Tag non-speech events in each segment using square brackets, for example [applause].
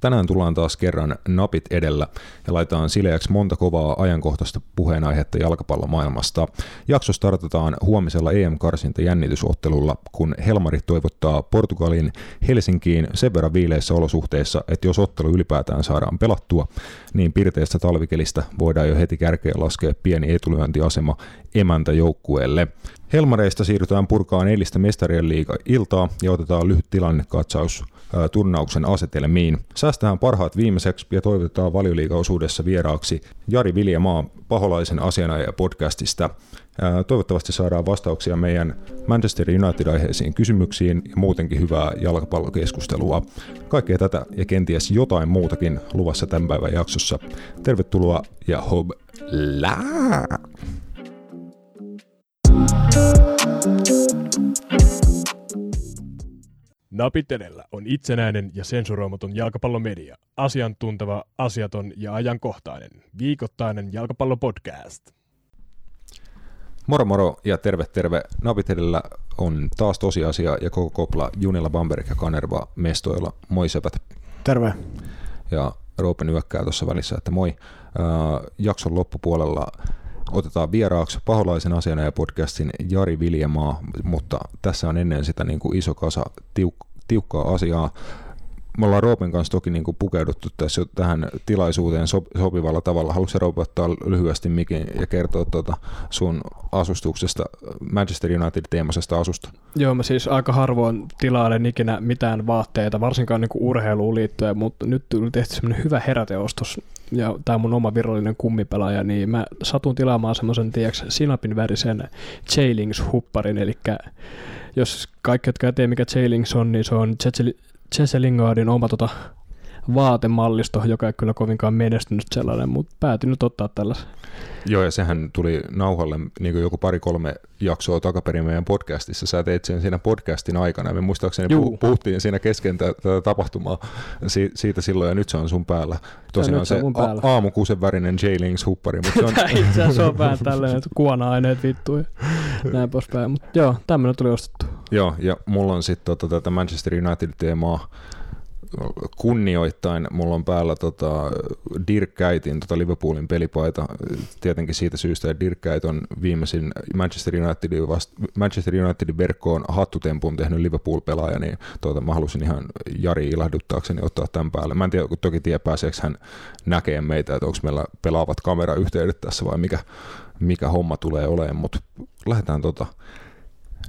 Tänään tullaan taas kerran napit edellä ja laitetaan sileäksi monta kovaa ajankohtaista puheenaihetta jalkapallomaailmasta. Jakso startataan huomisella EM-karsinta jännitysottelulla, kun Helmari toivottaa Portugalin Helsinkiin sen verran viileissä olosuhteissa, että jos ottelu ylipäätään saadaan pelattua, niin pirteestä talvikelistä voidaan jo heti kärkeen laskea pieni etulyöntiasema emäntäjoukkueelle. Helmareista siirrytään purkaan eilistä mestarien liiga iltaa ja otetaan lyhyt tilannekatsaus turnauksen asetelmiin. Säästään parhaat viimeiseksi ja toivotetaan valioliigaosuudessa vieraaksi Jari Viljamaa paholaisen asianajaja podcastista. Toivottavasti saadaan vastauksia meidän Manchester United-aiheisiin kysymyksiin ja muutenkin hyvää jalkapallokeskustelua. Kaikkea tätä ja kenties jotain muutakin luvassa tämän päivän jaksossa. Tervetuloa ja hob lää! Napit edellä on itsenäinen ja sensuroimaton jalkapallomedia. Asiantunteva, asiaton ja ajankohtainen. Viikoittainen jalkapallopodcast. Moro moro ja terve terve. Napit edellä on taas tosiasia ja koko kopla Junilla, Bamberg ja Kanerva mestoilla. Moi sepät. Terve. Ja Roope nyökkää tuossa välissä, että moi. Äh, jakson loppupuolella otetaan vieraaksi paholaisen asiana ja podcastin Jari Viljamaa, mutta tässä on ennen sitä niin kuin iso kasa tiuk- tiukkaa asiaa. Me ollaan Roopen kanssa toki niin kuin pukeuduttu tässä tähän tilaisuuteen sopivalla tavalla. Haluatko Roope ottaa lyhyesti mikin ja kertoa tuota sun asustuksesta, Manchester United-teemasesta asusta? Joo, mä siis aika harvoin tilailen ikinä mitään vaatteita, varsinkaan niin kuin urheiluun liittyen, mutta nyt tuli tehty semmoinen hyvä heräteostos ja tämä mun oma virallinen kummipelaaja, niin mä satun tilaamaan semmoisen, tiedätkö, sinapin värisen Chailings-hupparin, eli jos kaikki, jotka tiedä mikä Chailings on, niin se on Jesse Lingardin oma tota, vaatemallisto, joka ei kyllä kovinkaan menestynyt sellainen, mutta päätin nyt ottaa tällaisen. Joo, ja sehän tuli nauhalle niin kuin joku pari-kolme jaksoa takaperin meidän podcastissa. Sä teit sen siinä podcastin aikana. Me muistaakseni Juu. puhuttiin siinä kesken tätä tapahtumaa si- siitä silloin, ja nyt se on sun päällä. Tosiaan se, se a- aamukuusen värinen J-Links huppari. Mutta se on... Itse asiassa on vähän tällainen, että kuona-aineet vittu ja näin poispäin. Mutta joo, tämmöinen tuli ostettu. Joo, ja mulla on sitten tota, tätä Manchester United-teemaa kunnioittain mulla on päällä tota Dirk Kuytin tota Liverpoolin pelipaita. Tietenkin siitä syystä, että Dirk Kuyt on viimeisin Manchester Unitedin, vast, Manchester Unitedin verkkoon hattutempun tehnyt Liverpool-pelaaja, niin tuota, mä halusin ihan Jari ilahduttaakseni ottaa tämän päälle. Mä en tiedä, toki tiedä pääseekö hän näkemään meitä, että onko meillä pelaavat kamerayhteydet tässä vai mikä, mikä homma tulee olemaan, mutta lähdetään tota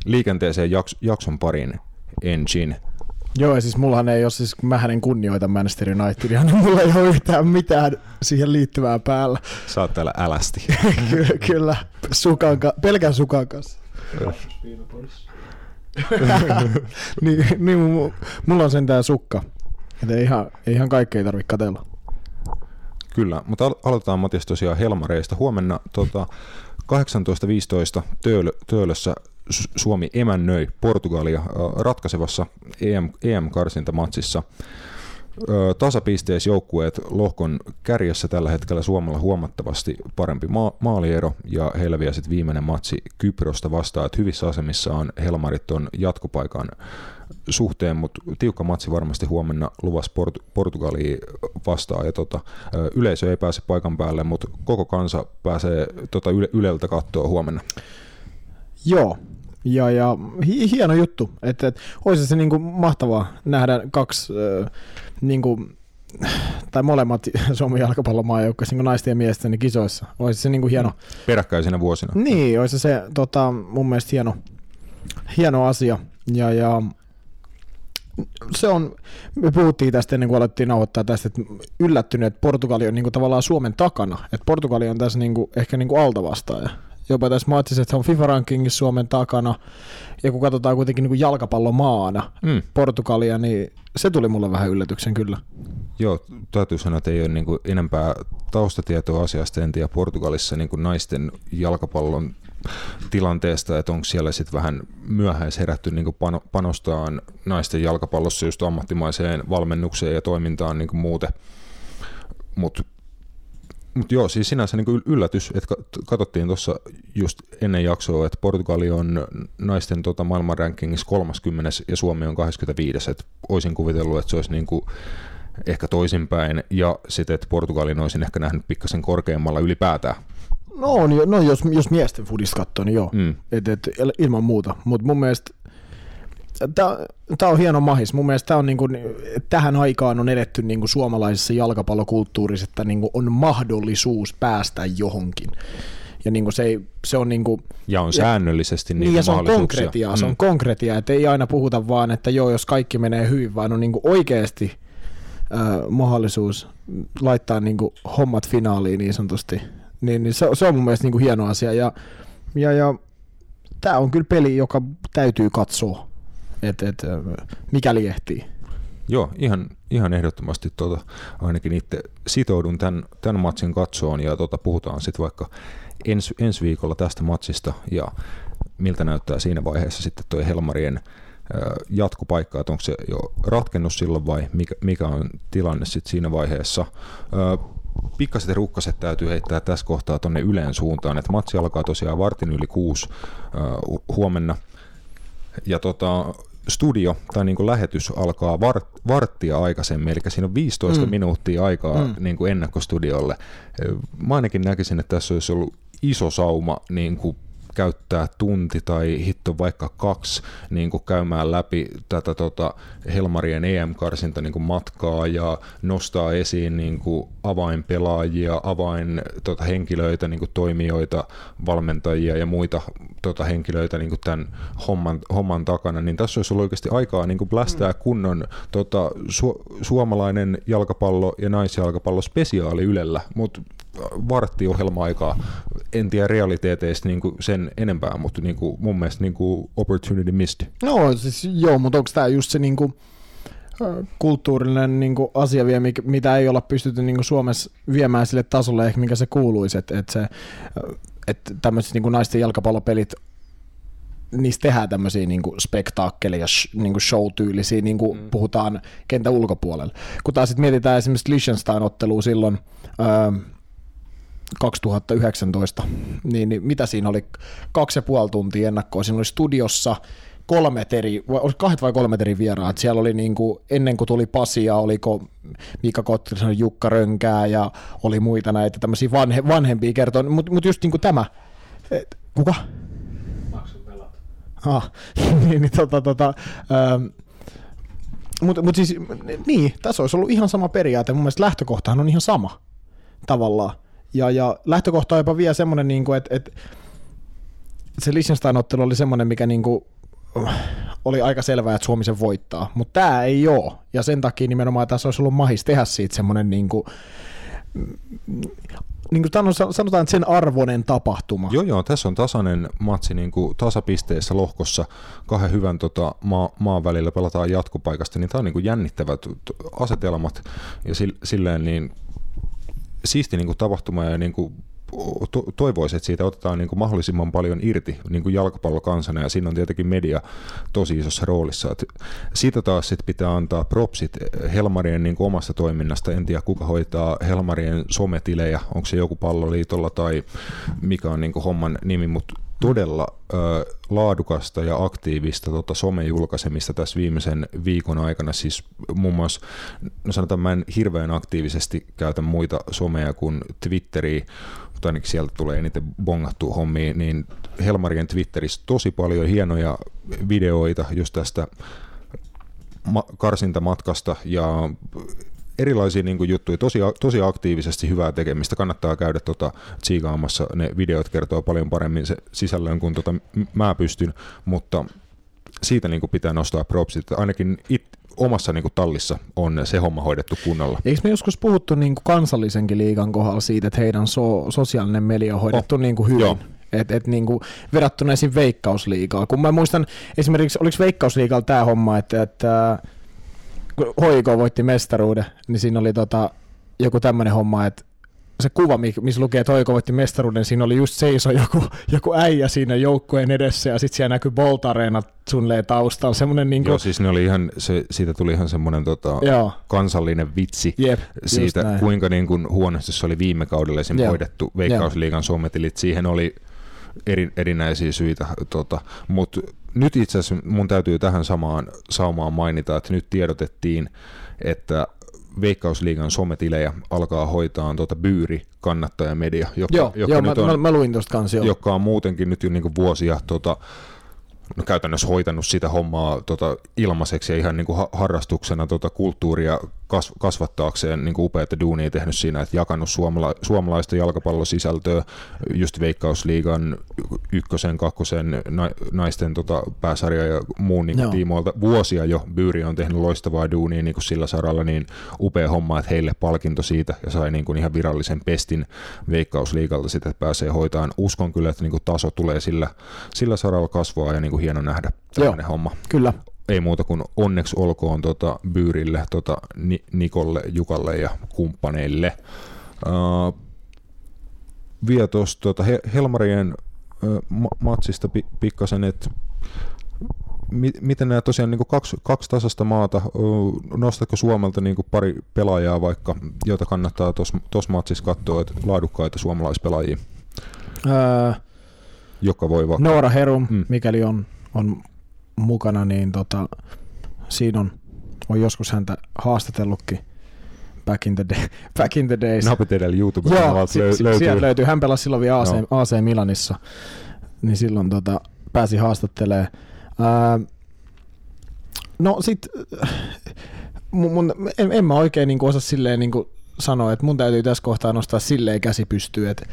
liikenteeseen jaks, jakson parin ensin. Joo, ja siis mullahan ei ole, siis mä hänen kunnioita Manchester Unitedia, niin mulla ei ole yhtään mitään siihen liittyvää päällä. Sä oot täällä älästi. [laughs] kyllä, kyllä, sukan, pelkän sukan kanssa. [laughs] niin, niin, mulla on sentään sukka. Että ei ihan, ei ihan kaikkea tarvitse katella. Kyllä, mutta aloitetaan Matias tosiaan Helmareista. Huomenna tota, 18.15 Töölö, Töölössä Suomi emännöi Portugalia ratkaisevassa EM, EM-karsintamatsissa. Tasapisteessä joukkueet lohkon kärjessä tällä hetkellä Suomella huomattavasti parempi ma- maaliero ja heillä vielä sitten viimeinen matsi Kyprosta vastaan, että hyvissä asemissa on Helmarit on jatkopaikan suhteen, mutta tiukka matsi varmasti huomenna luvas Port- Portugalia vastaan ja tota, yleisö ei pääse paikan päälle, mutta koko kansa pääsee tota yle- Yleltä kattoa huomenna. Joo, ja, ja hieno juttu, että, että olisi se niin kuin mahtavaa nähdä kaksi äh, niin kuin, tai molemmat [laughs] Suomen jalkapallomaajoukkoissa niin naisten ja miesten kisoissa. Olisi se niin kuin hieno. Mm. Peräkkäisenä vuosina. Niin, olisi se tota, mun mielestä hieno, hieno asia. Ja, ja se on, me puhuttiin tästä ennen kuin alettiin nauhoittaa tästä, että yllättynyt, että Portugali on niin kuin tavallaan Suomen takana. Että Portugali on tässä niin kuin, ehkä niin kuin altavastaaja jopa tässä matsissa, että on FIFA-rankingissa Suomen takana, ja kun katsotaan kuitenkin niin jalkapallomaana mm. Portugalia, niin se tuli mulle vähän yllätyksen kyllä. Joo, täytyy sanoa, että ei ole niin kuin enempää taustatietoa asiasta, en tiedä Portugalissa niin kuin naisten jalkapallon tilanteesta, että onko siellä sitten vähän myöhäis herätty niin panostaa naisten jalkapallossa just ammattimaiseen valmennukseen ja toimintaan niin kuin muuten. Mutta mutta joo, siis sinänsä niin yllätys, että katsottiin tuossa just ennen jaksoa, että Portugali on naisten tota maailman rankingissa 30 ja Suomi on 25, että olisin kuvitellut, että se olisi niin kuin ehkä toisinpäin, ja sitten, että Portugalin olisin ehkä nähnyt pikkasen korkeammalla ylipäätään. No, on, jo- no jos, jos miesten fudista katsoo, niin joo. Mm. Et, et, ilman muuta. Mutta mun mielestä tämä on hieno mahis. Mun mielestä tää on niinku, tähän aikaan on edetty niinku suomalaisessa jalkapallokulttuurissa, että niinku on mahdollisuus päästä johonkin. Ja niinku se, ei, se on niinku, Ja on säännöllisesti niitä niin ja se on mahdollisuuksia. konkretiaa, se on Mm. konkretiaa, että ei aina puhuta vaan, että joo, jos kaikki menee hyvin, vaan on niinku oikeasti äh, mahdollisuus laittaa niinku hommat finaaliin niin sanotusti. Niin, niin se, se on mun mielestä niinku hieno asia ja, ja, ja tämä on kyllä peli, joka täytyy katsoa, et, äh, mikäli ehtii. Joo, ihan, ihan ehdottomasti tota, ainakin itse sitoudun tämän, tämän matsin katsoon ja tota, puhutaan sitten vaikka ens, ensi viikolla tästä matsista ja miltä näyttää siinä vaiheessa sitten toi Helmarien jatkopaikka, että onko se jo ratkennut silloin vai mikä, mikä on tilanne sitten siinä vaiheessa. Pikkaset rukkaset täytyy heittää tässä kohtaa tuonne Yleen suuntaan, että matsi alkaa tosiaan vartin yli kuusi huomenna ja tota, studio tai niin lähetys alkaa vart, varttia aikaisemmin, eli siinä on 15 Mm. minuuttia aikaa mm. niin kuin ennakkostudiolle. Mä ainakin näkisin, että tässä olisi ollut iso sauma niin kuin käyttää tunti tai hitto vaikka kaksi niin kuin käymään läpi tätä tota Helmarien EM-karsinta niin kuin matkaa ja nostaa esiin niin kuin avainpelaajia, avain tota, henkilöitä, niin kuin toimijoita, valmentajia ja muita tota, henkilöitä niin kuin tämän homman, homman takana, niin tässä olisi ollut oikeasti aikaa niin kuin blästää kunnon tota, su, suomalainen jalkapallo ja naisjalkapallo spesiaali Ylellä, mutta varttiohjelma-aikaa, en tiedä realiteeteista niin kuin sen enempää, mutta niin kuin mun mielestä niin kuin opportunity missed. No siis joo, mutta onko tämä just se niinku, ö, kulttuurinen niinku asia vielä, mikä- mitä ei olla pystytty niinku Suomessa viemään sille tasolle, ehkä mikä se kuuluisi, että et se, että tämmöiset niinku naisten jalkapallopelit niistä tehdään tämmöisiä niinku spektaakkeleja, sh, niinku show-tyylisiä, niin kuin mm. puhutaan kentän ulkopuolella. Kun taas sitten mietitään esimerkiksi Liechtenstein-ottelua silloin öö, 2019, niin, niin mitä siinä oli? Kaksi ja puoli tuntia ennakkoa. Siinä oli studiossa kolmet eri, vai oliko kahdet vai kolmet eri vieraat. Siellä oli niin kuin, ennen kuin tuli Pasia, oliko Mika Kottirisen, Jukka Rönkää ja oli muita näitä tämmöisiä vanhe, vanhempia kertoa, mutta mut just niin kuin tämä. Et, kuka? Ah, [laughs] niin, niin tota, tota, ähm, mutta mut siis, niin, tässä olisi ollut ihan sama periaate. Mun mielestä lähtökohtahan on ihan sama tavallaan. Ja, ja lähtökohta on jopa vielä semmoinen, niin kuin, että, että se Liechtenstein-ottelu oli semmoinen, mikä niin kuin, oli aika selvää, että Suomi sen voittaa, mutta tämä ei ole. Ja sen takia nimenomaan tässä olisi ollut mahis tehdä siitä semmoinen niin kuin, niin kuin sanotaan, että sen arvoinen tapahtuma. Joo, joo, tässä on tasainen matsi niin kuin tasapisteessä lohkossa kahden hyvän tota, maa, maan välillä pelataan jatkopaikasta, niin tämä on niin kuin jännittävät asetelmat ja sil- silleen niin siisti niin kuin tapahtuma ja niin kuin to- toivoisin, että siitä otetaan niin kuin mahdollisimman paljon irti niin kuin jalkapallokansana ja siinä on tietenkin media tosi isossa roolissa. Et siitä taas sit pitää antaa propsit Helmarien niin kuin omasta toiminnasta. En tiedä kuka hoitaa Helmarien sometilejä, onko se joku palloliitolla tai mikä on niin kuin homman nimi, mutta todella ö, laadukasta ja aktiivista tota, somejulkaisemista tässä viimeisen viikon aikana. Siis muun muassa, no sanotaan mä en hirveän aktiivisesti käytä muita someja kuin Twitteriä, mutta ainakin sieltä tulee eniten bongattu hommia, niin Helmarien Twitterissä tosi paljon hienoja videoita just tästä ma- karsintamatkasta ja erilaisia niin kuin, juttuja, tosi, tosi aktiivisesti hyvää tekemistä. Kannattaa käydä tota, tsiikaamassa. Ne videot kertoo paljon paremmin se sisällön kuin tota, mä pystyn, mutta siitä niin kuin, pitää nostaa propsit. Ainakin it, omassa niin kuin, tallissa on se homma hoidettu kunnolla. Eikö me joskus puhuttu niin kuin kansallisenkin liigan kohdalla siitä, että heidän so- sosiaalinen media on hoidettu oh. niin kuin hyvin? Joo. Et, et niin kuin verrattuna esim. Veikkausliigaa. Kun mä muistan esimerkiksi, oliko Veikkausliigalla tämä homma, että, että kun Hoiko voitti mestaruuden, niin siinä oli tota, joku tämmöinen homma, että se kuva, mi- missä lukee, että Hoiko voitti mestaruuden, siinä oli just seiso joku, joku äijä siinä joukkueen edessä ja sitten siellä näkyy Bolt Arena suunnilleen taustalla. Semmoinen niin Joo, kuin, siis ne oli ihan, se, siitä tuli ihan semmoinen tota, joo, kansallinen vitsi jep, siitä, kuinka niin kuin huonosti se oli viime kaudella esim. Joo. hoidettu Veikkausliigan sommetilit. Siihen oli eri, erinäisiä syitä, tota, mutta nyt itse asiassa mun täytyy tähän samaan saumaan mainita, että nyt tiedotettiin, että Veikkausliigan sometilejä alkaa hoitaa tuota Byyri kannattajamedia, joka, Joo, joka, joo nyt mä, on, mä, mä, luin kanssa, joo. joka on muutenkin nyt jo niinku vuosia tota, no käytännössä hoitanut sitä hommaa tota, ilmaiseksi ja ihan niin kuin harrastuksena tota, kulttuuria kasvattaakseen niin kuin upeita duunia tehnyt siinä, että jakanut suomala, suomalaista jalkapallosisältöä just Veikkausliigan ykkösen, kakkosen, na, naisten tota, pääsarja ja muun niin kuin, tiimoilta. Vuosia jo Byyri on tehnyt loistavaa duunia niin kuin sillä saralla, niin upea homma, että heille palkinto siitä ja sai niin kuin ihan virallisen pestin Veikkausliigalta sitä, että pääsee hoitaan. Uskon kyllä, että niin kuin taso tulee sillä, sillä saralla kasvaa ja niin kuin hieno nähdä tämmöinen homma. Kyllä ei muuta kuin onneksi olkoon tota Byyrille, tota Nikolle, Jukalle ja kumppaneille. Uh, vielä tuosta tota Helmarien uh, matsista pi- pikkasen, että mi- miten nämä tosiaan niin kaksi, kaksi tasasta maata, uh, nostatko Suomelta niin pari pelaajaa vaikka, joita kannattaa tuossa matsissa katsoa, että laadukkaita suomalaispelaajia, öö, joka voi vaikka... Noora Herum, mm. mikäli on, on mukana, niin tota, siinä on, on joskus häntä haastatellutkin back in the, day, [laughs] back in the days. Napit edellä youtube Joo, si- lö- löytyy. sieltä löytyy. Hän pelasi silloin vielä AC, AC Milanissa, niin silloin tota, pääsi haastattelemaan. Ää, no sit, mun, mun, en, en mä oikein niin osaa silleen niin sanoa, että mun täytyy tässä kohtaa nostaa silleen käsi pystyyn, että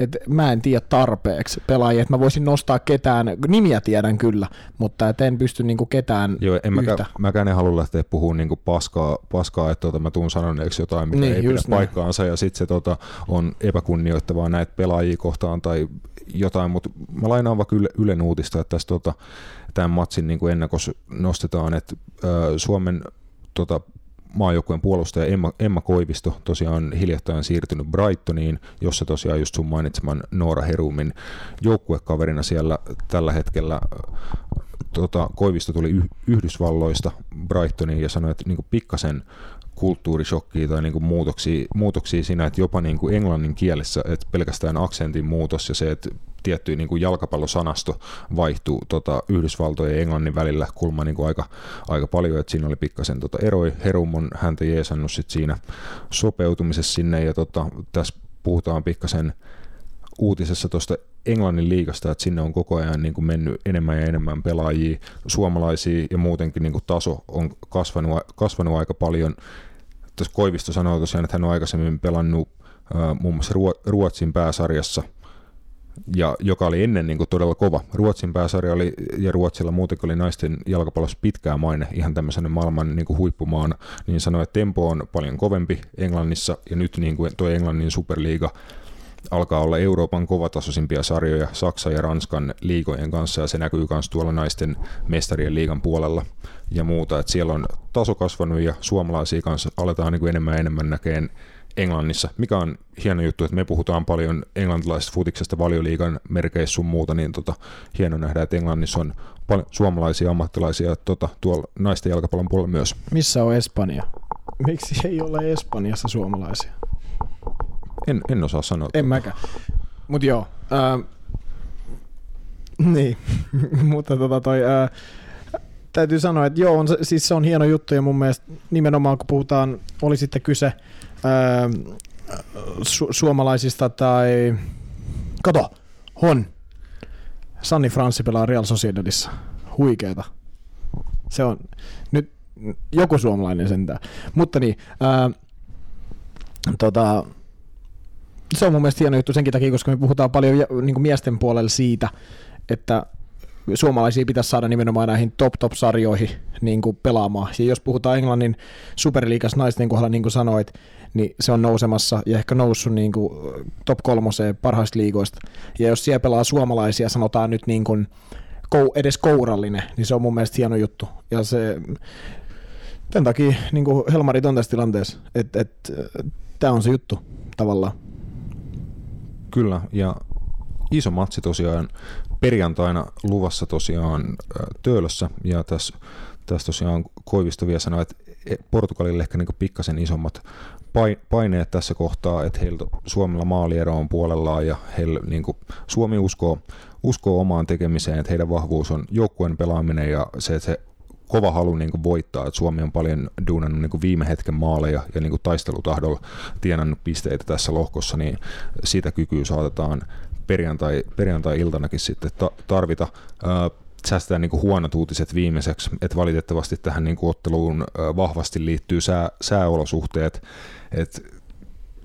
et mä en tiedä tarpeeksi pelaajia, että mä voisin nostaa ketään, nimiä tiedän kyllä, mutta et en pysty niinku ketään Joo, en yhtä. Mäkään, mäkään en halua lähteä puhumaan niinku paskaa, paskaa, että tota, mä tuun sanoneeksi jotain, mikä niin, ei pidä näin. paikkaansa, ja sitten se tota, on epäkunnioittavaa näitä pelaajia kohtaan tai jotain, mutta mä lainaan vaikka Yle, Ylen uutista, että tässä tota, tämän matsin niin ennakos nostetaan, että Suomen tota, maajoukkueen puolustaja Emma, Emma Koivisto tosiaan hiljattain siirtynyt Brightoniin, jossa tosiaan just sun mainitseman Noora Herumin joukkuekaverina siellä tällä hetkellä. Tota, Koivisto tuli Yhdysvalloista Brightoniin ja sanoi, että niin pikkasen kulttuurishokkia tai niin muutoksia, muutoksia siinä, että jopa niin englannin kielessä, että pelkästään aksentin muutos ja se, että tietty niin kuin jalkapallosanasto vaihtuu tota, Yhdysvaltojen ja Englannin välillä kulma niin kuin aika, aika paljon, että siinä oli pikkasen tota, eroi. Herum on häntä jeesannut sit siinä sopeutumisessa sinne ja tota, tässä puhutaan pikkasen uutisessa tuosta Englannin liigasta, että sinne on koko ajan niin kuin mennyt enemmän ja enemmän pelaajia, suomalaisia ja muutenkin niin kuin taso on kasvanut, kasvanut aika paljon. Tuossa Koivisto sanoi tosiaan, että hän on aikaisemmin pelannut muun muassa Ruotsin pääsarjassa, ja joka oli ennen niin kuin todella kova. Ruotsin pääsarja oli, ja Ruotsilla muutenkin oli naisten jalkapallossa pitkää maine ihan tämmöisenä maailman niin kuin huippumaana, niin sanoi, että tempo on paljon kovempi Englannissa, ja nyt niin kuin tuo Englannin superliiga alkaa olla Euroopan kovatasoisimpia sarjoja Saksan ja Ranskan liigojen kanssa ja se näkyy myös tuolla naisten mestarien liigan puolella ja muuta. Et siellä on taso kasvanut ja suomalaisia kanssa aletaan niin kuin enemmän ja enemmän näkeen Englannissa, mikä on hieno juttu, että me puhutaan paljon englantilaisesta futiksesta valioliigan merkeissä sun muuta, niin tota, hieno nähdä, että Englannissa on paljon suomalaisia ammattilaisia tota, tuolla naisten jalkapallon puolella myös. Missä on Espanja? Miksi ei ole Espanjassa suomalaisia? En, en osaa sanoa. En mäkään. Mutta joo. Ää, niin, [laughs] mutta tota toi, ää, täytyy sanoa, että joo, on, siis se on hieno juttu ja mun mielestä nimenomaan kun puhutaan, oli sitten kyse su- suomalaisista tai, kato, Hon, Sanni Franssi pelaa Real Sociedadissa, huikeeta. Se on nyt joku suomalainen sentään. Mutta niin, ää, tota, se on mun mielestä hieno juttu senkin takia, koska me puhutaan paljon niin miesten puolella siitä, että suomalaisia pitäisi saada nimenomaan näihin top-top-sarjoihin niin kuin pelaamaan. Ja jos puhutaan Englannin superliikas naisten kohdalla, niin kuin sanoit, niin se on nousemassa ja ehkä noussut niin kuin top kolmoseen parhaista liigoista. Ja jos siellä pelaa suomalaisia, sanotaan nyt niin kuin edes kourallinen, niin se on mun mielestä hieno juttu. Ja se, tämän takia niin kuin Helmarit on tässä tilanteessa, että et, tämä on se juttu tavallaan. Kyllä, ja iso matsi tosiaan perjantaina luvassa tosiaan Töölössä, ja tässä tässä tosiaan Koivisto vielä sanoi, että Portugalille ehkä niin pikkasen isommat paineet tässä kohtaa, että heiltä Suomella maaliero on puolellaan ja heillä niin kuin, Suomi uskoo, uskoo omaan tekemiseen, että heidän vahvuus on joukkueen pelaaminen ja se, että se kova halu niin kuin voittaa, että Suomi on paljon duunannut niin kuin viime hetken maaleja ja niin kuin taistelutahdolla tienannut pisteitä tässä lohkossa, niin sitä kykyä saatetaan perjantai, perjantai-iltanakin sitten ta- tarvita. Ää, säästetään niin kuin huonot uutiset viimeiseksi, että valitettavasti tähän niin kuin otteluun vahvasti liittyy sää, sääolosuhteet, että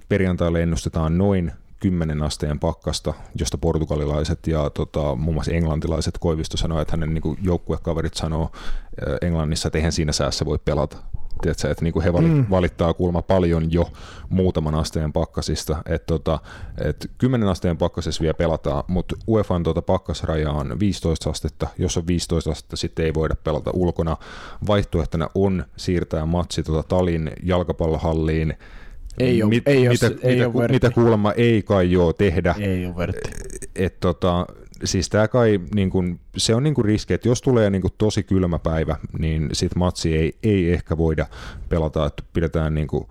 perjantaille ennustetaan noin 10 asteen pakkasta, josta portugalilaiset ja tota, muun muassa englantilaiset Koivisto sanoi, että hänen niin joukkuekaverit sanoo Englannissa, että eihän siinä säässä voi pelata. Tiedätkö, että niin kuin he mm. valittaa kuulemma paljon jo muutaman asteen pakkasista, että tota, et 10 asteen pakkasessa vielä pelataan, mutta UEFAn tota pakkasraja on 15 astetta, jos on 15 astetta, sitten ei voida pelata ulkona. Vaihtoehtona on siirtää matsi tota Talin jalkapallohalliin, ei ole, mit, ei mitä, ole, ei mitä, ole mitä kuulemma ei kai joo tehdä. Ei ole vertti. Et, tota, siis tämä kai, niin kun, se on niin kun riski, että jos tulee niin kun tosi kylmä päivä, niin sit matsi ei, ei ehkä voida pelata, että pidetään niin kun,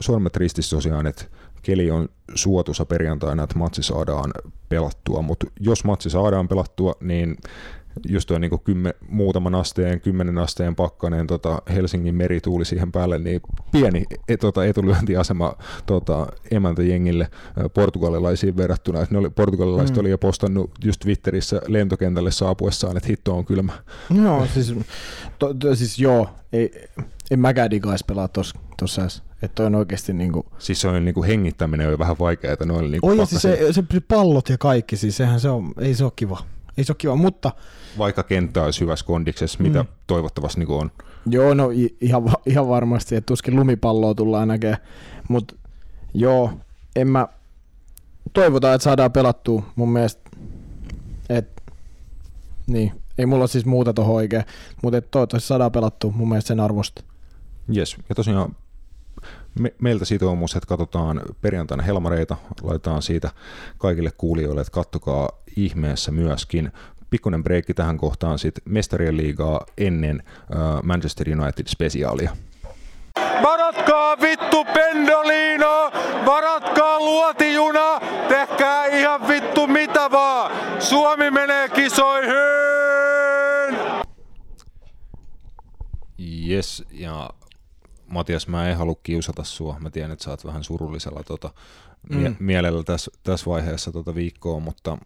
sormet ristissä tosiaan, että keli on suotuisa perjantaina, että matsi saadaan pelattua, mutta jos matsi saadaan pelattua, niin just tuo niin kymmen, muutaman asteen, kymmenen asteen pakkanen tota Helsingin merituuli siihen päälle, niin pieni et, tota, etulyöntiasema tota, emäntäjengille portugalilaisiin verrattuna. Et ne oli, portugalilaiset mm. oli jo postannut just Twitterissä lentokentälle saapuessaan, että hitto on kylmä. No siis, to, to, siis joo, ei, en mäkään digais pelaa tuossa että on oikeasti niinku... Siis se on niinku hengittäminen on jo vähän vaikeaa noille niinku Oi, siis se, se, pallot ja kaikki, siis sehän se on, ei se ole kiva. Ei se ole kiva, mutta vaikka kenttä olisi hyvässä kondiksessa, mitä mm. toivottavasti niin on. Joo, no ihan, ihan varmasti, että tuskin lumipalloa tullaan näkemään, mutta joo, en mä, toivotaan, että saadaan pelattua mun mielestä, että niin, ei mulla siis muuta tuohon oikein, mutta toivottavasti saadaan pelattua mun mielestä sen arvosta. Jes, ja tosiaan me, meiltä sitoumus, että katsotaan perjantaina Helmareita, laitetaan siitä kaikille kuulijoille, että kattokaa ihmeessä myöskin pikkuinen breikki tähän kohtaan sitten mestarien liigaa ennen Manchester United-spesiaalia. Varatkaa vittu Pendolino, varatkaa luotijuna, tehkää ihan vittu mitä vaan. Suomi menee kisoihin! Yes, ja Matias, mä en halua kiusata sua. Mä tiedän, että sä oot vähän surullisella tota, mie- mm. mielellä tässä, tässä vaiheessa tota viikkoa, mutta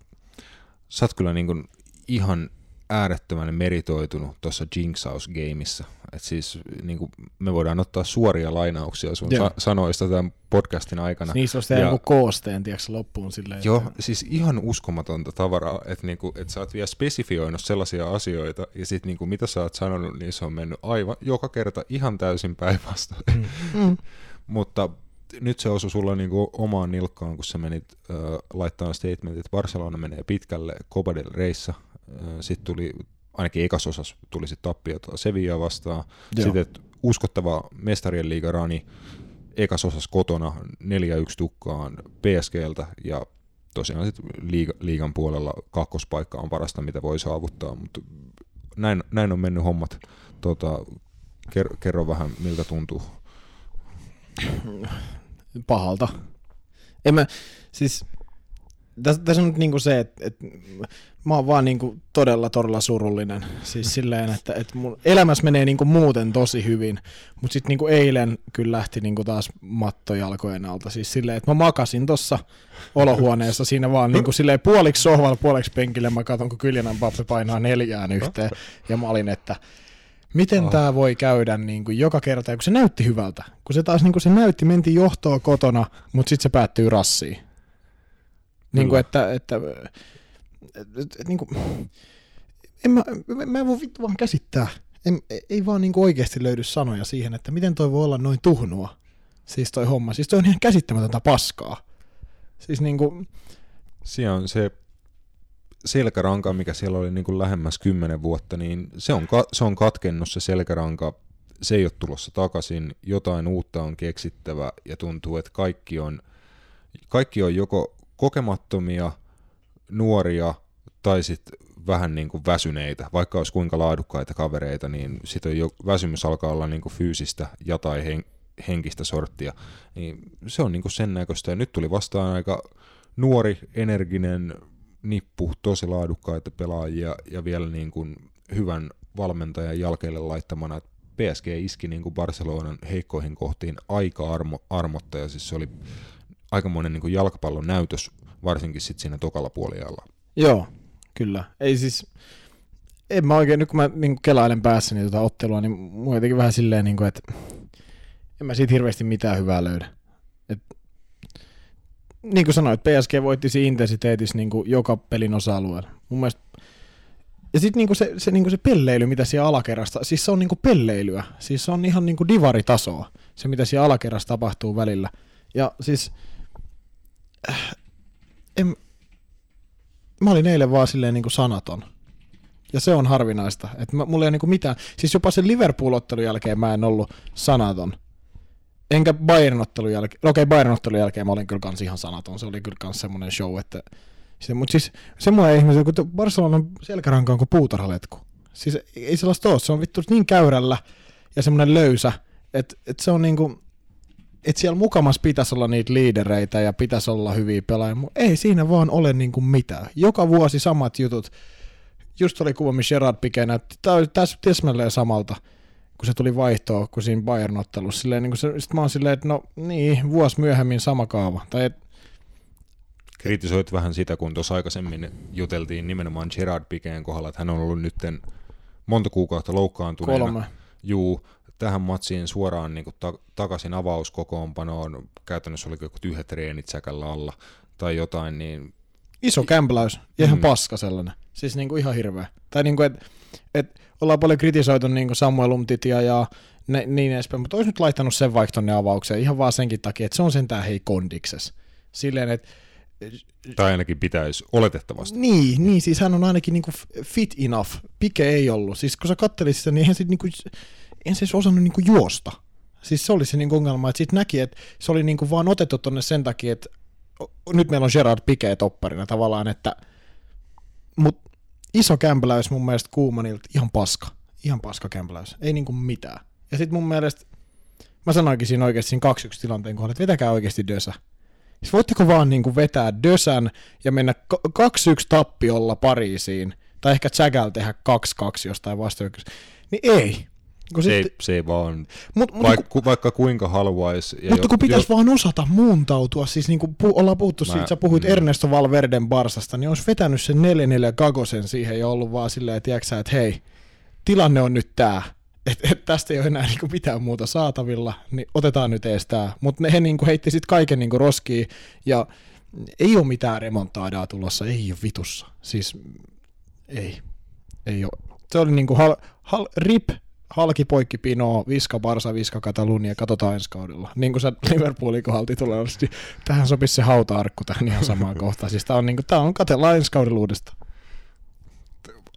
sä oot kyllä niin kuin ihan äärettömän meritoitunut tuossa Jinxaus-gameissa. Et siis niin kuin me voidaan ottaa suoria lainauksia sun sa- sanoista tämän podcastin aikana. Niissä olisi joku koosteen, tiedätkö, loppuun silleen. Joo, että... siis ihan uskomatonta tavaraa, että niinku, et sä oot vielä spesifioinut sellaisia asioita, ja sitten niinku, mitä sä oot sanonut, niin se on mennyt aivan joka kerta ihan täysin päinvastoin. Mm. mm. [laughs] Mutta nyt se osui sulla niinku omaan nilkkaan, kun sä menit äh, laittamaan statementit, että Barcelona menee pitkälle Copa del Reissa, sitten tuli, ainakin ekasosas tuli sitten tappiota Sevilla vastaan. Joo. Sitten uskottava mestarien liigarani ekasosas kotona 4-1 tukkaan PSGltä ja tosiaan sitten liiga, liigan puolella kakkospaikka on parasta, mitä voi saavuttaa, mutta näin, näin on mennyt hommat. Tota, kerro, kerro vähän, miltä tuntuu. Pahalta. En mä, siis tässä, tässä on nyt niinku se, että, että mä oon vaan niinku todella, todella surullinen. Siis [laughs] silleen, että, että mun elämässä menee niinku muuten tosi hyvin, mutta sitten niinku eilen kyllä lähti niinku taas matto jalkojen alta. Siis silleen, että mä makasin tuossa olohuoneessa siinä vaan niinku silleen puoliksi sohvalla, puoliksi penkille. Mä katson, kun Kyljanan pappi painaa neljään yhteen. Ja mä olin, että miten oh. tämä voi käydä niin kuin joka kerta, kun se näytti hyvältä. Kun se taas niin kuin se näytti, mentiin johtoa kotona, mutta sitten se päättyy rassiin. Niin kuin, että, että, että, että niin kuin, en mä, mä en voi vittu vaan käsittää. En, ei vaan niin kuin oikeasti löydy sanoja siihen, että miten toi voi olla noin tuhnua. Siis toi homma. Siis toi on ihan käsittämätöntä paskaa. Siis niin kuin... Siellä on se selkäranka, mikä siellä oli niin kuin lähemmäs kymmenen vuotta, niin se on, ka- se on katkennut se selkäranka. Se ei ole tulossa takaisin. Jotain uutta on keksittävä ja tuntuu, että kaikki on, kaikki on joko kokemattomia nuoria tai sitten vähän niin kuin väsyneitä, vaikka olisi kuinka laadukkaita kavereita, niin sitten jo väsymys alkaa olla niin kuin fyysistä ja tai hen, henkistä sorttia, niin se on niin kuin sen näköistä. Ja nyt tuli vastaan aika nuori, energinen nippu, tosi laadukkaita pelaajia ja vielä niin kuin hyvän valmentajan jälkeelle laittamana. PSG iski niin kuin Barcelonan heikkoihin kohtiin aika armo, armotta ja siis se oli aikamoinen niin jalkapallon näytös, varsinkin sitten siinä tokalla puoliajalla. Joo, kyllä. Ei siis, en mä oikein, nyt kun mä niin kelailen päässäni tuota ottelua, niin mulla jotenkin vähän silleen, niin kuin, että en mä siitä hirveästi mitään hyvää löydä. Et, niin kuin sanoit, PSG voitti siinä intensiteetissä niin kuin joka pelin osa-alueella. Mun mielestä ja sitten niinku se, se, niinku se pelleily, mitä siellä alakerrasta, siis se on niinku pelleilyä. Siis se on ihan niinku divaritasoa, se mitä siellä alakerrassa tapahtuu välillä. Ja siis, en, mä olin eilen vaan silleen niinku sanaton. Ja se on harvinaista. Että mulla ei ole niinku mitään, siis jopa sen Liverpool-ottelun jälkeen mä en ollut sanaton. Enkä Bayern-ottelun jälkeen, no okei okay, Bayern-ottelun jälkeen mä olin kyllä kans ihan sanaton. Se oli kyllä kans semmonen show, että se, mutta siis semmoinen ihminen, kun Barcelonan selkäranka on kuin puutarhaletku. Siis ei sellaista ole, se on vittu niin käyrällä ja semmoinen löysä, että, että se on niinku, että siellä mukamas pitäisi olla niitä liidereitä ja pitäisi olla hyviä pelaajia, mutta ei siinä vaan ole niinku mitään. Joka vuosi samat jutut. Just oli kuva, missä Gerard Piqué näytti, tämä oli täsmälleen samalta, kun se tuli vaihtoa, kun siinä Bayern-ottelussa. Silleen, niin se, sit mä oon silleen, että no niin, vuosi myöhemmin sama kaava. Tai et, kritisoit vähän sitä, kun tuossa aikaisemmin juteltiin nimenomaan Gerard Pikeen kohdalla, että hän on ollut nyt monta kuukautta loukkaantuneena. Kolme. Juu, tähän matsiin suoraan niin ta- takaisin avauskokoonpanoon, käytännössä oli joku tyhjät treenit säkällä alla tai jotain, niin... Iso kämpläys, ja ihan mm. paska sellainen. Siis niin kuin ihan hirveä. Tai niin kuin, että et ollaan paljon kritisoitu niin kuin Samuel Umtitia ja ne, niin edespäin, mutta olisi nyt laittanut sen vaikka tonne avaukseen ihan vaan senkin takia, että se on sentään hei kondikses. Silleen, että tai ainakin pitäisi oletettavasti. Niin, niin siis hän on ainakin niinku fit enough. Pike ei ollut. Siis kun sä kattelit sitä, niin eihän se, niinku, en se osannut niinku juosta. Siis se oli se niinku ongelma, että sitten näki, että se oli niinku vaan otettu tonne sen takia, että nyt meillä on Gerard Pike topparina tavallaan, että mut iso kämpäläys mun mielestä Kuumanilta ihan paska. Ihan paska kämpäläys. Ei niinku mitään. Ja sitten mun mielestä, mä sanoinkin siinä oikeasti siinä 2-1 tilanteen kohdalla, että vetäkää oikeasti Dösä. Siis voitteko vaan niin kuin vetää Dösän ja mennä 2-1 tappiolla Pariisiin, tai ehkä Zagällä tehdä 2-2 jostain vastahyökkäys. Niin ei. Kun se, sit... se ei vaan, mut, mut, vaikka, ku, vaikka kuinka haluaisi. Mutta jo, kun pitäisi jo... vaan osata muuntautua, siis niin kuin pu, ollaan puhuttu Mä, siitä, sä puhuit mm. Ernesto Valverden Barsasta, niin olisi vetänyt sen 4-4 Gagosen siihen ja ollut vaan silleen, että, jäksä, että hei, tilanne on nyt tää että et tästä ei ole enää niinku mitään muuta saatavilla, niin otetaan nyt ees tää. Mutta he niinku heitti sitten kaiken niinku roskiin, ja ei ole mitään remontaadaa tulossa, ei ole vitussa. Siis ei, ei ole. Se oli niinku hal, hal, rip, halki poikki pinoa, viska Barsa, viska Katalunia, katsotaan ensi kaudella. Niin kuin sä Liverpoolin tulee, niin tähän sopisi se hauta-arkku tähän ihan samaan [laughs] kohtaan. Siis tää on, niinku, tää on katellaan ensi kaudella uudestaan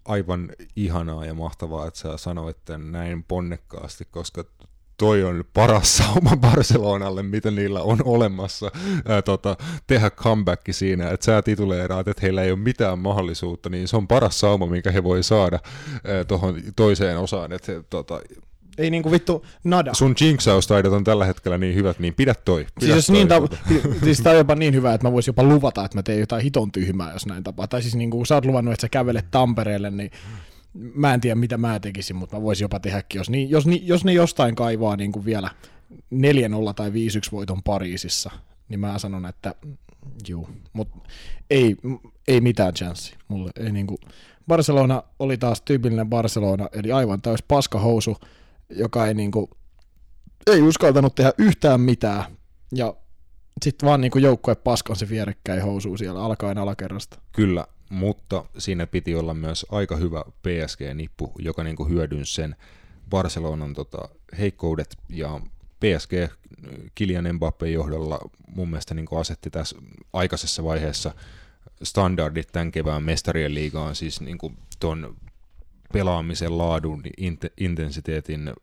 aivan ihanaa ja mahtavaa, että sä sanoit tämän näin ponnekkaasti, koska toi on paras sauma [laughs] Barcelonalle, mitä niillä on olemassa ää, tota, tehdä comeback siinä, että sä tituleeraat, että heillä ei ole mitään mahdollisuutta, niin se on paras sauma, minkä he voi saada tuohon toiseen osaan, että tota, ei niinku vittu nada. Sun jinxaustaidot on tällä hetkellä niin hyvät, niin pidä toi. Pidä siis, toi, niin ta- siis tää on jopa niin hyvä, että mä voisin jopa luvata, että mä teen jotain hiton tyhmää, jos näin tapaa. Tai siis niinku, sä oot luvannut, että sä kävelet Tampereelle, niin mä en tiedä mitä mä tekisin, mutta mä voisin jopa tehdäkin, jos, niin, jos, jos ne jostain kaivaa niin kuin vielä 4-0 tai 5-1 voiton Pariisissa, niin mä sanon, että juu, mutta ei, ei mitään chanssi. Mulle ei niinku, Barcelona oli taas tyypillinen Barcelona, eli aivan täys paskahousu, joka ei, niinku, ei uskaltanut tehdä yhtään mitään. Ja sitten vaan niinku joukkue paskan se vierekkäin housuu siellä alkaen alakerrasta. Kyllä, mutta siinä piti olla myös aika hyvä PSG-nippu, joka niinku hyödynsi sen Barcelonan tota, heikkoudet ja PSG Kilian Mbappé johdolla mun mielestä niin asetti tässä aikaisessa vaiheessa standardit tämän kevään mestarien liigaan, siis niin tuon pelaamisen laadun, intensiteetin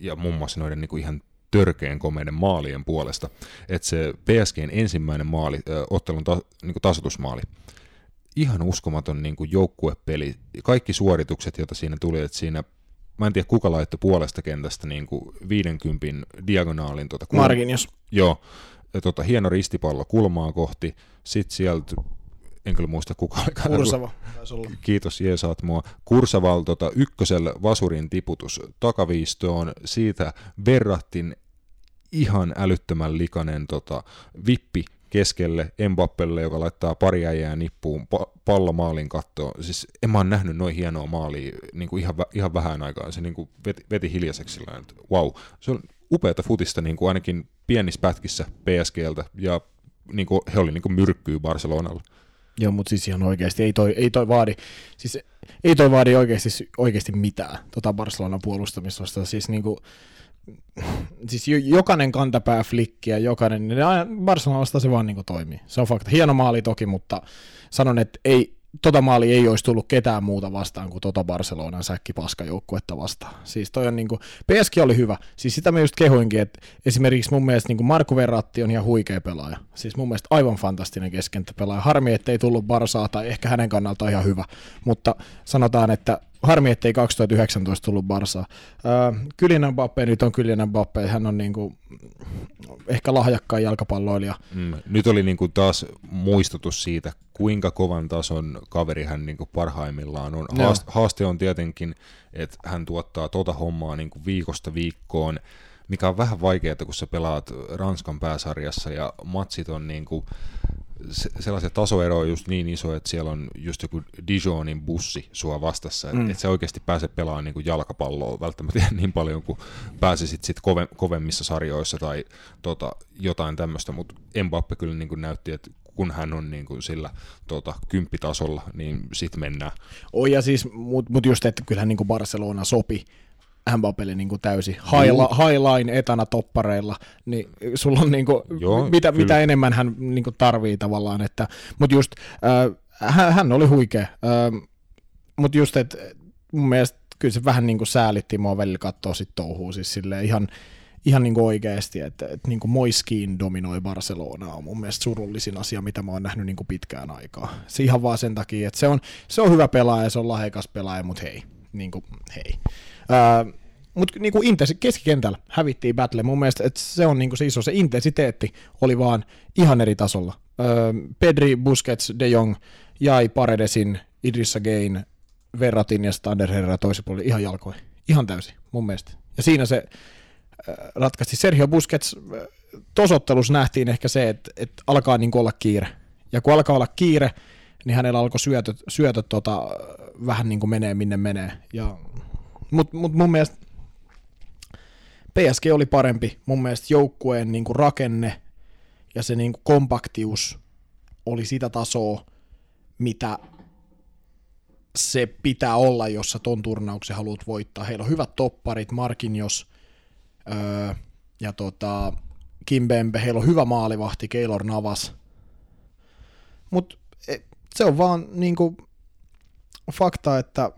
ja muun muassa noiden niin ihan törkeän komeiden maalien puolesta. Että se PSGn ensimmäinen maali, ottelun ta, niin tasotusmaali, ihan uskomaton niin kuin joukkuepeli. Kaikki suoritukset, joita siinä tuli, että siinä mä en tiedä kuka laittoi puolesta kentästä niin kuin 50 diagonaalin. Tuota, kulma. Marginius. Joo, tuota, hieno ristipallo kulmaa kohti, sitten sieltä en kyllä muista kuka oli. Kursava, Kiitos, jeesaat mua. Kursaval tota, ykkösellä vasurin tiputus takaviistoon, siitä verrattiin ihan älyttömän likainen tota, vippi keskelle Mbappelle, joka laittaa pari äijää nippuun pa- pallo maalin kattoon. Siis en mä oon nähnyt noin hienoa maalia niin kuin ihan, ihan vähän aikaa. Se niin kuin veti, veti hiljaiseksi sillä wow. Se on upeata futista niin kuin ainakin pienissä pätkissä PSGltä ja niin kuin, he oli niin kuin myrkkyy Barcelonalla. Joo, mutta siis ihan oikeasti ei toi, ei toi vaadi, siis ei toi vaadi oikeasti, oikeasti mitään tota Barcelonan puolustamista. Siis niinku, [laughs] siis jokainen kantapää flikki ja jokainen, niin Barcelonasta se vaan niinku toimii. Se on fakta. Hieno maali toki, mutta sanon, että ei, tota maali ei olisi tullut ketään muuta vastaan kuin tota Barcelonan säkkipaskajoukkuetta vastaan. Siis toi on niinku, PSG oli hyvä. Siis sitä mä just kehuinkin, että esimerkiksi mun mielestä niinku Marku Verratti on ihan huikea pelaaja. Siis mun mielestä aivan fantastinen keskenttäpelaaja. Harmi, ettei tullut Barsaa tai ehkä hänen kannalta ihan hyvä. Mutta sanotaan, että harmi, ettei 2019 tullut Barsaa. Äh, Mbappe nyt on Kylinan Mbappe. Hän on niinku, ehkä lahjakkain jalkapalloilija. Mm, nyt oli niinku taas muistutus siitä, kuinka kovan tason kaveri hän niin kuin parhaimmillaan on. Haast, haaste on tietenkin, että hän tuottaa tota hommaa niin kuin viikosta viikkoon, mikä on vähän vaikeaa, kun sä pelaat Ranskan pääsarjassa ja matsit on niin sellaisia tasoeroja just niin iso, että siellä on just joku Dijonin bussi sua vastassa, että mm. et sä oikeasti pääse pelaamaan niin kuin jalkapalloa välttämättä [laughs] niin paljon kuin pääsisit sit kove, kovemmissa sarjoissa tai tota, jotain tämmöistä, mutta Mbappe kyllä niin kuin näytti, että kun hän on niin kuin sillä tota, kymppitasolla, niin sitten mennään. Oh, ja siis, mutta mut just, että kyllähän niin kuin Barcelona sopi Mbappelle niin kuin täysin high, highline etana toppareilla, niin sulla on niin kuin, Joo, mitä, mitä enemmän hän niin kuin tarvii tavallaan, että, mutta just äh, hän, hän oli huikea, äh, mutta just, että mun mielestä kyllä se vähän niin kuin säälitti mua välillä katsoa sit touhuu, siis silleen ihan, ihan niin kuin oikeasti, että, että niin kuin Moiskiin dominoi Barcelonaa on mun mielestä surullisin asia, mitä mä oon nähnyt niin kuin pitkään aikaa. Se ihan vaan sen takia, että se on, se on hyvä pelaaja, se on lahjakas pelaaja, mutta hei, niin kuin, hei. Mutta niin kuin intensi- keskikentällä hävittiin battle. Mun mielestä että se on niin kuin se iso, se intensiteetti oli vaan ihan eri tasolla. Öö, Pedri, Busquets, De Jong jäi Paredesin, Idrissa Gain, Verratin ja Stander Herrera toisen puolella ihan jalkoihin. Ihan täysin, mun mielestä. Ja siinä se ratkaisti Sergio Busquets. Tosottelussa nähtiin ehkä se, että, että alkaa niin olla kiire. Ja kun alkaa olla kiire, niin hänellä alkoi syötöt, syötöt tota, vähän niin kuin menee minne menee. Ja, Mutta mut mun mielestä PSG oli parempi. Mun mielestä joukkueen niin kuin rakenne ja se niin kuin kompaktius oli sitä tasoa, mitä se pitää olla, jos sä ton turnauksen haluat voittaa. Heillä on hyvät topparit, Marquinhos, Öö, ja tota, Kimbembe, heillä on hyvä maalivahti, Keylor Navas. Mutta e, se on vaan niinku fakta, että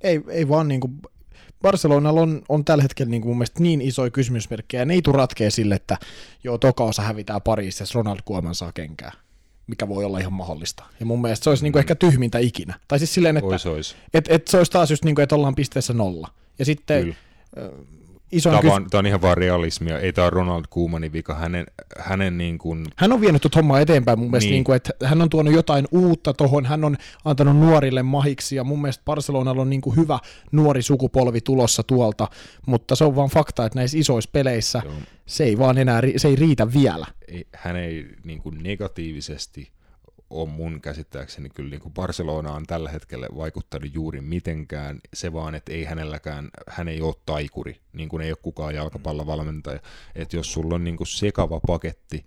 ei, ei vaan niinku Barcelonalla on, on tällä hetkellä niin mun mielestä niin isoja kysymysmerkkejä, ne ei tule ratkea sille, että joo, toka osa hävitään Pariisissa, jos Ronald Kuoman saa kenkää mikä voi olla ihan mahdollista. Ja mun mielestä se olisi mm. niinku ehkä tyhmintä ikinä. Tai siis silleen, että ois, ois. Et, et se olisi taas just niin kuin, että ollaan pisteessä nolla. Ja sitten Kyllä iso tämä, kys- tämä on ihan vaan realismia, ei tämä ole Ronald Koemanin vika, hänen, hänen niin kuin... Hän on vienyt tuota hommaa eteenpäin mun mielestä, niin. Niin kuin, että hän on tuonut jotain uutta tuohon, hän on antanut nuorille mahiksi, ja mun mielestä Barcelonalla on niin kuin hyvä nuori sukupolvi tulossa tuolta, mutta se on vaan fakta, että näissä isoissa peleissä Joo. se ei vaan enää, se ei riitä vielä. Ei, hän ei niin kuin negatiivisesti on mun käsittääkseni kyllä niin kuin Barcelona on tällä hetkellä vaikuttanut juuri mitenkään. Se vaan, että ei hänelläkään, hän ei ole taikuri, niin kuin ei ole kukaan jalkapallovalmentaja. Että jos sulla on niin kuin sekava paketti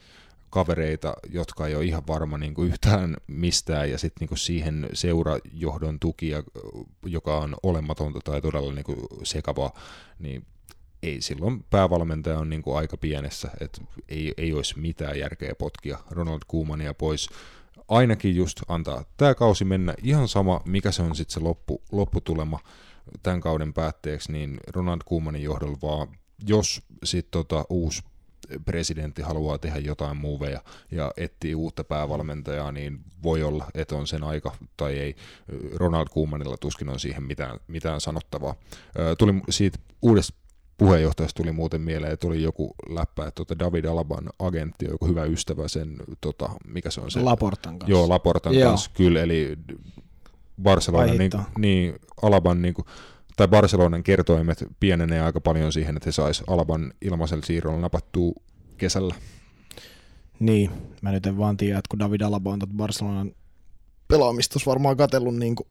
kavereita, jotka ei ole ihan varma niin kuin yhtään mistään, ja sitten niin siihen seurajohdon tuki, joka on olematonta tai todella niin kuin sekavaa, niin ei silloin päävalmentaja on niin kuin aika pienessä, että ei, ei olisi mitään järkeä potkia Ronald Koemania pois ainakin just antaa tämä kausi mennä ihan sama, mikä se on sitten se loppu, lopputulema tämän kauden päätteeksi, niin Ronald Koemanin johdolla vaan, jos sitten tota uusi presidentti haluaa tehdä jotain muuveja ja etsii uutta päävalmentajaa, niin voi olla, että on sen aika tai ei. Ronald Koemanilla tuskin on siihen mitään, mitään sanottavaa. Tuli siitä uudesta puheenjohtajasta tuli muuten mieleen, että tuli joku läppä, että tuota David Alaban agentti on joku hyvä ystävä sen, tota, mikä se on se? Laportan kanssa. Joo, Laportan Joo. kanssa, kyllä, eli Barcelona, niin, niin, Alaban niin kuin, tai Barcelonan kertoimet pienenee aika paljon siihen, että he sais Alaban ilmaisella siirrolla napattua kesällä. Niin, mä nyt en vaan tiedä, että kun David Alaba on Barcelonan pelaamistus varmaan katsellut niin kuin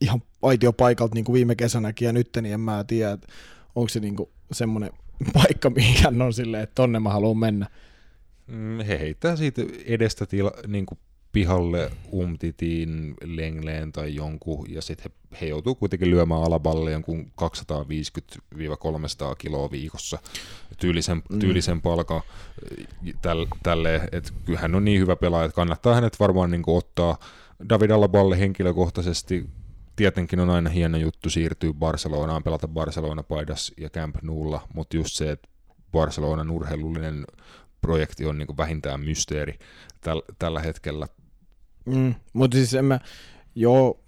ihan aitiopaikalta niin kuin viime kesänäkin ja nyt, niin en mä tiedä, että onko se niin kuin semmoinen [laughs] paikka, mihin hän on silleen, että tonne mä haluan mennä. Mm, he heittää siitä edestä tila, niin kuin pihalle umtitiin Lengleen tai jonkun, ja sitten he, he joutuu kuitenkin lyömään alaballe jonkun 250-300 kiloa viikossa tyylisen, mm. tyylisen palkan täl, tälle, että kyllähän on niin hyvä pelaaja, että kannattaa hänet varmaan niin ottaa David Alaballe henkilökohtaisesti tietenkin on aina hieno juttu siirtyä Barcelonaan, pelata Barcelona-paidas ja Camp Noulla, mutta just se, että Barcelonan urheilullinen projekti on niin vähintään mysteeri täl, tällä hetkellä. Mm, mutta siis en mä, joo,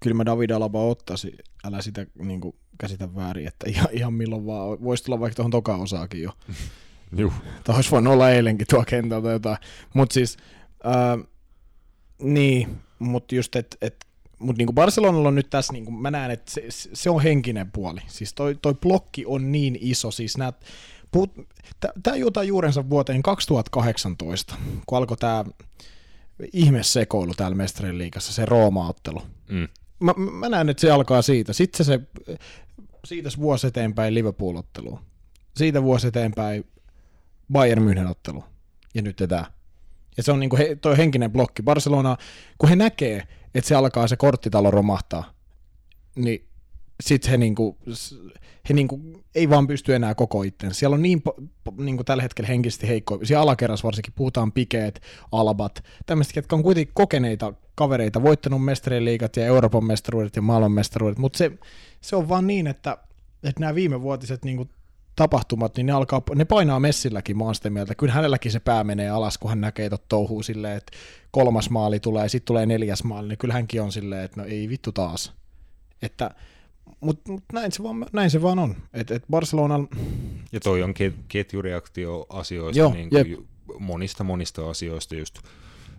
kyllä mä David Alaba ottaisin, älä sitä niin kuin, käsitä väärin, että ihan, ihan milloin vaan, voisi tulla vaikka tuohon toka osaakin jo. [laughs] Juh. Tai olisi voinut olla eilenkin tuo kentältä jotain. Mutta siis, ää, niin, mutta just, että et, mutta niin Barcelonalla on nyt tässä, niin kuin mä näen, että se, se on henkinen puoli. Siis toi, toi blokki on niin iso, siis nämä Tämä juotaa juurensa vuoteen 2018, kun alkoi tämä ihmesekoilu täällä Mestarien liigassa, se Rooma-ottelu. Mm. Mä, mä näen, että se alkaa siitä. Sitten se, se siitä vuosi eteenpäin Liverpool-ottelu. Siitä vuosi eteenpäin Bayern München ottelu. Ja nyt tämä. Ja se on niin he, toi henkinen blokki. Barcelona, kun he näkee, että se alkaa se korttitalo romahtaa, niin sitten he, niinku, he niinku, ei vaan pysty enää koko itten. Siellä on niin niinku tällä hetkellä henkisesti heikko. Siellä alakerrassa varsinkin puhutaan pikeet, albat, tämmöiset, jotka on kuitenkin kokeneita kavereita, voittanut mestarien liigat ja Euroopan mestaruudet ja maailman mestaruudet, mutta se, se on vaan niin, että, että nämä viimevuotiset niinku tapahtumat, niin ne, alkaa, ne painaa messilläkin, mä oon sitä mieltä. Kyllä hänelläkin se pää menee alas, kun hän näkee tot touhuu silleen, että kolmas maali tulee sitten tulee neljäs maali, niin kyllä hänkin on silleen, että no ei vittu taas. Että mutta mut näin, se vaan, näin se vaan on. Et, et Barcelona... Ja toi on ketjureaktio asioista, Joo, niin kuin monista monista asioista just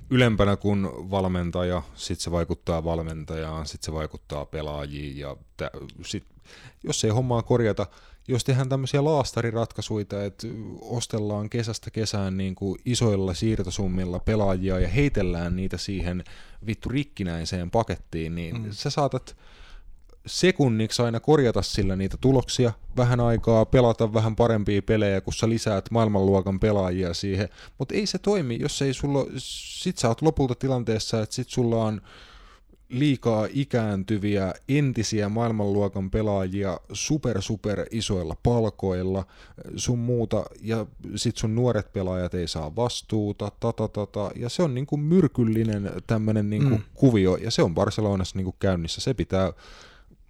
ylempänä kuin valmentaja, sitten se vaikuttaa valmentajaan, sitten se vaikuttaa pelaajiin ja tä, sit, jos ei hommaa korjata, jos tehdään tämmöisiä laastariratkaisuja, että ostellaan kesästä kesään niin kuin isoilla siirtosummilla pelaajia ja heitellään niitä siihen vittu rikkinäiseen pakettiin, niin mm. sä saatat sekunniksi aina korjata sillä niitä tuloksia, vähän aikaa pelata vähän parempia pelejä, kun sä lisäät maailmanluokan pelaajia siihen, mutta ei se toimi, jos ei sulla, sit sä oot lopulta tilanteessa, että sit sulla on liikaa ikääntyviä entisiä maailmanluokan pelaajia super super isoilla palkoilla sun muuta ja sit sun nuoret pelaajat ei saa vastuuta tata, tata, ja se on niinku myrkyllinen tämmönen niinku mm. kuvio ja se on Barcelonassa niinku käynnissä se pitää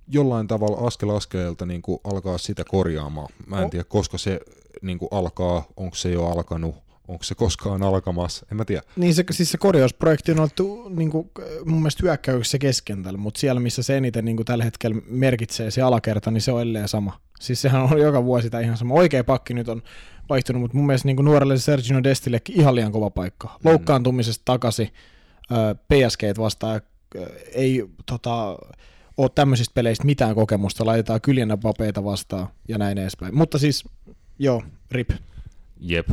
jollain tavalla askel askeleelta niin kuin alkaa sitä korjaamaan. Mä en tiedä, koska se niin kuin alkaa, onko se jo alkanut, onko se koskaan alkamassa, en mä tiedä. Niin se, siis se korjausprojekti on ollut niin kuin, mun mielestä hyökkäyksessä keskentällä, mutta siellä missä se eniten niin kuin tällä hetkellä merkitsee se alakerta, niin se on edelleen sama. Siis sehän on joka vuosi tämä ihan sama. Oikea pakki nyt on vaihtunut, mutta mun mielestä niin kuin nuorelle Sergio Destillekin ihan liian kova paikka. Mm. Loukkaantumisesta takaisin, PSG vastaan, ei tota, ole tämmöisistä peleistä mitään kokemusta, laitetaan kyljennä papeita vastaan ja näin edespäin. Mutta siis, joo, rip. Jep.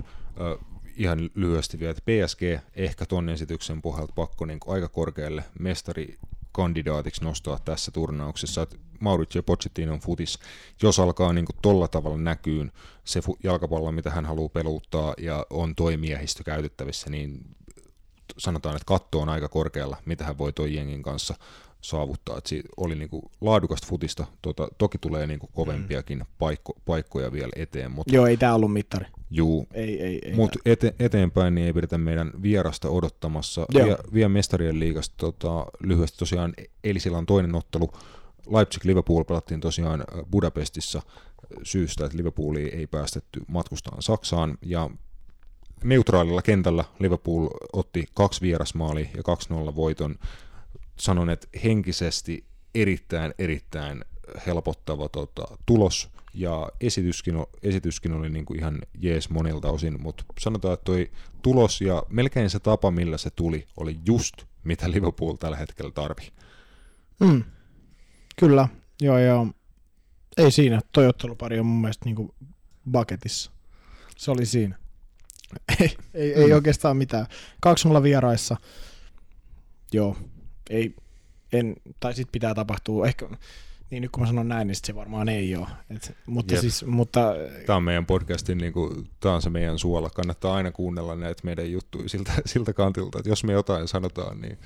Ihan lyhyesti vielä, että PSG ehkä ton esityksen pohjalta pakko niin aika korkealle mestari kandidaatiksi nostaa tässä turnauksessa, että Mauricio Pochettinon futis, jos alkaa niin tolla tavalla näkyyn se jalkapallo, mitä hän haluaa peluttaa ja on toimiehistö käytettävissä, niin sanotaan, että katto on aika korkealla, mitä hän voi toi jengin kanssa saavuttaa. että siitä oli niinku laadukasta futista, tota, toki tulee niinku kovempiakin mm. paikko, paikkoja vielä eteen. Mutta, Joo, ei tämä ollut mittari. Juu, ei, ei, ei mutta ete, eteenpäin niin ei pidetä meidän vierasta odottamassa. Vie, vielä mestarien liigasta tota, lyhyesti tosiaan Elisillan toinen ottelu Leipzig-Liverpool pelattiin tosiaan Budapestissa syystä, että Liverpoolia ei päästetty matkustaan Saksaan, ja neutraalilla kentällä Liverpool otti kaksi vierasmaali ja 2-0 voiton. Sanon, että henkisesti erittäin, erittäin helpottava tota, tulos, ja esityskin, esityskin oli niin kuin ihan jees monilta osin, mutta sanotaan, että toi tulos ja melkein se tapa, millä se tuli, oli just mitä Liverpool tällä hetkellä tarvii. Mm. Kyllä, joo joo. Ei siinä, toi ottelupari on mun mielestä niinku baketissa. Se oli siinä. [laughs] ei, ei, ei Mm. oikeastaan mitään. 2-0 vieraissa. Joo, ei, en, tai sit pitää tapahtua, ehkä, niin nyt kun mä sanon näin, niin sit se varmaan ei ole. Et, mutta Jep. siis, mutta Tämä on meidän podcastin, niin kuin, tämä on se meidän suola. Kannattaa aina kuunnella näitä meidän juttuja siltä, [laughs] siltä kantilta, että jos me jotain sanotaan, niin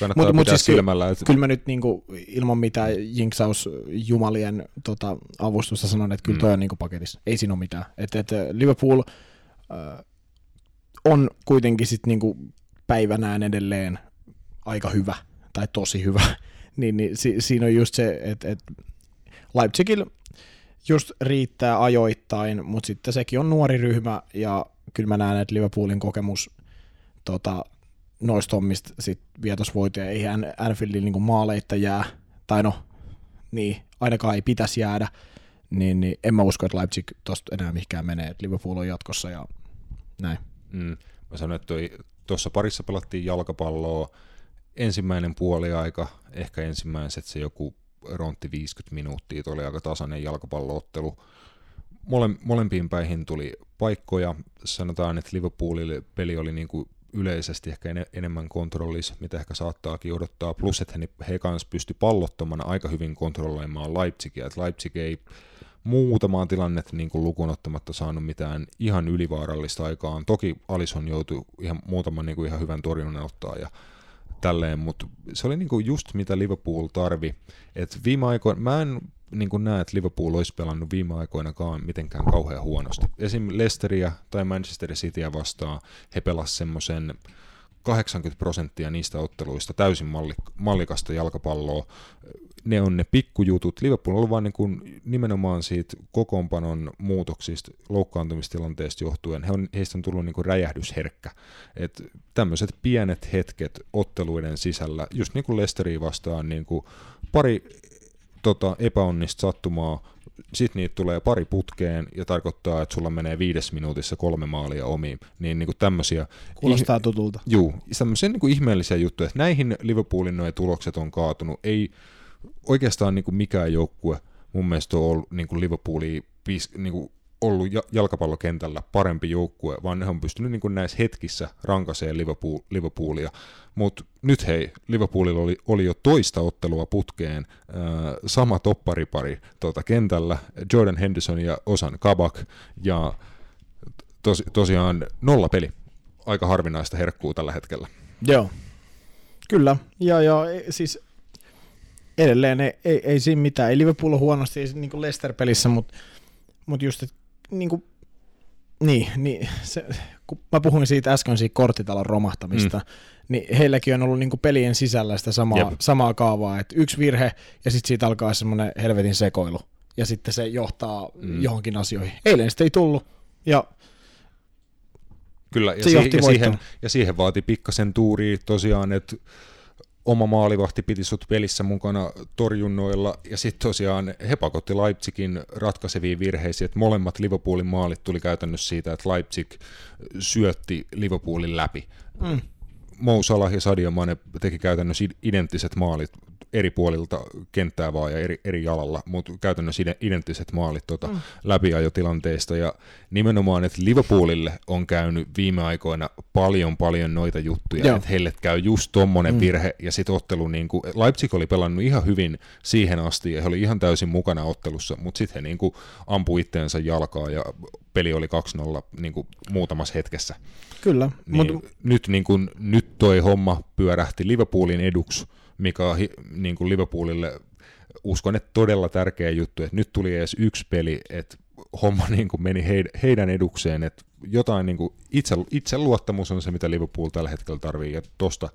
kannattaa Mut- mut, mut pitää siis silmällä. Että, kyllä mä nyt niinku, ilman mitään jinksaus jumalien tota, avustusta sanon, että kyllä Mm. toi on niinku paketissa. Ei siinä ole mitään. Et, et Liverpool äh, on kuitenkin sit niinku päivänään edelleen aika hyvä, tai tosi hyvä. [laughs] niin, niin si, siinä on just se, että et Leipzigillä just riittää ajoittain, mutta sitten sekin on nuori ryhmä, ja kyllä mä näen, että Liverpoolin kokemus tota, noista hommista sit ei An- Anfieldin niin maaleitta jää, tai no, niin, ainakaan ei pitäisi jäädä, niin, niin en mä usko, että Leipzig tosta enää mihinkään menee, että Liverpool on jatkossa ja näin. mm, mä sanoin, että tuossa parissa pelattiin jalkapalloa. Ensimmäinen puoliaika, ehkä ensimmäiset se joku rontti 50 minuuttia, tuo oli aika tasainen jalkapalloottelu. Mole, molempiin päihin tuli paikkoja. Sanotaan, että Liverpoolille peli oli niin kuin yleisesti ehkä en, enemmän kontrollissa, mitä ehkä saattaakin odottaa. Plus, että he, he kanssa pysty pallottomana aika hyvin kontrolloimaan Leipzigia. Että Leipzig ei muutamaan tilannetta niin lukuun ottamatta saanut mitään ihan ylivaarallista aikaan. Toki Alison joutui ihan muutaman niin kuin ihan hyvän torjunnan ottaa ja tälleen, mutta se oli niin kuin just mitä Liverpool tarvi. Et viime aikoina, mä en niin kuin näe, että Liverpool olisi pelannut viime aikoinakaan mitenkään kauhean huonosti. Esim. Leicesteria tai Manchester Cityä vastaan he pelasivat semmoisen 80 prosenttia niistä otteluista täysin malli, mallikasta jalkapalloa. Ne on ne pikkujutut. Liverpool on ollut vain niin kuin nimenomaan siitä kokoonpanon muutoksista, loukkaantumistilanteesta johtuen. He on, heistä on tullut niin kuin räjähdysherkkä. Et tämmöiset pienet hetket otteluiden sisällä, just niin kuin Leicesteria vastaan, niin kuin pari tota, epäonnista sattumaa, sitten niitä tulee pari putkeen ja tarkoittaa, että sulla menee viides minuutissa kolme maalia omiin. Niin, niin kuin tämmöisiä Kuulostaa tutulta. Juu, tämmöisiä niin kuin ihmeellisiä juttuja, että näihin Liverpoolin tulokset on kaatunut. Ei oikeastaan niin kuin mikään joukkue mun mielestä ole ollut niin kuin niin ollut ja- jalkapallokentällä parempi joukkue, vaan ne on pystynyt niin näissä hetkissä rankaseen Liverpool, Liverpoolia. Mutta nyt hei, Liverpoolilla oli, oli jo toista ottelua putkeen, äh, sama topparipari tuota, kentällä, Jordan Henderson ja Osan Kabak, ja tos, tosiaan nolla peli. Aika harvinaista herkkuu tällä hetkellä. Joo, kyllä. Ja, ja e- siis edelleen ei, ei, ei siinä mitään. Ei Liverpool ole huonosti ei, niin kuin Leicester-pelissä, mutta mut just, että niin kuin, niin, niin se, kun mä puhuin siitä äsken siitä korttitalon romahtamista, mm. niin heilläkin on ollut niin kuin pelien sisällä sitä samaa, Jep. samaa kaavaa, että yksi virhe ja sitten siitä alkaa semmoinen helvetin sekoilu ja sitten se johtaa Mm. johonkin asioihin. Eilen sitä ei tullut ja Kyllä, ja, Se siihen, johti ja, siihen, ja siihen vaati pikkasen tuuria tosiaan, että oma maalivahti piti sut pelissä mukana torjunnoilla, ja sitten tosiaan he pakotti Leipzigin ratkaiseviin virheisiin, että molemmat Liverpoolin maalit tuli käytännössä siitä, että Leipzig syötti Liverpoolin läpi. mm, Mo Salah ja Sadio Mane teki käytännössä id- identtiset maalit eri puolilta kenttää vaan ja eri, eri jalalla, mutta käytännössä ide- identtiset maalit tota, mm. läpiajotilanteista. Ja nimenomaan, että Liverpoolille on käynyt viime aikoina paljon paljon noita juttuja, Joo. että heille käy just tommonen mm. Mm. virhe ja sitten ottelu, niin kuin, Leipzig oli pelannut ihan hyvin siihen asti ja he oli ihan täysin mukana ottelussa, mutta sitten he niin kuin, ampui itteensä jalkaa ja peli oli 2-0 niin kuin, muutamassa hetkessä. kyllä. Niin, Mut, nyt, niin kun, nyt toi homma pyörähti Liverpoolin eduksi, mikä on niin kuin Liverpoolille uskon, että todella tärkeä juttu, että nyt tuli edes yksi peli, että homma [laughs] niin kuin meni heidän edukseen, että jotain niin kuin itse, itseluottamus on se, mitä Liverpool tällä hetkellä tarvii, ja tosta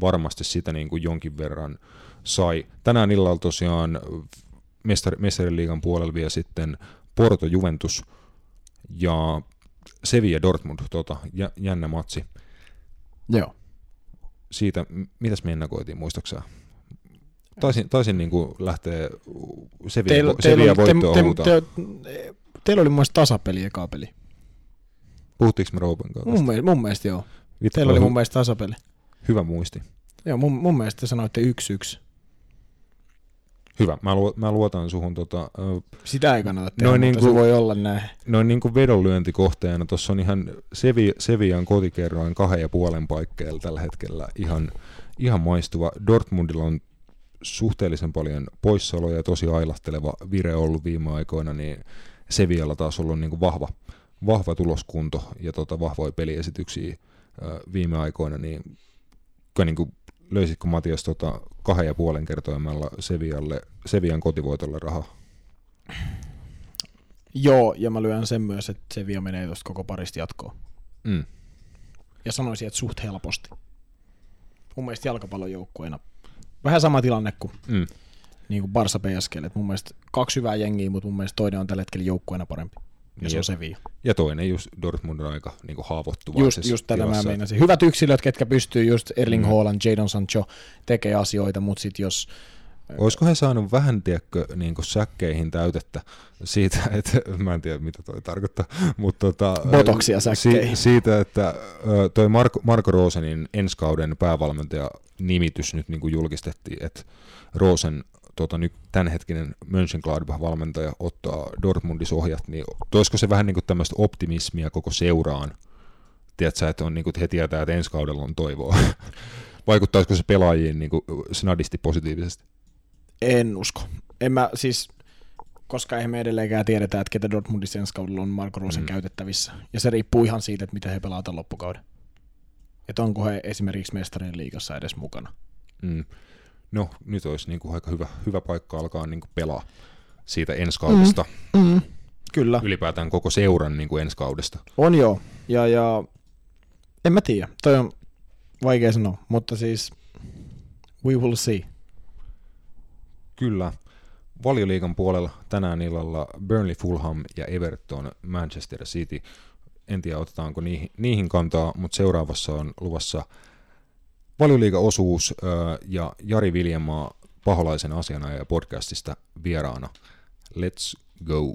varmasti sitä niin kuin jonkin verran sai. Tänään illalla tosiaan mestari, liigan puolella vielä sitten Porto Juventus ja Sevilla Dortmund, tota, jännä matsi. Joo. Siitä, mitäs me ennakoitiin, muistaakseni? Taisin, taisin niin kuin lähteä Sevilla, teillä, Sevilla voittoa te, te, te, Teillä oli mun mielestä tasapeli eka peli. Puhuttiinko me Roopen kanssa? Mun, mielestä, mun mielestä joo. Vittu, Teillä oli mun mielestä tasapeli. Hyvä muisti. Joo, mun, mun mielestä te sanoitte yksi yksi. Hyvä, mä, lu, mä luotan suhun. Tota, Sitä ei kannata tehdä, noin niin kuin, se voi olla näin. Noin niin kuin vedonlyöntikohteena, tuossa on ihan Sevi, Sevian kotikerroin kahden ja puolen paikkeilla tällä hetkellä ihan, ihan maistuva. Dortmundilla on suhteellisen paljon poissaoloja ja tosi ailahteleva vire ollut viime aikoina, niin Sevialla taas ollut niin kuin vahva, vahva tuloskunto ja tota, vahvoja peliesityksiä viime aikoina, niin, niin kuin, löysitkö Matias tota, kahden ja puolen kertoimella Sevialle, Sevian kotivoitolle rahaa? Joo, ja mä lyön sen myös, että Sevilla menee tuosta koko parista jatkoon. Mm. Ja sanoisin, että suht helposti. Mun mielestä jalkapallon joukkueena vähän sama tilanne kuin, mm. niin kuin Barsa PSG. Mun mielestä kaksi hyvää jengiä, mutta mun mielestä toinen on tällä hetkellä joukkueena parempi. Ja niin se on Sevilla. Ja toinen just Dortmund on aika niin haavoittuva. Just, just tätä mä meinasin. Hyvät yksilöt, ketkä pystyy, just Erling mm. Haaland, Jadon Sancho tekee asioita, mutta sitten jos Olisiko he saanut vähän, tiedätkö, niin säkkeihin täytettä siitä, [laughs] että mä en tiedä mitä toi tarkoittaa, [laughs] mutta tota, Botoksia säkkeihin. Si- siitä, että toi Marko, Marko Rosenin ensi kauden päävalmentaja nimitys nyt niin kuin julkistettiin, että Rosen tota, nyt tämänhetkinen Mönchengladbach-valmentaja ottaa Dortmundissa ohjat, niin olisiko se vähän niin kuin tämmöistä optimismia koko seuraan? Tiedätkö, että on, niin kuin, he tietää, että ensi kaudella on toivoa. [laughs] Vaikuttaisiko se pelaajiin niin kuin, snadisti positiivisesti? En usko. En mä siis, koska eihän me edelleenkään tiedetä, että ketä Dortmundissa ensi kaudella on Marko Rosen mm. käytettävissä. Ja se riippuu ihan siitä, että miten he pelaavat loppukauden. Että onko he esimerkiksi mestarien liigassa edes mukana. Mm. No, nyt olisi niin kuin aika hyvä, hyvä paikka alkaa niin kuin pelaa siitä ensi kaudesta. Mm. Mm. Kyllä. Ylipäätään koko seuran niin kuin ensi kaudesta. On joo. Ja, ja en mä tiedä. Toi on vaikea sanoa, mutta siis we will see. Kyllä. Valioliigan puolella tänään illalla Burnley, Fulham ja Everton, Manchester City. En tiedä, otetaanko niihin, niihin kantaa, mutta seuraavassa on luvassa valioliiga-osuus ja Jari Viljamaa paholaisen asianajaja podcastista vieraana. Let's go!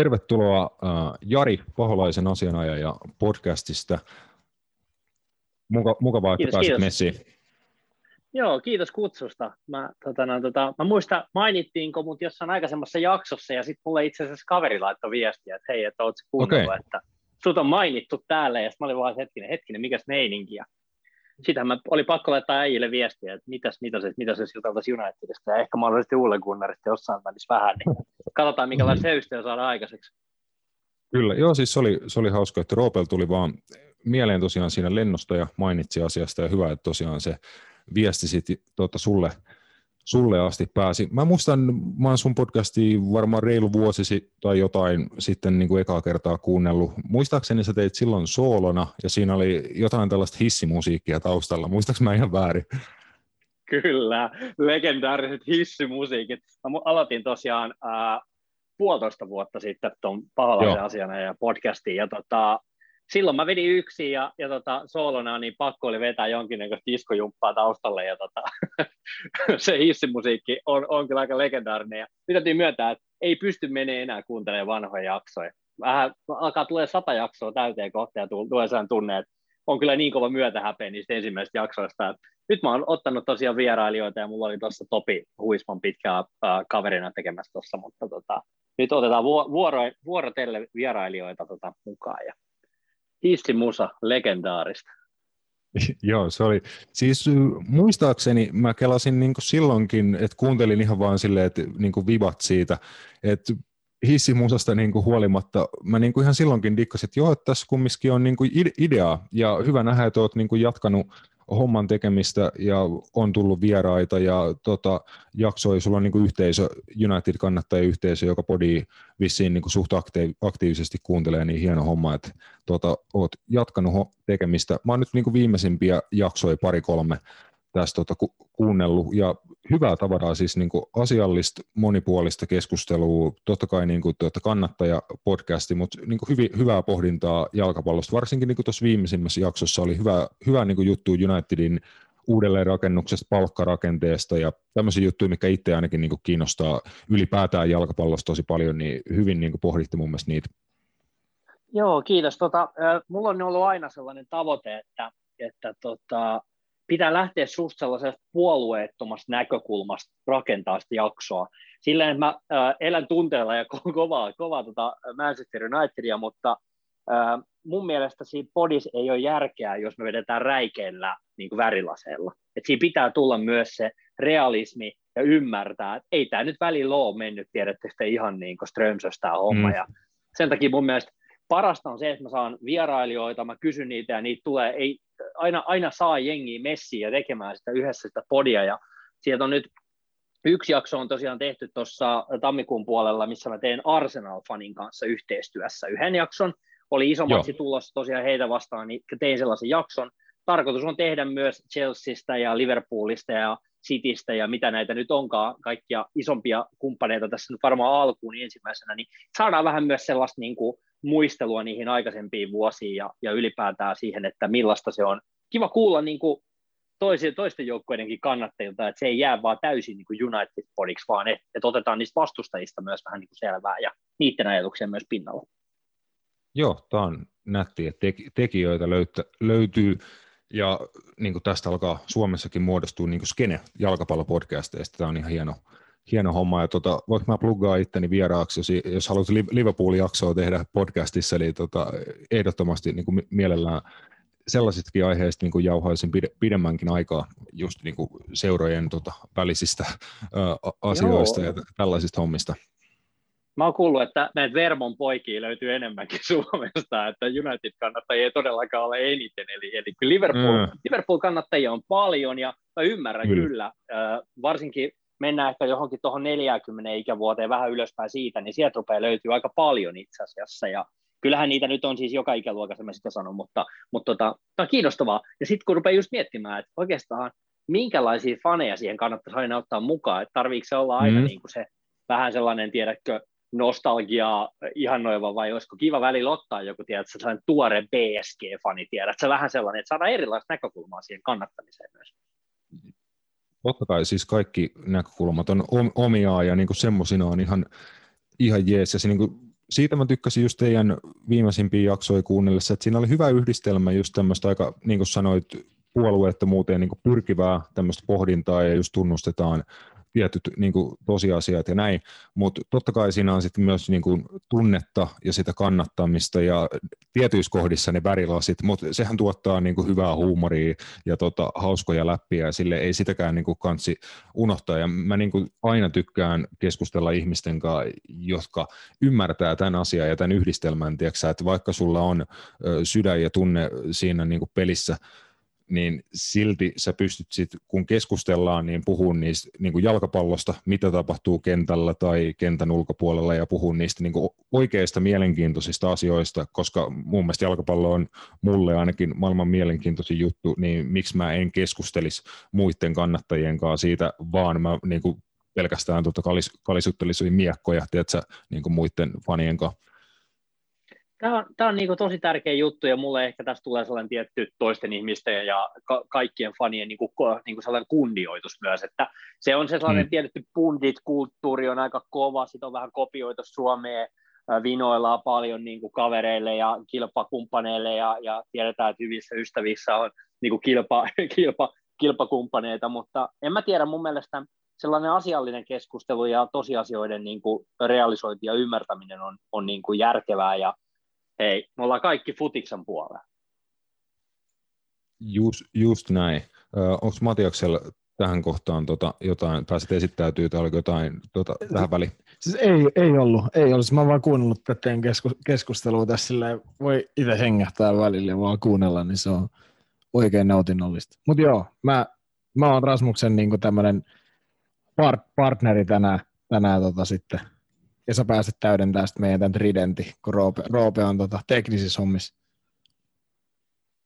Tervetuloa uh, Jari Paholaisen asianajaja podcastista. Muka, mukavaa, että pääsit messiin. Joo, kiitos kutsusta. Mä, tota, no, tota, mä muista, mainittiinko mut jossain aikaisemmassa jaksossa, ja sitten mulle itse asiassa kaveri laittoi viestiä, että hei, että ootko kuunnellut, okay. että sut on mainittu täällä, ja mä olin vaan hetkinen, hetkinen, mikäs meininki, ja sitähän mä oli pakko laittaa äijille viestiä, että mitäs, mitäs, mitäs jos juteltaisiin Unitedista, ja ehkä mahdollisesti Ulle Gunnarista jossain välissä vähän, niin katsotaan, se yhteys saada aikaiseksi. Kyllä, joo, siis se oli, se oli hauska, että Roopel tuli vaan mieleen tosiaan siinä lennosta ja mainitsi asiasta, ja hyvä, että tosiaan se viesti sitten tuota, sulle, sulle asti pääsi. Mä muistan, mä oon sun podcastia varmaan reilu vuosi tai jotain sitten niin kuin ekaa kertaa kuunnellut. Muistaakseni sä teit silloin soolona ja siinä oli jotain tällaista hissimusiikkia taustalla. Muistaaks mä ihan väärin? Kyllä, legendaariset hissimusiikit. Mä aloitin tosiaan äh, puolitoista vuotta sitten tuon paholaisen asiana ja podcastiin ja tota, silloin mä vedin yksin ja, ja tota, soolona, niin pakko oli vetää jonkinnäköistä diskojumppaa taustalle ja tota, [laughs] se hissimusiikki on, on kyllä aika legendaarinen ja täytyy myöntää, että ei pysty menee enää kuuntelemaan vanhoja jaksoja. Vähän alkaa tulee sata jaksoa täyteen kohta ja tulee sellainen tunne, että on kyllä niin kova myötähäpeä niistä ensimmäisistä jaksoista. Nyt mä oon ottanut tosiaan vierailijoita ja mulla oli tuossa Topi Huisman pitkää äh, kaverina tekemässä tuossa, mutta tota, nyt otetaan vuoro, vuorotelle vierailijoita tota, mukaan ja Hissimusa, legendaarista. [laughs] Joo, se oli. Siis muistaakseni mä kelasin niin silloinkin, että kuuntelin ihan vaan silleen, että niin vivat siitä, että hissimusasta niin kuin huolimatta, mä niin kuin ihan silloinkin dikkasin, että joo, että tässä kumminkin on niin kuin ideaa, ja hyvä nähdä, että olet niin kuin jatkanut homman tekemistä ja on tullut vieraita ja tota, jaksoi, sulla on niin kuin yhteisö, United-kannattajayhteisö, joka podi vissiin niin kuin suht aktiivisesti kuuntelee, niin hieno homma, että tota, oot jatkanut tekemistä. Mä oon nyt niin kuin viimeisimpiä jaksoja pari-kolme tästä tota, ku, kuunnellut ja hyvää tavaraa, siis niin kuin asiallista, monipuolista keskustelua, totta kai niin kuin, tuota, kannattaja-podcasti, mutta niin kuin hyvi, hyvää pohdintaa jalkapallosta, varsinkin niin tuossa viimeisimmässä jaksossa oli hyvä, hyvä niin kuin juttu Unitedin uudelleenrakennuksesta, palkkarakenteesta ja tämmöisiä juttuja, mikä itse ainakin niin kuin kiinnostaa ylipäätään jalkapallosta tosi paljon, niin hyvin niin kuin pohditte mun mielestä niitä. Joo, kiitos. Tota, mulla on ollut aina sellainen tavoite, että, että tota, pitää lähteä susta sellaisesta puolueettomasta näkökulmasta rakentaa sitä jaksoa. Silleen, että mä äh, elän tunteella ja ko- [laughs] kovaa, kovaa tota Manchester Unitedia, mutta äh, mun mielestä siinä podis ei ole järkeä, jos me vedetään räikeillä niin värilaseella. Et siinä pitää tulla myös se realismi ja ymmärtää, että ei tämä nyt välillä ole mennyt, tiedättekö te ihan niin kuin Strömsöstä tämä homma. Mm. Ja sen takia mun mielestä parasta on se, että mä saan vierailijoita, mä kysyn niitä ja niitä tulee, ei, aina, aina saa jengiä messiä ja tekemään sitä yhdessä sitä podia ja sieltä on nyt yksi jakso on tosiaan tehty tuossa tammikuun puolella, missä mä teen Arsenal-fanin kanssa yhteistyössä yhden jakson. Oli iso matsi tulossa tosiaan heitä vastaan, niin tein sellaisen jakson. Tarkoitus on tehdä myös Chelseastä ja Liverpoolista ja Citystä ja mitä näitä nyt onkaan, kaikkia isompia kumppaneita tässä nyt varmaan alkuun niin ensimmäisenä, niin saadaan vähän myös sellaista niin kuin muistelua niihin aikaisempiin vuosiin ja, ja ylipäätään siihen, että millaista se on. Kiva kuulla niin kuin toisten, toisten joukkueidenkin kannattajilta, että se ei jää vaan täysin niin United-podiksi, vaan että, että otetaan niistä vastustajista myös vähän niin kuin selvää ja niiden ajatuksia myös pinnalla. Joo, tämä on nätti, että tekijöitä löyttä, löytyy ja niin kuin tästä alkaa Suomessakin muodostua niin skene jalkapallopodcasteista. Tämä on ihan hieno, hieno homma. Ja tota, voinko mä pluggaa itteni vieraaksi, jos, jos haluat Liverpool-jaksoa tehdä podcastissa, eli tota, ehdottomasti niin kuin mielellään sellaisitkin aiheista niin kuin jauhaisin pidemmänkin aikaa just niin kuin seurojen tota, välisistä ä, asioista Joo. ja tällaisista hommista. Mä oon kuullut, että näitä Vermon poikia löytyy enemmänkin [laughs] Suomesta, että United-kannattajia ei todellakaan ole eniten, eli, eli Liverpool, mm. Liverpool-kannattajia on paljon, ja mä ymmärrän kyllä, kyllä äh, varsinkin mennään ehkä johonkin tuohon 40 ikävuoteen vähän ylöspäin siitä, niin sieltä rupeaa löytyy aika paljon itse asiassa, ja kyllähän niitä nyt on siis joka ikäluokassa, mä sitä sanon, mutta, mutta tota, tämä on kiinnostavaa. Ja sitten kun rupeaa just miettimään, että oikeastaan minkälaisia faneja siihen kannattaisi aina ottaa mukaan, että tarviiko se olla aina mm. niin kuin se vähän sellainen, tiedätkö, nostalgiaa ihannoiva, vai olisiko kiva välillä ottaa joku, tiedätkö, sellainen tuore BSG-fani, tiedätkö, vähän sellainen, että saadaan erilaista näkökulmaa siihen kannattamiseen myös. Totta kai siis kaikki näkökulmat on omiaan ja niin semmoisina on ihan, ihan jees. Ja se, niin kuin, siitä mä tykkäsin just teidän viimeisimpiä jaksoja kuunnellessa, että siinä oli hyvä yhdistelmä just tämmöistä aika, niin kuin sanoit, puolueettomuuteen niin pyrkivää tämmöistä pohdintaa ja just tunnustetaan tietyt niin kuin, tosiasiat ja näin, mutta totta kai siinä on sitten myös niin kuin, tunnetta ja sitä kannattamista ja tietyissä kohdissa ne värilasit, mutta sehän tuottaa niin kuin, hyvää huumoria ja tota, hauskoja läppiä ja sille ei sitäkään niin kuin, kansi unohtaa. Ja mä niin kuin, aina tykkään keskustella ihmisten kanssa, jotka ymmärtää tämän asian ja tämän yhdistelmän, tiiäksä, että vaikka sulla on ö, sydän ja tunne siinä niin kuin, pelissä, niin silti sä pystyt sit, kun keskustellaan, niin puhun niistä niin kuin jalkapallosta, mitä tapahtuu kentällä tai kentän ulkopuolella ja puhun niistä niin kuin oikeista mielenkiintoisista asioista, koska mun mielestä jalkapallo on mulle ainakin maailman mielenkiintoisin juttu, niin miksi mä en keskustelisi muiden kannattajien kanssa siitä, vaan mä niin kuin pelkästään tuota kalis, kalisuttelisin miekkoja, tiedätkö, niin kuin muiden fanien kanssa Tämä on, tämä on niin tosi tärkeä juttu ja mulle ehkä tässä tulee sellainen tietty toisten ihmisten ja ka- kaikkien fanien niin kuin, niin kuin sellainen kunnioitus myös, että se on se sellainen mm. tietty pundit-kulttuuri on aika kova, sitä on vähän kopioitu Suomeen, vinoillaan paljon niin kuin kavereille ja kilpakumppaneille ja, ja tiedetään, että hyvissä ystävissä on niin kuin kilpa, [laughs] kilpa, kilpakumppaneita, mutta en mä tiedä, mun mielestä sellainen asiallinen keskustelu ja tosiasioiden niin kuin realisointi ja ymmärtäminen on, on niin kuin järkevää ja hei, me ollaan kaikki futiksen puolella. Just, just näin. Onko Matiaksella tähän kohtaan tota, jotain, pääsit esittäytyy tai oliko jotain tota, tähän väliin? Siis ei, ei ollut, ei ollut. Siis mä oon vaan kuunnellut tätä keskustelua tässä silleen, voi itse hengähtää välillä ja vaan kuunnella, niin se on oikein nautinnollista. Mutta joo, mä, mä oon Rasmuksen niinku tämmönen part, partneri tänään, tänään tota sitten. Ja sä pääset täydentämään sitten meidän tämän tridentti, kun Roope, Roope on tota teknisissä hommissa.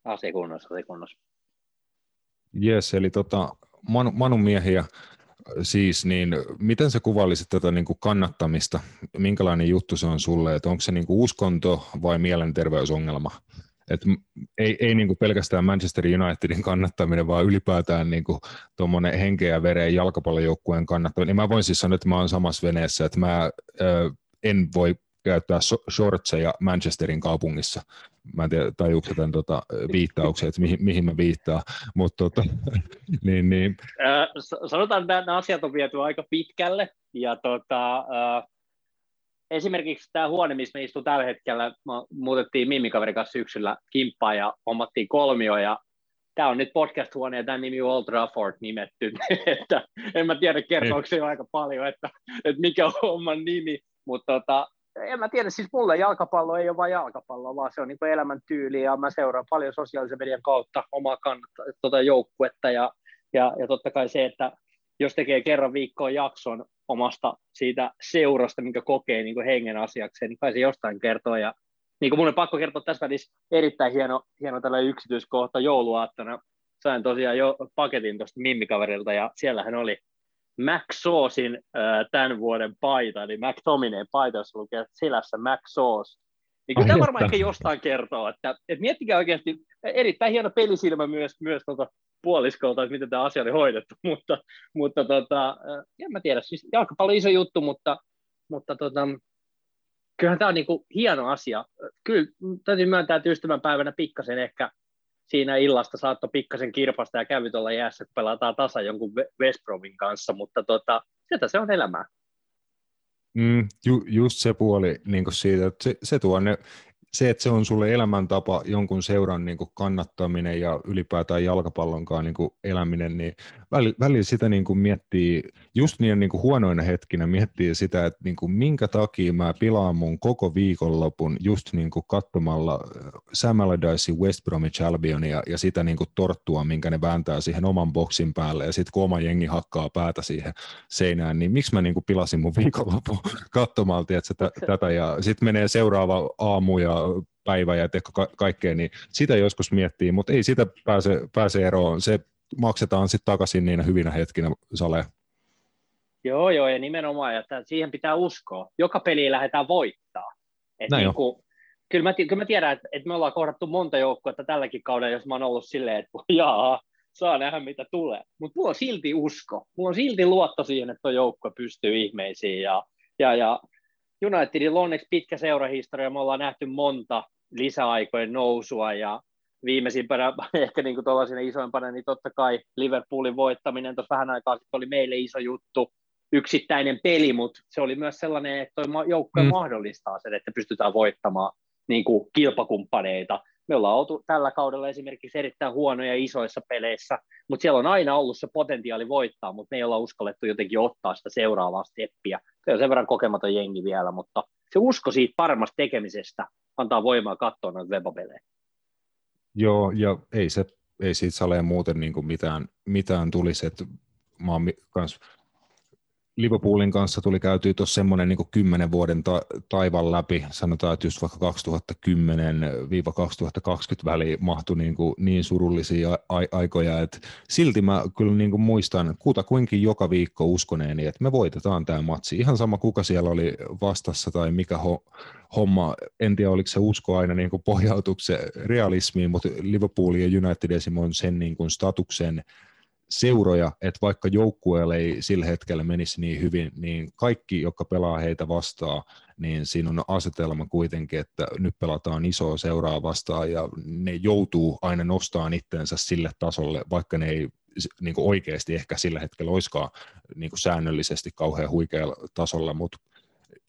Asia kunnossa, asia kunnossa. Jes, eli tota, Manu, Manun miehiä siis, niin miten sä kuvailisit tätä niin kuin kannattamista? Minkälainen juttu se on sulle? Että onko se niin kuin uskonto vai mielenterveysongelma? Et ei ei niin kuin pelkästään Manchester Unitedin kannattaminen, vaan ylipäätään niin kuin henkeä ja vereen jalkapallojoukkueen kannattaminen. Niin mä voin siis sanoa, että mä oon samassa veneessä, että mä ö, en voi käyttää shortseja Manchesterin kaupungissa. Mä en tiedä, tajuuko tämän tota, viittauksen, että mihin, mihin mä viittaan. Mutta tota, [laughs] niin, niin. Sanotaan, että nämä asiat on viety aika pitkälle. Ja tota, äh, esimerkiksi tämä huone, missä me istun tällä hetkellä, muutettiin Mimikaverin kanssa syksyllä kimppaan ja hommattiin kolmio ja tämä on nyt podcast-huone ja tämä nimi on Old Trafford nimetty, [laughs] että en mä tiedä kertooko se aika paljon, että, että mikä on oman nimi, mutta tota, en mä tiedä, siis mulle jalkapallo ei ole vain jalkapallo, vaan se on niin elämäntyyli ja mä seuraan paljon sosiaalisen median kautta omaa kannattaa, tota joukkuetta ja, ja, ja totta kai se, että jos tekee kerran viikkoon jakson omasta siitä seurasta, minkä kokee niin kuin hengen asiakseen, niin kai se jostain kertoo. Ja niin kuin mun on pakko kertoa tässä välissä erittäin hieno, hieno tällä yksityiskohta jouluaattona. Sain tosiaan jo paketin tuosta Mimmikaverilta ja siellähän oli Mac Saucein äh, tämän vuoden paita, eli McTominay paita, jossa lukee silässä Mac Sauce. Niin kyllä tämä varmaan ehkä jostain kertoo, että, että miettikää oikeasti, erittäin hieno pelisilmä myös, myös tuota puoliskolta, että miten tämä asia oli hoidettu, [laughs] mutta, mutta tota, en mä tiedä, siis jalkapallo iso juttu, mutta, mutta tota, kyllähän tämä on niinku hieno asia. Kyllä täytyy myöntää, että ystävänpäivänä pikkasen ehkä siinä illasta saattoi pikkasen kirpasta ja kävi tuolla jäässä, kun pelataan tasa jonkun West Bromin kanssa, mutta tota, sieltä se on elämää. Mm, ju, just se puoli niin siitä, että se, se tuo ne se, että se on sulle elämäntapa, jonkun seuran niin kannattaminen ja ylipäätään jalkapallonkaan niin eläminen, niin välillä, sitä niin kuin miettii, just niin, niin kuin huonoina hetkinä miettii sitä, että niin kuin minkä takia mä pilaan mun koko viikonlopun just niin kuin katsomalla äh, Sam Allardycein West Bromwich Albionia ja sitä niin kuin torttua, minkä ne vääntää siihen oman boksin päälle ja sitten kun oma jengi hakkaa päätä siihen seinään, niin miksi mä niin kuin pilasin mun viikonlopun [laughs] katsomaan että tätä ja sitten menee seuraava aamu ja päivä ja ka- kaikkea, niin sitä joskus miettii, mutta ei sitä pääse, pääse eroon. Se maksetaan sitten takaisin niinä hyvinä hetkinä, Sale. Joo, joo, ja nimenomaan, että siihen pitää uskoa. Joka peli lähdetään voittaa. Et Näin niin kuin, kyllä, mä, kyllä mä tiedän, että, että me ollaan kohdattu monta joukkuetta tälläkin kaudella, jos mä oon ollut silleen, että [laughs] jaa, saa nähdä mitä tulee. Mutta mulla on silti usko. Mulla on silti luotto siihen, että tuo joukkue pystyy ihmeisiin. Ja, ja, ja Unitedilla on onneksi pitkä seurahistoria, me ollaan nähty monta lisäaikojen nousua ja viimeisimpänä [laughs] ehkä niin kuin tuollaisena isoimpana, niin totta kai Liverpoolin voittaminen tuossa vähän aikaa sitten oli meille iso juttu, yksittäinen peli, mutta se oli myös sellainen, että tuo joukkue mm. mahdollistaa sen, että pystytään voittamaan niin kuin kilpakumppaneita. Me ollaan oltu tällä kaudella esimerkiksi erittäin huonoja isoissa peleissä, mutta siellä on aina ollut se potentiaali voittaa, mutta me ei olla uskallettu jotenkin ottaa sitä seuraavaa steppiä. Se on sen verran kokematon jengi vielä, mutta se usko siitä paremmasta tekemisestä antaa voimaa katsoa noita webapelejä. Joo, ja ei, se, ei siitä saleen muuten niin kuin mitään, mitään tulisi, että mä oon kans Liverpoolin kanssa tuli käytyä tuossa semmoinen niin kymmenen vuoden ta- taivan läpi, sanotaan, että just vaikka 2010-2020 väli mahtui niin, kuin niin surullisia a- aikoja, että silti mä kyllä niin kuin muistan kutakuinkin joka viikko uskoneeni, että me voitetaan tämä matsi. Ihan sama kuka siellä oli vastassa tai mikä ho- homma, en tiedä oliko se usko aina niin pohjautuiko se realismiin, mutta Liverpool ja United esimerkiksi on sen niin kuin statuksen seuroja, että vaikka joukkueelle ei sillä hetkellä menisi niin hyvin, niin kaikki, jotka pelaa heitä vastaan, niin siinä on asetelma kuitenkin, että nyt pelataan isoa seuraa vastaan ja ne joutuu aina nostamaan itsensä sille tasolle, vaikka ne ei niin kuin oikeasti ehkä sillä hetkellä olisikaan niin kuin säännöllisesti kauhean huikealla tasolla, mutta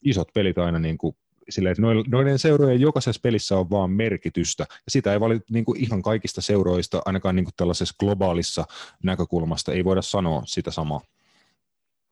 isot pelit aina niin kuin silleen, että noiden seurojen jokaisessa pelissä on vaan merkitystä, ja sitä ei valita niin kuin ihan kaikista seuroista, ainakaan niin kuin tällaisessa globaalissa näkökulmasta, ei voida sanoa sitä samaa.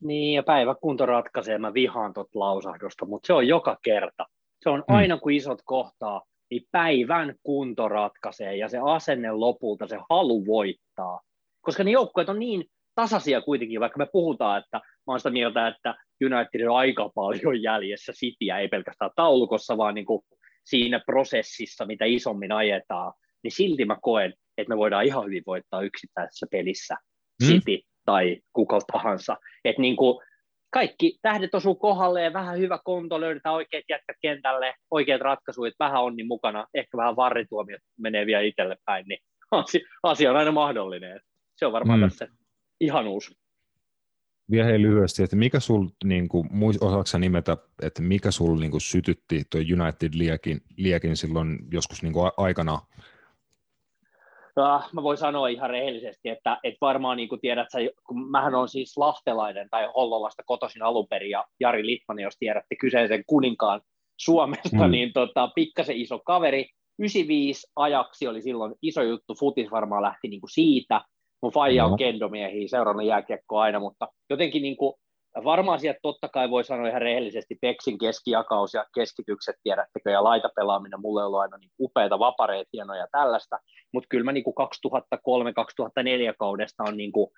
Niin, ja päiväkunto ratkaisee, mä vihaan tuota lausahdusta, mutta se on joka kerta. Se on mm. aina, kun isot kohtaa, niin päivän kunto ratkaisee, ja se asenne lopulta, se halu voittaa. Koska ne joukkueet on niin tasaisia kuitenkin, vaikka me puhutaan, että mä oon sitä mieltä, että United on aika paljon jäljessä Cityä, ei pelkästään taulukossa, vaan niin kuin siinä prosessissa, mitä isommin ajetaan, niin silti mä koen, että me voidaan ihan hyvin voittaa yksittäisessä pelissä mm. City tai kuka tahansa. Että niin kuin kaikki tähdet osuu kohdalleen, vähän hyvä konto, löydetään oikeat jätkät kentälle, oikeat ratkaisut, vähän onni mukana, ehkä vähän varrituomio menee vielä itselle päin, niin [laughs] asia on aina mahdollinen. Se on varmaan mm. tässä uusi. Vielä hei lyhyesti, että mikä sul, niin kuin, osaatko nimetä, että mikä sul niin kuin, sytytti tuo United liekin, liekin silloin joskus niin kuin, aikana? Uh, mä voin sanoa ihan rehellisesti, että, että varmaan niin kuin tiedät, sä, kun mähän on siis lahtelainen tai Hollolasta kotoisin alun perin, ja Jari Litman, jos tiedätte kyseisen kuninkaan Suomesta, mm. niin tota, pikkasen iso kaveri. 95 ajaksi oli silloin iso juttu, futis varmaan lähti niin kuin siitä, Mun faija on kendomiehiä, seurannut jääkiekkoa aina, mutta jotenkin niin kuin, varmaan sieltä totta kai voi sanoa ihan rehellisesti, Peksin keskijakaus ja keskitykset, tiedättekö, ja laitapelaaminen, mulle on ollut aina niin upeita vapareita, hienoja ja tällaista, mutta kyllä mä niin 2003-2004 kaudesta on niin kuin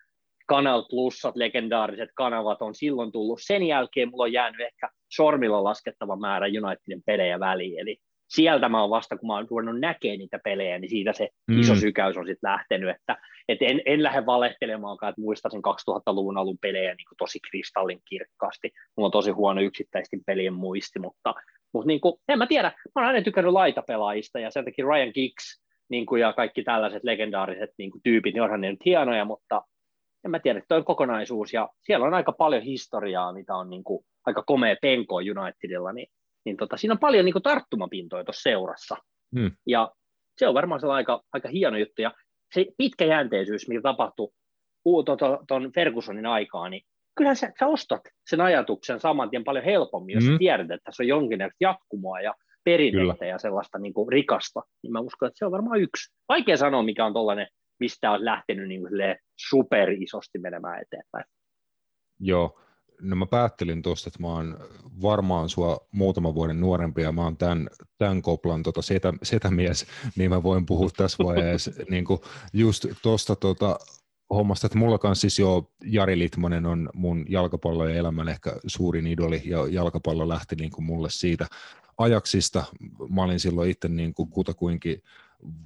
Kanal Plusat, legendaariset kanavat on silloin tullut. Sen jälkeen mulla on jäänyt ehkä sormilla laskettava määrä Unitedin pelejä väliin, eli sieltä mä oon vasta, kun mä oon ruvennut näkemään niitä pelejä, niin siitä se mm. iso sykäys on sitten lähtenyt, että et en, en lähde valehtelemaankaan, että muistasin 2000-luvun alun pelejä niin kuin tosi kristallin kirkkaasti. Mulla on tosi huono yksittäisten pelien muisti, mutta, mutta niin kuin, en mä tiedä, mä oon aina tykännyt laitapelaajista ja sen takia Ryan Giggs niin kuin, ja kaikki tällaiset legendaariset niin kuin, tyypit, niin onhan ne nyt hienoja, mutta en mä tiedä, toi on kokonaisuus ja siellä on aika paljon historiaa, mitä on niin kuin, aika komea penko Unitedilla, niin niin tota, siinä on paljon niin kuin, tarttumapintoja tuossa seurassa. Hmm. Ja se on varmaan aika, aika hieno juttu. Ja se pitkäjänteisyys, mikä tapahtui tuon Fergusonin aikaa, niin kyllähän sä, sä ostat sen ajatuksen saman tien paljon helpommin, jos hmm. tiedät, että tässä on jonkinlaista jatkumoa ja perinnettä ja sellaista niin kuin rikasta. Niin mä uskon, että se on varmaan yksi. Vaikea sanoa, mikä on tuollainen, mistä on lähtenyt niin kuin super isosti menemään eteenpäin. Joo, no mä päättelin tuosta, että mä oon varmaan sua muutaman vuoden nuorempi ja mä oon tämän, tämän koplan tota setä, setämies, niin mä voin puhua tässä vaiheessa [laughs] niin kuin just tuosta tota, hommasta, että mulla kanssa siis jo Jari Litmanen on mun jalkapallo ja elämän ehkä suurin idoli ja jalkapallo lähti niin kuin mulle siitä ajaksista. Mä olin silloin itse niin kuin kutakuinkin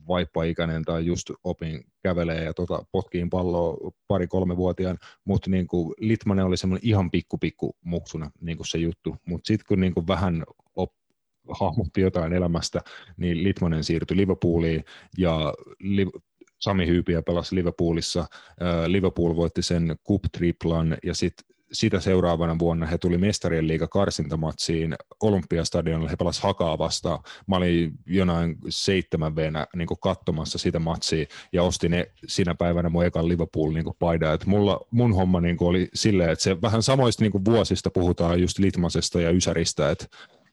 vaippaikäinen tai just opin kävelee ja tota, potkiin palloa pari-kolme vuotiaan, mutta niin Litmanen oli semmoinen ihan pikku pikku muksuna niin kuin se juttu, mutta sitten kun niin kuin vähän op, hahmotti jotain elämästä, niin Litmanen siirtyi Liverpooliin ja Li- Sami Hyypiä pelasi Liverpoolissa. Liverpool voitti sen Cup-triplan ja sitten sitä seuraavana vuonna he tuli mestarien liiga karsintamatsiin Olympiastadionille, he pelasivat Hakaa vastaan. Mä olin jonain seitsemän venä niin katsomassa sitä matsia ja ostin ne siinä päivänä mun ekan Liverpool niin paidan. Et mulla, mun homma niin oli silleen, että se vähän samoista niin vuosista puhutaan just Litmasesta ja Ysäristä, että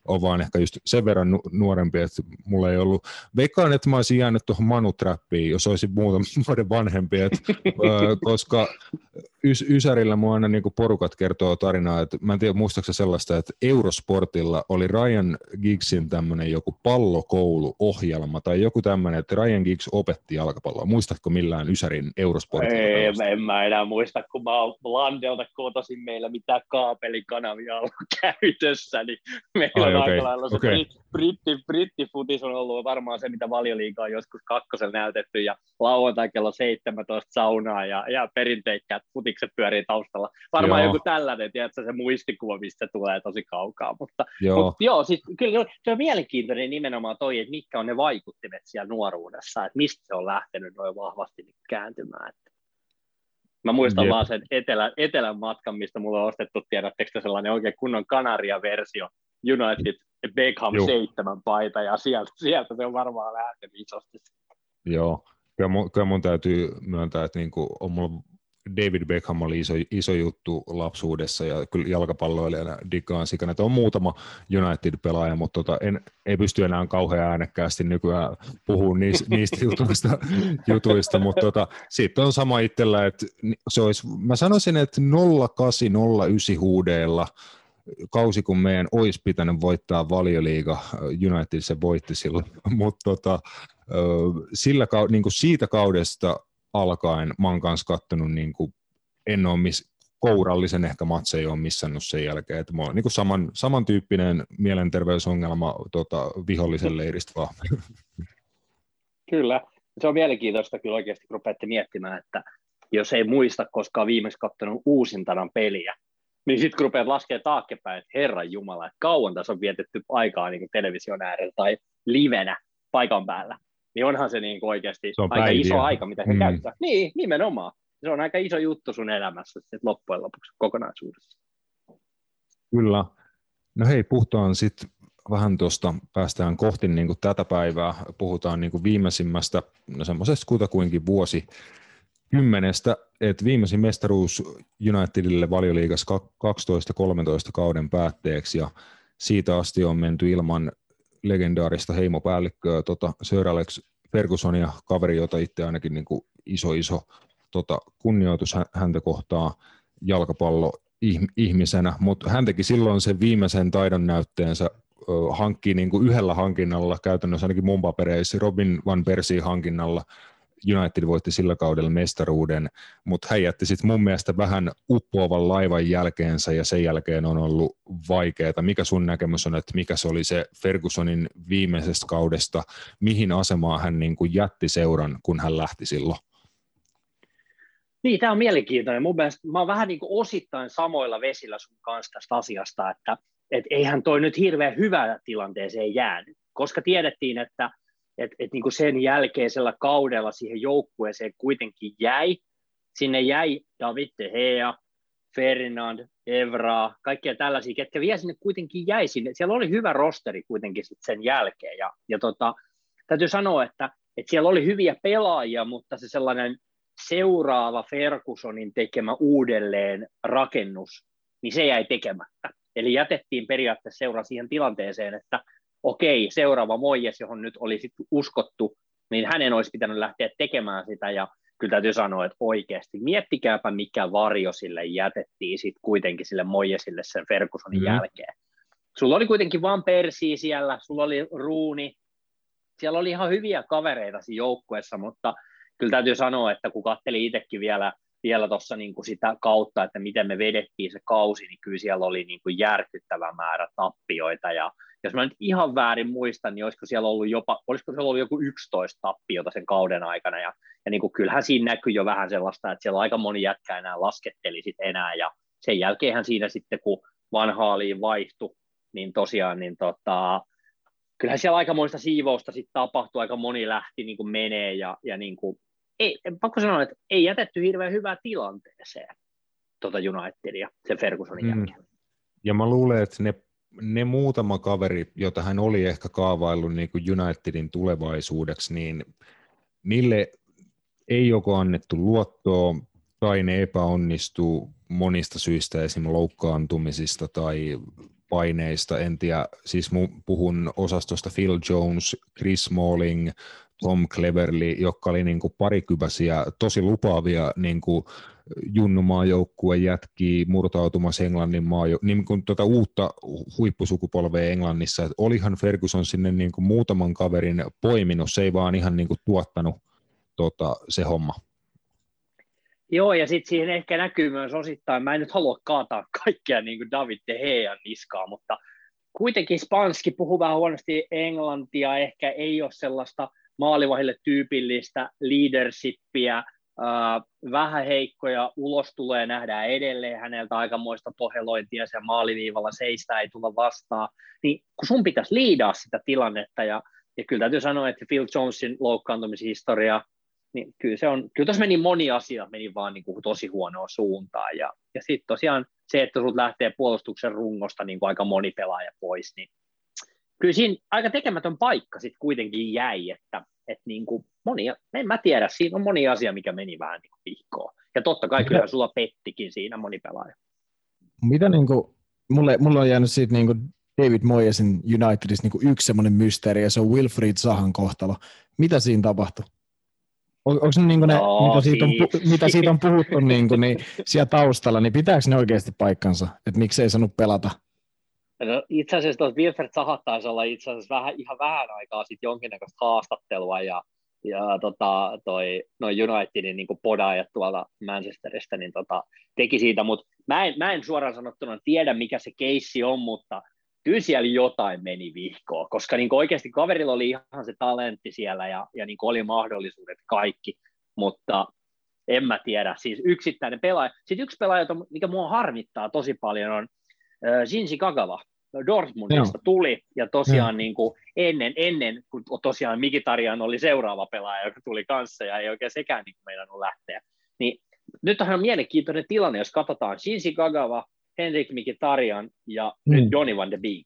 on vaan ehkä just sen verran nu- nuorempi, että mulla ei ollut, veikkaan, että mä olisin jäänyt tuohon Manu Trappiin, jos olisin muutaman [laughs] vuoden vanhempi, että, koska Ys- Ysärillä mua aina niin porukat kertoo tarinaa, että mä en tiedä muistaakseni sellaista, että Eurosportilla oli Ryan Giggsin tämmöinen joku pallokouluohjelma tai joku tämmöinen, että Ryan Giggs opetti jalkapalloa. Muistatko millään Ysärin Eurosportilla? Ei, en mä enää muista, kun mä oon Landelta kotoisin meillä mitä kaapelikanavia on [laughs] käytössä, niin meillä okay. aika lailla se okay. britti, brittifutis on ollut varmaan se, mitä valioliiga on joskus kakkosella näytetty ja lauantai kello 17 saunaa ja, ja perinteikkäät futikset pyörii taustalla. Varmaan joo. joku tällainen, tiedätkö, se muistikuva, mistä se tulee tosi kaukaa. Mutta joo, mutta joo siis, kyllä se on mielenkiintoinen nimenomaan toi, että mitkä on ne vaikuttimet siellä nuoruudessa, että mistä se on lähtenyt noin vahvasti kääntymään. Mä muistan Jep. vaan sen etelä, etelän matkan, mistä mulla on ostettu, tiedättekö sellainen oikein kunnon Kanaria-versio, United Beckham Juh. 7 paita, ja sieltä, sieltä se on varmaan lähtenyt isosti. Joo, kyllä mun, kyllä mun täytyy myöntää, että niin kuin on mulla David Beckham oli iso, iso juttu lapsuudessa ja kyllä jalkapalloilijana digaan sikana, että on muutama United-pelaaja, mutta tota, en, ei pysty enää kauhean äänekkäästi nykyään puhumaan niistä, [laughs] niistä jutuista, jutuista mutta tota, sitten on sama itsellä, että se olisi, mä sanoisin, että 0809 huudeilla kausi, kun meidän olisi pitänyt voittaa valioliiga, United se voitti silloin, [laughs] mutta tota, sillä, niin kuin siitä kaudesta alkaen mä oon kanssa kattonut, niin kuin, en ole miss, kourallisen ehkä matse ei ole missannut sen jälkeen, että mulla on niin saman, samantyyppinen mielenterveysongelma tota, vihollisen leiristä vaan. [laughs] Kyllä, se on mielenkiintoista kyllä oikeasti, kun rupeatte miettimään, että jos ei muista koskaan viimeksi katsonut uusintanan peliä, niin sitten kun rupeat laskemaan taakkepäin, että herran jumala, että kauan tässä on vietetty aikaa niin television äärellä tai livenä paikan päällä, niin onhan se niin oikeasti se aika päiviä. iso aika, mitä he mm. käyttää. Niin, nimenomaan. Se on aika iso juttu sun elämässä sit loppujen lopuksi kokonaisuudessa. Kyllä. No hei, puhutaan sitten vähän tuosta, päästään kohti niin kuin tätä päivää, puhutaan niin kuin viimeisimmästä, no semmoisesta kutakuinkin vuosi kymmenestä, että viimeisin mestaruus Unitedille valioliigassa 12-13 kauden päätteeksi ja siitä asti on menty ilman legendaarista heimopäällikköä, tota Sir Alex Fergusonia, kaveri, jota itse ainakin niin kuin iso iso tota, kunnioitus häntä kohtaa jalkapallo ihmisenä, mutta hän teki silloin sen viimeisen taidon näytteensä hankkii niin kuin yhdellä hankinnalla, käytännössä ainakin mun papereissa, Robin Van Persie hankinnalla United voitti sillä kaudella mestaruuden, mutta hän jätti sitten mun mielestä vähän uppoavan laivan jälkeensä ja sen jälkeen on ollut vaikeaa. Mikä sun näkemys on, että mikä se oli se Fergusonin viimeisestä kaudesta, mihin asemaan hän niin kuin jätti seuran, kun hän lähti silloin? Niin, tämä on mielenkiintoinen. Mun mielestä mä oon vähän niin kuin osittain samoilla vesillä sun kanssa tästä asiasta, että et eihän toi nyt hirveän hyvää tilanteeseen jäänyt, koska tiedettiin, että et, et niin kuin sen jälkeisellä kaudella siihen joukkueeseen kuitenkin jäi. Sinne jäi David De Gea, Ferdinand, Evra, kaikkia tällaisia, ketkä vielä sinne kuitenkin jäi sinne. Siellä oli hyvä rosteri kuitenkin sit sen jälkeen. Ja, ja tota, täytyy sanoa, että, että siellä oli hyviä pelaajia, mutta se sellainen seuraava Fergusonin tekemä uudelleen rakennus, niin se jäi tekemättä. Eli jätettiin periaatteessa seura siihen tilanteeseen, että okei, seuraava Moijes, johon nyt oli sit uskottu, niin hänen olisi pitänyt lähteä tekemään sitä, ja kyllä täytyy sanoa, että oikeasti miettikääpä, mikä varjo sille jätettiin sitten kuitenkin sille Moijesille sen Fergusonin mm. jälkeen. Sulla oli kuitenkin Van Persi siellä, sulla oli Ruuni, siellä oli ihan hyviä kavereita siinä joukkueessa, mutta kyllä täytyy sanoa, että kun katteli itsekin vielä, vielä tuossa niin sitä kautta, että miten me vedettiin se kausi, niin kyllä siellä oli niin kuin järkyttävä määrä tappioita ja jos mä nyt ihan väärin muistan, niin olisiko siellä ollut jopa, olisiko siellä ollut joku 11 tappiota sen kauden aikana, ja, ja niin kuin, kyllähän siinä näkyy jo vähän sellaista, että siellä aika moni jätkä enää lasketteli sit enää, ja sen jälkeenhän siinä sitten, kun vanhaaliin vaihtui, niin tosiaan, niin tota, kyllähän siellä aikamoista siivousta sitten tapahtui, aika moni lähti niin kuin menee, ja, ja niin kuin, ei, pakko sanoa, että ei jätetty hirveän hyvää tilanteeseen tuota Unitedia sen Fergusonin mm. jälkeen. Ja mä luulen, että ne ne muutama kaveri, jota hän oli ehkä kaavaillut niin kuin Unitedin tulevaisuudeksi, niin niille ei joko annettu luottoa tai ne epäonnistuu monista syistä, esimerkiksi loukkaantumisista tai paineista, en tiedä, siis puhun osastosta Phil Jones, Chris Smalling, Tom Cleverly, jotka oli niin kuin tosi lupaavia niin kuin junnumaajoukkue jätkii murtautumassa Englannin maa, niin kuin tuota uutta huippusukupolvea Englannissa. Et olihan Ferguson sinne niin kuin muutaman kaverin poiminut, se ei vaan ihan niin kuin tuottanut tota, se homma. Joo, ja sitten siihen ehkä näkyy myös osittain, mä en nyt halua kaataa kaikkea niin kuin David De Gean niskaa, mutta kuitenkin Spanski puhuu vähän huonosti englantia, ehkä ei ole sellaista maalivahille tyypillistä leadershipia, vähän heikkoja, ulos tulee nähdä edelleen häneltä aikamoista pohelointia, se maaliviivalla seistä ei tulla vastaan, niin kun sun pitäisi liidaa sitä tilannetta, ja, ja kyllä täytyy sanoa, että Phil Jonesin loukkaantumishistoria, niin kyllä, se on, kyllä tuossa meni moni asia, meni vaan niin kuin tosi huonoa suuntaan, ja, ja sitten tosiaan se, että sut lähtee puolustuksen rungosta niin kuin aika moni pelaaja pois, niin kyllä siinä aika tekemätön paikka sitten kuitenkin jäi, että, että niin kuin monia, en mä tiedä, siinä on moni asia, mikä meni vähän niin vihkoon. Ja totta kai kyllä sulla pettikin siinä moni pelaaja. Mitä niin kuin, mulle, mulle on jäänyt siitä niin kuin David Moyesin Unitedissa niin kuin yksi semmoinen mysteeri, ja se on Wilfried Sahan kohtalo. Mitä siinä tapahtui? On, onko ne, niin ne no, mitä, siitä on, siis. mitä siitä on puhuttu niin kuin, niin siellä taustalla, niin pitääkö ne oikeasti paikkansa, että miksi ei saanut pelata? No, itse asiassa tuossa Wilfred Sahat taisi olla itse asiassa vähän, ihan vähän aikaa sitten jonkinnäköistä haastattelua, ja, ja tota, toi, noin Unitedin niin podaajat tuolta Manchesterista niin tota, teki siitä, mutta mä en, mä en suoraan sanottuna tiedä, mikä se keissi on, mutta kyllä siellä jotain meni vihkoa, koska niin oikeasti kaverilla oli ihan se talentti siellä ja, ja niin oli mahdollisuudet kaikki, mutta en mä tiedä, siis yksittäinen pelaaja. Sitten yksi pelaaja, mikä mua harmittaa tosi paljon, on Shinji Kagawa. Dortmundista Joo. tuli, ja tosiaan Joo. niin kuin ennen, ennen, kun tosiaan Mikitarian oli seuraava pelaaja, joka tuli kanssa, ja ei oikein sekään niin meidän on lähteä. Niin nyt on mielenkiintoinen tilanne, jos katsotaan Shinji Kagawa, Henrik Mikitarian ja mm. nyt Johnny van de Beek.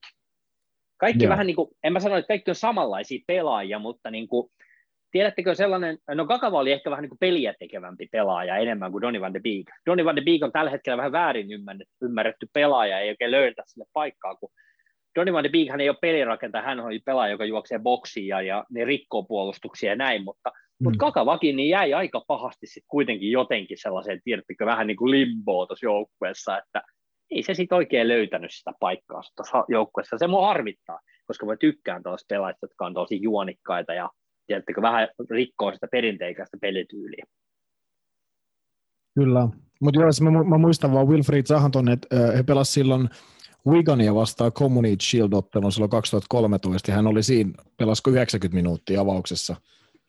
Kaikki Joo. vähän niin kuin, en mä sano, että kaikki on samanlaisia pelaajia, mutta niin kuin, tiedättekö sellainen, no Kakava oli ehkä vähän niin kuin peliä tekevämpi pelaaja enemmän kuin Donny van de Beek. Donny van de Beek on tällä hetkellä vähän väärin ymmärretty pelaaja, ei oikein löydetä sille paikkaa, kun Donny van de Beek hän ei ole pelirakentaja, hän on pelaaja, joka juoksee boksia ja ne rikkoo puolustuksia ja näin, mutta, mm. mutta Kakavakin niin jäi aika pahasti sitten kuitenkin jotenkin sellaiseen, tiedättekö, vähän niin kuin limboa tuossa joukkueessa, että ei se sitten oikein löytänyt sitä paikkaa tuossa joukkueessa. Se mua harmittaa, koska mä tykkään tuosta pelaajista, jotka on tosi juonikkaita ja tiedättekö, vähän rikkoo sitä perinteikäistä pelityyliä. Kyllä, mutta joo, mä, mä, muistan vaan Wilfried Sahanton, että he pelasivat silloin Wigania vastaan Community Shield-ottelun silloin 2013, ja hän oli siinä, pelasko 90 minuuttia avauksessa,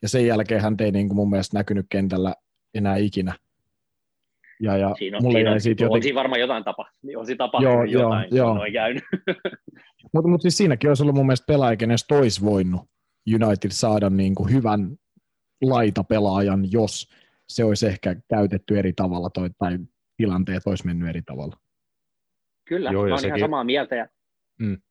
ja sen jälkeen hän ei niin kuin mun mielestä näkynyt kentällä enää ikinä. Ja, ja siinä on, mulle siinä, on, siitä joten... on siinä varmaan jotain tapa, on siinä tapahtunut joo, jotain, joo, joo. on käynyt. [laughs] Mutta mut siis siinäkin olisi ollut mun mielestä pelaaja, kenestä olisi voinut United saada niin kuin hyvän laitapelaajan, jos se olisi ehkä käytetty eri tavalla toi, tai tilanteet olisi mennyt eri tavalla. Kyllä, Joo, mä olen sekin... ihan samaa mieltä. Ja... Mm.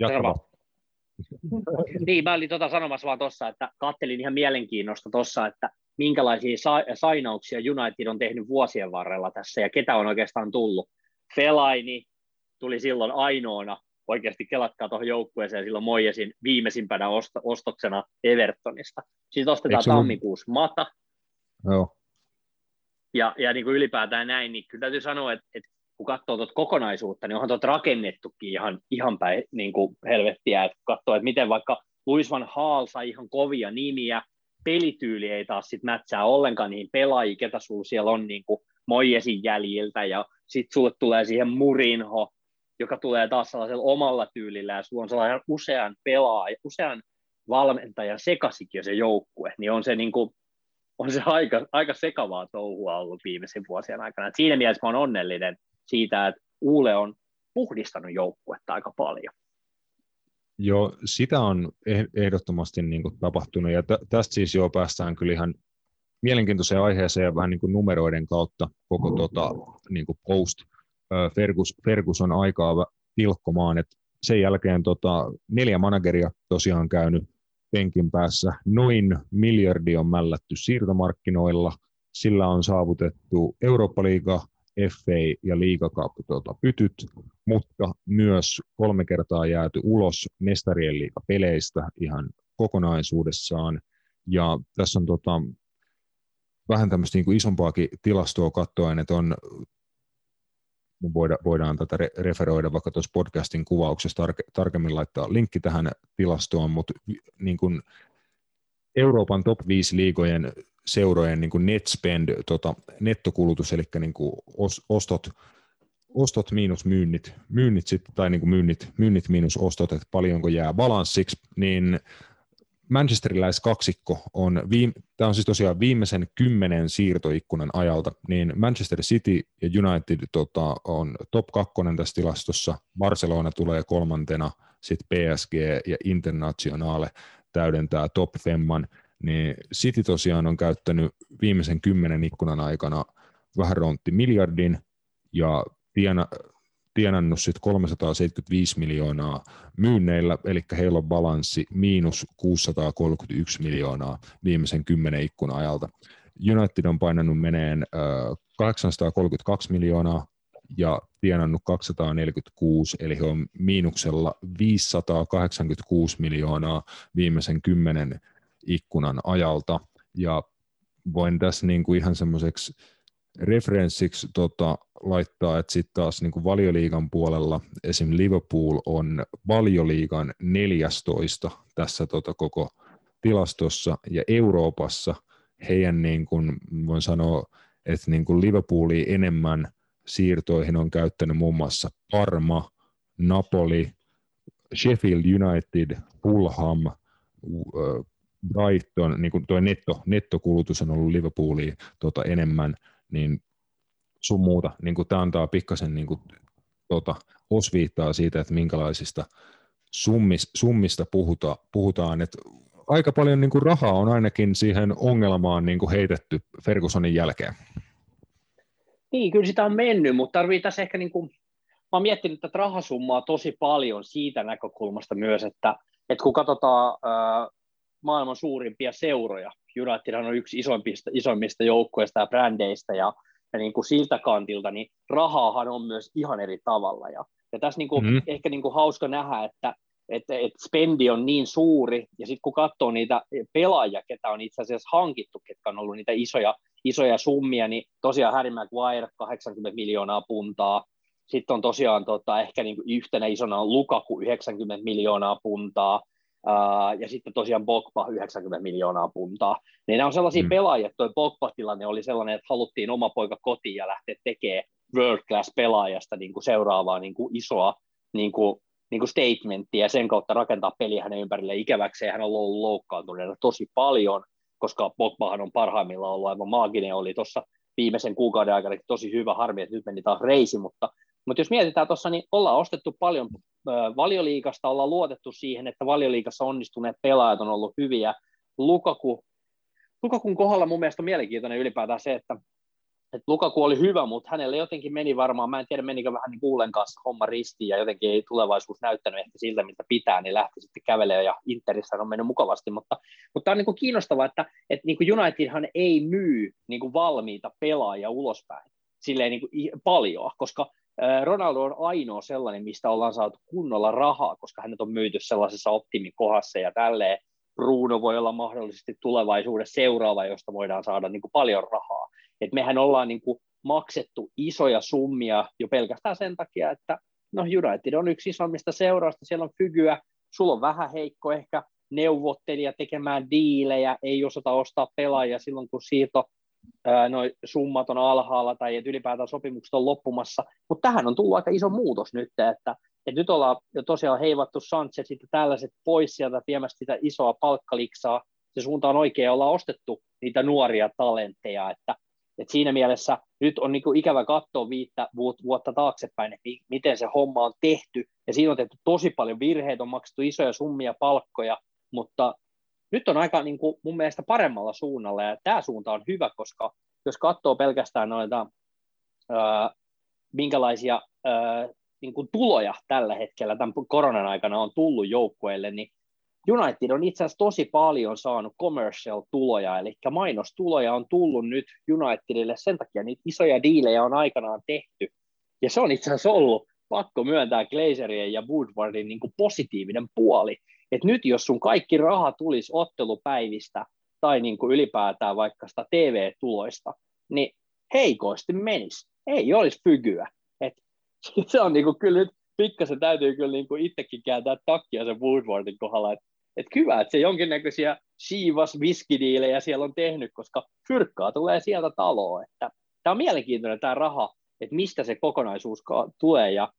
[laughs] niin, mä olin tuota sanomassa vaan tuossa, että kattelin ihan mielenkiinnosta tuossa, että minkälaisia sa- sainauksia United on tehnyt vuosien varrella tässä ja ketä on oikeastaan tullut. Felaini tuli silloin ainoana, oikeasti kelatkaa tuohon joukkueeseen silloin Moijesin viimeisimpänä osto- ostoksena Evertonista. Sitten ostetaan Eikö tammikuussa Mata. Joo. Ja, ja niin kuin ylipäätään näin, niin kyllä täytyy sanoa, että, että kun katsoo tuota kokonaisuutta, niin onhan tuota rakennettukin ihan, ihan päin niin kuin helvettiä, että kun katsoo, että miten vaikka Luis van Haal sai ihan kovia nimiä, pelityyli ei taas sit mätsää ollenkaan niihin pelaajiin, ketä sulla siellä on niin kuin Moijesin jäljiltä, ja sitten sulle tulee siihen Murinho, joka tulee taas sellaisella omalla tyylillä, ja sulla on sellainen usean pelaaja, usean valmentajan sekasikin se joukkue, niin on se, niin kuin, on se aika, aika sekavaa touhua ollut viimeisen vuosien aikana. Et siinä mielessä mä olen onnellinen siitä, että Uule on puhdistanut joukkuetta aika paljon. Joo, sitä on eh, ehdottomasti niin kuin tapahtunut, ja tästä siis jo päästään kyllä ihan mielenkiintoiseen aiheeseen vähän niin kuin numeroiden kautta koko tota, niin kuin post Fergus, Fergus on aikaa pilkkomaan, että sen jälkeen tota, neljä manageria tosiaan käynyt penkin päässä. Noin miljardi on mällätty siirtomarkkinoilla. Sillä on saavutettu Eurooppa-liiga, FA ja Liiga Cup tuota, pytyt, mutta myös kolme kertaa jääty ulos mestarien liiga-peleistä ihan kokonaisuudessaan. Ja tässä on tota, vähän tämmöistä niin isompaakin tilastoa katsoen, että on voida, voidaan tätä referoida vaikka tuossa podcastin kuvauksessa. Tarke, tarkemmin laittaa linkki tähän tilastoon, mutta niin kuin Euroopan top 5 liigojen seurojen niin kuin net spend, tota, nettokulutus, eli niin kuin ostot, ostot miinus myynnit, myynnit sit, tai niin kuin myynnit, myynnit miinus ostot, että paljonko jää balanssiksi, niin Manchesteriläiskaksikko on, viime, tämä on siis tosiaan viimeisen kymmenen siirtoikkunan ajalta, niin Manchester City ja United tota, on top kakkonen tässä tilastossa, Barcelona tulee kolmantena, sitten PSG ja Internationale täydentää top femman, niin City tosiaan on käyttänyt viimeisen kymmenen ikkunan aikana vähän rontti miljardin ja tienannut sitten 375 miljoonaa myynneillä, eli heillä on balanssi miinus 631 miljoonaa viimeisen kymmenen ikkunan ajalta. United on painanut meneen 832 miljoonaa ja tienannut 246, eli he on miinuksella 586 miljoonaa viimeisen kymmenen ikkunan ajalta. Ja voin tässä niin kuin ihan semmoiseksi referenssiksi tota, laittaa, että sitten taas niin kuin valioliigan puolella esim. Liverpool on valioliigan 14 tässä tota koko tilastossa ja Euroopassa. Heidän niin kuin, voin sanoa, että niin kuin Liverpoolia enemmän siirtoihin on käyttänyt muun muassa Parma, Napoli, Sheffield United, Fulham, Brighton, niin kuin tuo netto, nettokulutus on ollut Liverpoolia tuota enemmän, niin sun muuta, niin kuin tämä antaa pikkasen niin kuin, tuota, osviittaa siitä, että minkälaisista summis, summista puhuta, puhutaan, että aika paljon niin kuin rahaa on ainakin siihen ongelmaan niin kuin heitetty Fergusonin jälkeen. Niin, kyllä sitä on mennyt, mutta tarvii tässä ehkä, niin kuin, mä oon miettinyt tätä rahasummaa tosi paljon siitä näkökulmasta myös, että, että kun katsotaan ää, maailman suurimpia seuroja, United on yksi isoimmista, isoimmista joukkoista ja brändeistä, ja, ja niin kuin siltä kantilta, niin rahaahan on myös ihan eri tavalla. Ja, ja tässä niin kuin, mm. ehkä niin kuin hauska nähdä, että että et spendi on niin suuri, ja sitten kun katsoo niitä pelaajia, ketä on itse asiassa hankittu, ketkä on ollut niitä isoja, isoja summia, niin tosiaan Harry Maguire 80 miljoonaa puntaa, sitten on tosiaan tota, ehkä niin yhtenä isona on Lukaku 90 miljoonaa puntaa, ja sitten tosiaan Bogba 90 miljoonaa puntaa. Niin nämä on sellaisia mm. pelaajia, että tuo Bogba-tilanne oli sellainen, että haluttiin oma poika kotiin ja lähteä tekemään world class pelaajasta niin kuin seuraavaa niin kuin isoa niin kuin niin kuin statementtia ja sen kautta rakentaa peliä hänen ympärille ikäväkseen. Hän on ollut loukkaantuneena tosi paljon, koska Pogbahan on parhaimmillaan ollut aivan maaginen, oli tuossa viimeisen kuukauden aikana tosi hyvä harmi, että nyt meni taas reisi, mutta, mutta jos mietitään tuossa, niin ollaan ostettu paljon valioliikasta, ollaan luotettu siihen, että valioliikassa onnistuneet pelaajat on ollut hyviä. Lukaku, Lukakun kohdalla mun mielestä on mielenkiintoinen ylipäätään se, että että Lukaku oli hyvä, mutta hänelle jotenkin meni varmaan, mä en tiedä menikö vähän niin Kuulen kanssa homma ristiin ja jotenkin ei tulevaisuus näyttänyt ehkä siltä, mitä pitää, niin lähti sitten kävelemään ja Interissä on mennyt mukavasti, mutta, mutta tämä on niin kiinnostavaa, että, että niin Unitedhan ei myy niin kuin valmiita pelaajia ulospäin silleen niin paljon, koska Ronaldo on ainoa sellainen, mistä ollaan saatu kunnolla rahaa, koska hänet on myyty sellaisessa optimikohdassa ja tälleen. Bruno voi olla mahdollisesti tulevaisuudessa seuraava, josta voidaan saada niin kuin paljon rahaa. Et mehän ollaan niin kuin maksettu isoja summia jo pelkästään sen takia, että no United on yksi isommista seurausta, siellä on fygyä, sulla on vähän heikko ehkä neuvottelija tekemään diilejä, ei osata ostaa pelaajia silloin, kun siirto noin summat on alhaalla tai että ylipäätään sopimukset on loppumassa, mutta tähän on tullut aika iso muutos nyt, että, että nyt ollaan jo tosiaan heivattu Sanchezit ja tällaiset pois sieltä viemästä sitä isoa palkkaliksaa, se suunta on oikein, ollaan ostettu niitä nuoria talentteja, että et siinä mielessä nyt on niin ikävä katsoa viittä vuotta taaksepäin, että miten se homma on tehty, ja siinä on tehty tosi paljon virheitä, on maksettu isoja summia palkkoja, mutta nyt on aika niin kuin mun mielestä paremmalla suunnalla, ja tämä suunta on hyvä, koska jos katsoo pelkästään noita, ää, minkälaisia ää, niin kuin tuloja tällä hetkellä tämän koronan aikana on tullut joukkueelle, niin United on itse asiassa tosi paljon saanut commercial-tuloja, eli mainostuloja on tullut nyt Unitedille, sen takia niitä isoja diilejä on aikanaan tehty, ja se on itse asiassa ollut pakko myöntää Glazerien ja Woodwardin niin kuin positiivinen puoli, että nyt jos sun kaikki raha tulisi ottelupäivistä tai niin kuin ylipäätään vaikka sitä TV-tuloista, niin heikosti menisi, ei olisi fygyä. Et [laughs] se on niin kuin, kyllä nyt pikkasen täytyy kyllä niin kuin itsekin kääntää takkia sen Woodwardin kohdalla, että että hyvä, että se jonkinnäköisiä siivas viskidiilejä siellä on tehnyt, koska fyrkkaa tulee sieltä taloa. Että tämä on mielenkiintoinen tämä raha, että mistä se kokonaisuus tulee ja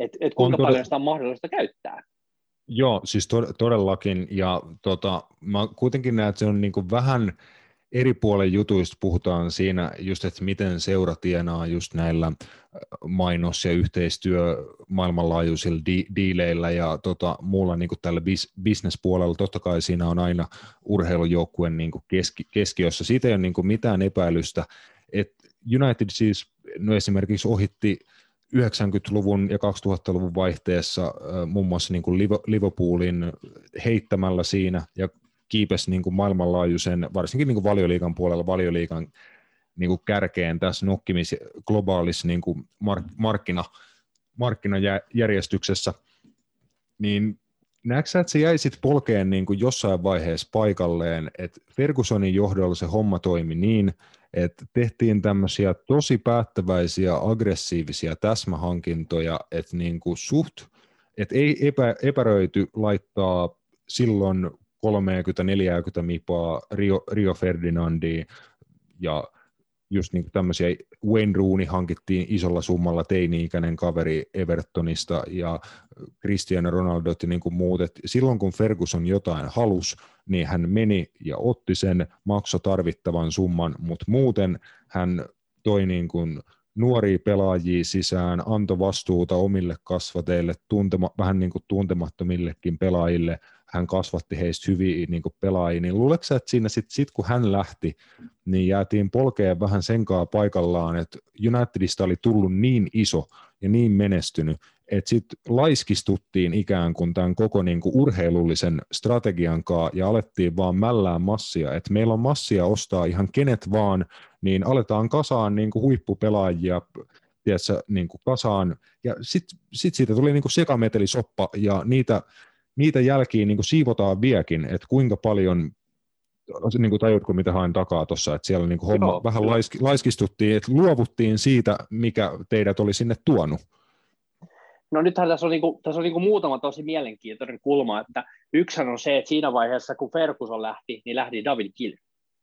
että et kuinka on paljon sitä on mahdollista käyttää. Joo, siis todellakin, ja tota, mä kuitenkin näen, että se on niin kuin vähän eri puolen jutuista puhutaan siinä just, että miten seura tienaa just näillä mainos- ja yhteistyö maailmanlaajuisilla di- diileillä ja tota, muulla niin tällä bis- bisnespuolella. Totta kai siinä on aina urheilujoukkueen niin keski- keskiössä. Siitä ei ole niin mitään epäilystä, että United siis no esimerkiksi ohitti 90-luvun ja 2000-luvun vaihteessa muun muassa niin kuin Liverpoolin heittämällä siinä ja kiipesi niin kuin maailmanlaajuisen, varsinkin niin kuin valioliikan puolella valioliikan niin kuin kärkeen tässä nokkimis globaalissa niin kuin mark, markkina, markkinajärjestyksessä, niin näetkö että se jäi sitten polkeen niin kuin jossain vaiheessa paikalleen, että Fergusonin johdolla se homma toimi niin, että tehtiin tämmöisiä tosi päättäväisiä, aggressiivisia täsmähankintoja, että niin kuin suht, että ei epä, epäröity laittaa silloin 30-40 mipaa Rio, Rio Ferdinandiin ja just niin kuin tämmöisiä, Wayne Rooney hankittiin isolla summalla teini-ikäinen kaveri Evertonista ja Cristiano Ronaldo niin kuin muut. Et silloin kun Ferguson jotain halus, niin hän meni ja otti sen, makso tarvittavan summan, mutta muuten hän toi niin kuin nuoria pelaajia sisään, antoi vastuuta omille kasvateille, tuntema, vähän niin kuin tuntemattomillekin pelaajille, hän kasvatti heistä hyviä niin pelaajia, niin luuletko sä, että siinä sitten sit, kun hän lähti, niin jäätiin polkeen vähän senkaa paikallaan, että Unitedista oli tullut niin iso ja niin menestynyt, että sitten laiskistuttiin ikään kuin tämän koko niin kuin urheilullisen strategian kaa ja alettiin vaan mällään massia, että meillä on massia ostaa ihan kenet vaan, niin aletaan kasaan niin kuin huippupelaajia, tiedätkö, niin kuin kasaan, ja sitten sit siitä tuli niin kuin sekametelisoppa, ja niitä niitä jälkiä niin kuin siivotaan viekin, että kuinka paljon niin kuin tajutko, mitä hain takaa tuossa, että siellä niin kuin homma Joo, vähän laiski, laiskistuttiin, että luovuttiin siitä, mikä teidät oli sinne tuonut. No nythän tässä on, niin kuin, tässä on niin kuin muutama tosi mielenkiintoinen kulma, että yksihän on se, että siinä vaiheessa, kun Ferguson lähti, niin lähti David Gill.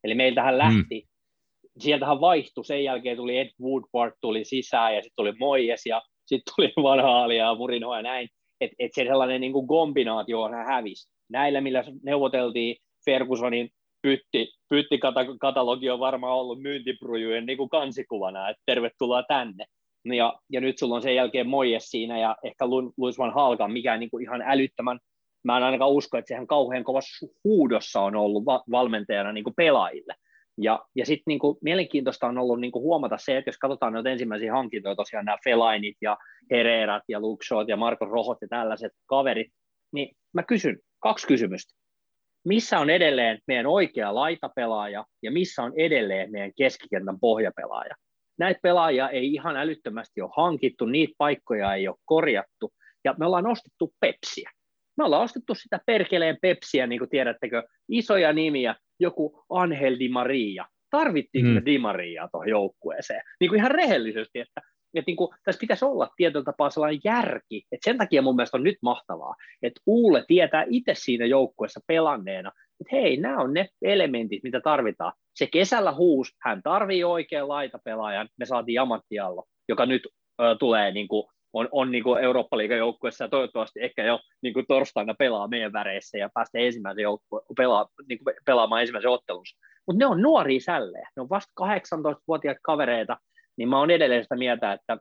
Eli meiltähän mm. lähti, mm. sieltähän vaihtui, sen jälkeen tuli Ed Woodward tuli sisään ja sitten tuli Moyes ja sitten tuli Van ja Murino ja näin että et se sellainen niin kuin kombinaatio on hävisi. Näillä, millä neuvoteltiin Fergusonin pytti, pyttikatalogi on varmaan ollut myyntiprujujen niin kuin kansikuvana, että tervetuloa tänne. Ja, ja nyt sulla on sen jälkeen Moyes siinä ja ehkä Louis van Halka, mikä niin kuin ihan älyttömän, mä en ainakaan usko, että sehän kauhean kovassa huudossa on ollut va- valmentajana niin kuin pelaajille. Ja, ja sitten niinku, mielenkiintoista on ollut niinku huomata se, että jos katsotaan noita ensimmäisiä hankintoja, tosiaan nämä Felainit ja Hererat ja Luxot ja Marko Rohot ja tällaiset kaverit, niin mä kysyn kaksi kysymystä. Missä on edelleen meidän oikea laitapelaaja ja missä on edelleen meidän keskikentän pohjapelaaja? Näitä pelaajia ei ihan älyttömästi ole hankittu, niitä paikkoja ei ole korjattu, ja me ollaan ostettu Pepsiä. Me ollaan ostettu sitä perkeleen Pepsiä, niin kuin tiedättekö, isoja nimiä, joku Angel Di Maria. Tarvittiinko me Di Mariaa tuohon joukkueeseen? Niin kuin ihan rehellisesti, että, että niin kuin, tässä pitäisi olla tietyllä tapaa sellainen järki, että sen takia mun mielestä on nyt mahtavaa, että Uule tietää itse siinä joukkueessa pelanneena, että hei, nämä on ne elementit, mitä tarvitaan. Se kesällä huus, hän tarvii oikean laitapelaajan, me saatiin Jamanttiallo, joka nyt ö, tulee niin kuin on, on niin Eurooppa-liigan joukkueessa ja toivottavasti ehkä jo niin kuin torstaina pelaa meidän väreissä ja pääsee ensimmäisen joukkue, pelaa, niin kuin pelaamaan ensimmäisen ottelunsa. Mutta ne on nuoria sälleen, ne on vasta 18-vuotiaat kavereita, niin mä oon edelleen sitä mieltä, että,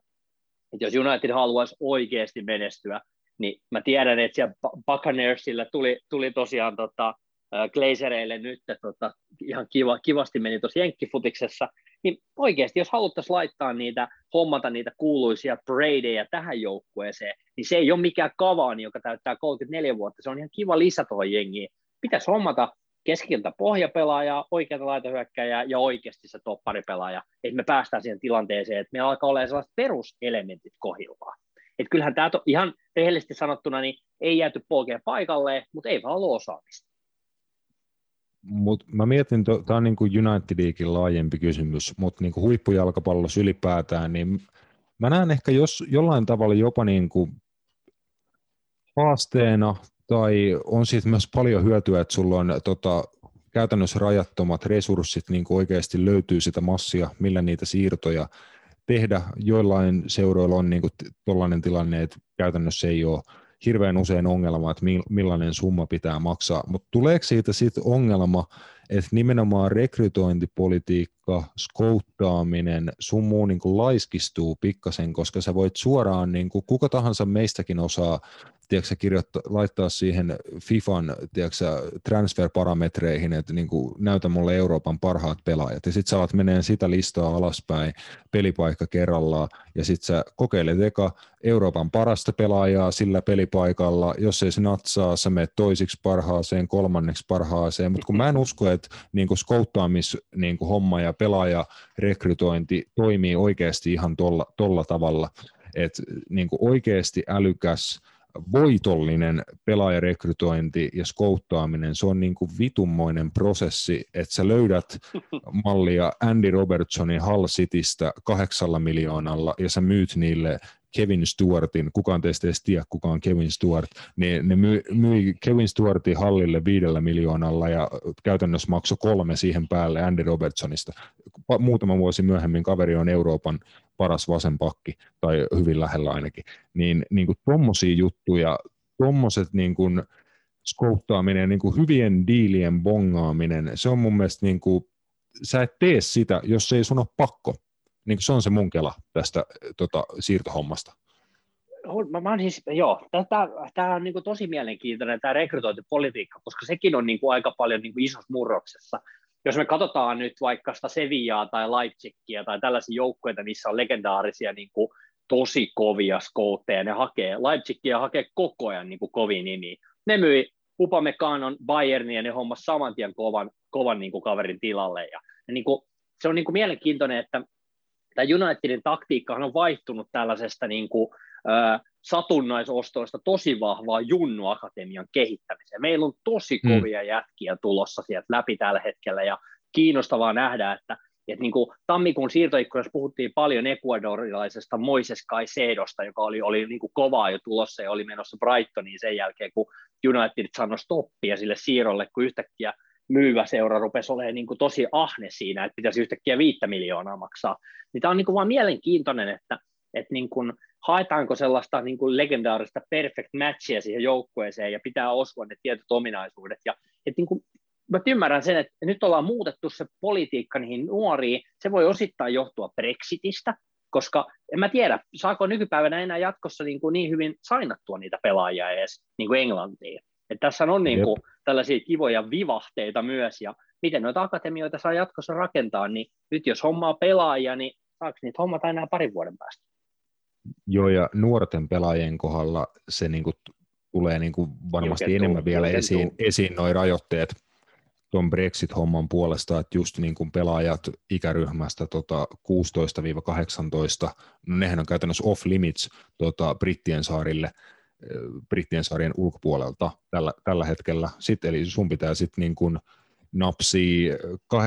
että jos United haluaisi oikeasti menestyä, niin mä tiedän, että siellä Buccaneersille tuli, tuli tosiaan tota, Glazereille nyt tota, ihan kiva, kivasti meni tuossa jenkkifutiksessa, niin oikeasti jos haluttaisiin laittaa niitä, hommata niitä kuuluisia bradeja tähän joukkueeseen, niin se ei ole mikään kavaani, joka täyttää 34 vuotta, se on ihan kiva lisä tuohon jengiin. Pitäisi hommata keskiltä pohjapelaaja, oikeata laitahyökkäjää ja oikeasti se topparipelaaja, että me päästään siihen tilanteeseen, että meillä alkaa olla sellaiset peruselementit kohillaan. Että kyllähän tämä ihan rehellisesti sanottuna niin ei jääty polkeen paikalleen, mutta ei vaan ole osaamista. Mut mä mietin, tämä on niin kuin Unitediikin laajempi kysymys, mutta niin kuin huippujalkapallossa ylipäätään, niin mä näen ehkä jos, jollain tavalla jopa niin kuin haasteena, tai on siitä myös paljon hyötyä, että sulla on tota, käytännössä rajattomat resurssit, niin kuin oikeasti löytyy sitä massia, millä niitä siirtoja tehdä. Joillain seuroilla on niin kuin tilanne, että käytännössä ei ole hirveän usein ongelma, että millainen summa pitää maksaa, mutta tuleeko siitä sitten ongelma, että nimenomaan rekrytointipolitiikka, skouttaaminen, sun muu niin kuin laiskistuu pikkasen, koska sä voit suoraan, niin kuin kuka tahansa meistäkin osaa tiedätkö, kirjoittaa, laittaa siihen FIFAn tiedätkö, transfer-parametreihin, että niin kuin, näytä mulle Euroopan parhaat pelaajat, ja sitten sä alat menee sitä listaa alaspäin pelipaikka kerrallaan, ja sitten sä kokeilet eka Euroopan parasta pelaajaa sillä pelipaikalla, jos ei se natsaa, sä menet toisiksi parhaaseen, kolmanneksi parhaaseen, mutta kun mä en usko, että niin kuin skouttaamis niin kuin homma ja pelaajarekrytointi toimii oikeasti ihan tolla, tolla tavalla, että niin oikeasti älykäs, voitollinen pelaajarekrytointi ja skouttaaminen, se on niin kuin vitummoinen prosessi, että sä löydät [laughs] mallia Andy Robertsonin Hull Citystä kahdeksalla miljoonalla ja sä myyt niille Kevin Stewartin, kukaan teistä edes tiedä, kuka on Kevin Stewart, niin ne myi, myi Kevin Stewartin hallille viidellä miljoonalla ja käytännössä maksoi kolme siihen päälle Andy Robertsonista. Muutama vuosi myöhemmin kaveri on Euroopan paras vasen pakki, tai hyvin lähellä ainakin. Niin, niin kuin tommosia juttuja, tommoset niin kuin skouttaaminen, niin kuin hyvien diilien bongaaminen, se on mun mielestä niin kuin, sä et tee sitä, jos ei sun ole pakko niin se on se mun kela tästä tota, siirtohommasta. Mä, mä siis, joo, tämä on niin kuin tosi mielenkiintoinen tämä rekrytointipolitiikka, koska sekin on niin kuin aika paljon niin kuin isossa murroksessa. Jos me katsotaan nyt vaikka sitä Sevillaa tai Leipzigia tai tällaisia joukkoja, missä on legendaarisia niin kuin tosi kovia skoutteja, ne hakee, Leipzigia hakee koko ajan niin kuin kovin nimi. Ne myi Upamekanon Bayernin ja ne hommas saman tien kovan, kovan niin kuin kaverin tilalle. Ja, ja niin kuin, se on niin kuin mielenkiintoinen, että tämä Unitedin taktiikka on vaihtunut tällaisesta niin kuin, äh, satunnaisostoista tosi vahvaa Junnu-akatemian kehittämiseen. Meillä on tosi mm. kovia mm. jätkiä tulossa sieltä läpi tällä hetkellä ja kiinnostavaa nähdä, että että niin kuin tammikuun siirtoikkunassa puhuttiin paljon ecuadorilaisesta Moises Caicedosta, joka oli, oli niin kuin kovaa jo tulossa ja oli menossa Brightoniin sen jälkeen, kun United sanoi stoppia sille siirrolle, kun yhtäkkiä myyvä seura rupesi olemaan niin kuin tosi ahne siinä, että pitäisi yhtäkkiä viittä miljoonaa maksaa. Niin tämä on niin kuin vaan mielenkiintoinen, että, että niin kuin haetaanko sellaista niin kuin legendaarista perfect matchia siihen joukkueeseen ja pitää osua ne tietyt ominaisuudet. Ja, että niin kuin, mä ymmärrän sen, että nyt ollaan muutettu se politiikka niihin nuoriin. Se voi osittain johtua Brexitistä, koska en mä tiedä, saako nykypäivänä enää jatkossa niin, kuin niin hyvin sainattua niitä pelaajia edes niin kuin Englantiin. Että tässä on niin kuin tällaisia kivoja vivahteita myös, ja miten noita akatemioita saa jatkossa rakentaa, niin nyt jos hommaa pelaajia, niin saako niitä hommata enää parin vuoden päästä? Joo, ja nuorten pelaajien kohdalla se niin kuin tulee niin kuin varmasti Jukentuu, enemmän vielä esiin, esiin noin rajoitteet tuon Brexit-homman puolesta, että just niin kuin pelaajat ikäryhmästä tota 16-18, no nehän on käytännössä off-limits tota, Brittien saarille, Brittien sarjan ulkopuolelta tällä, tällä hetkellä. Sitten, eli sun pitää sitten niin kuin napsia 18-20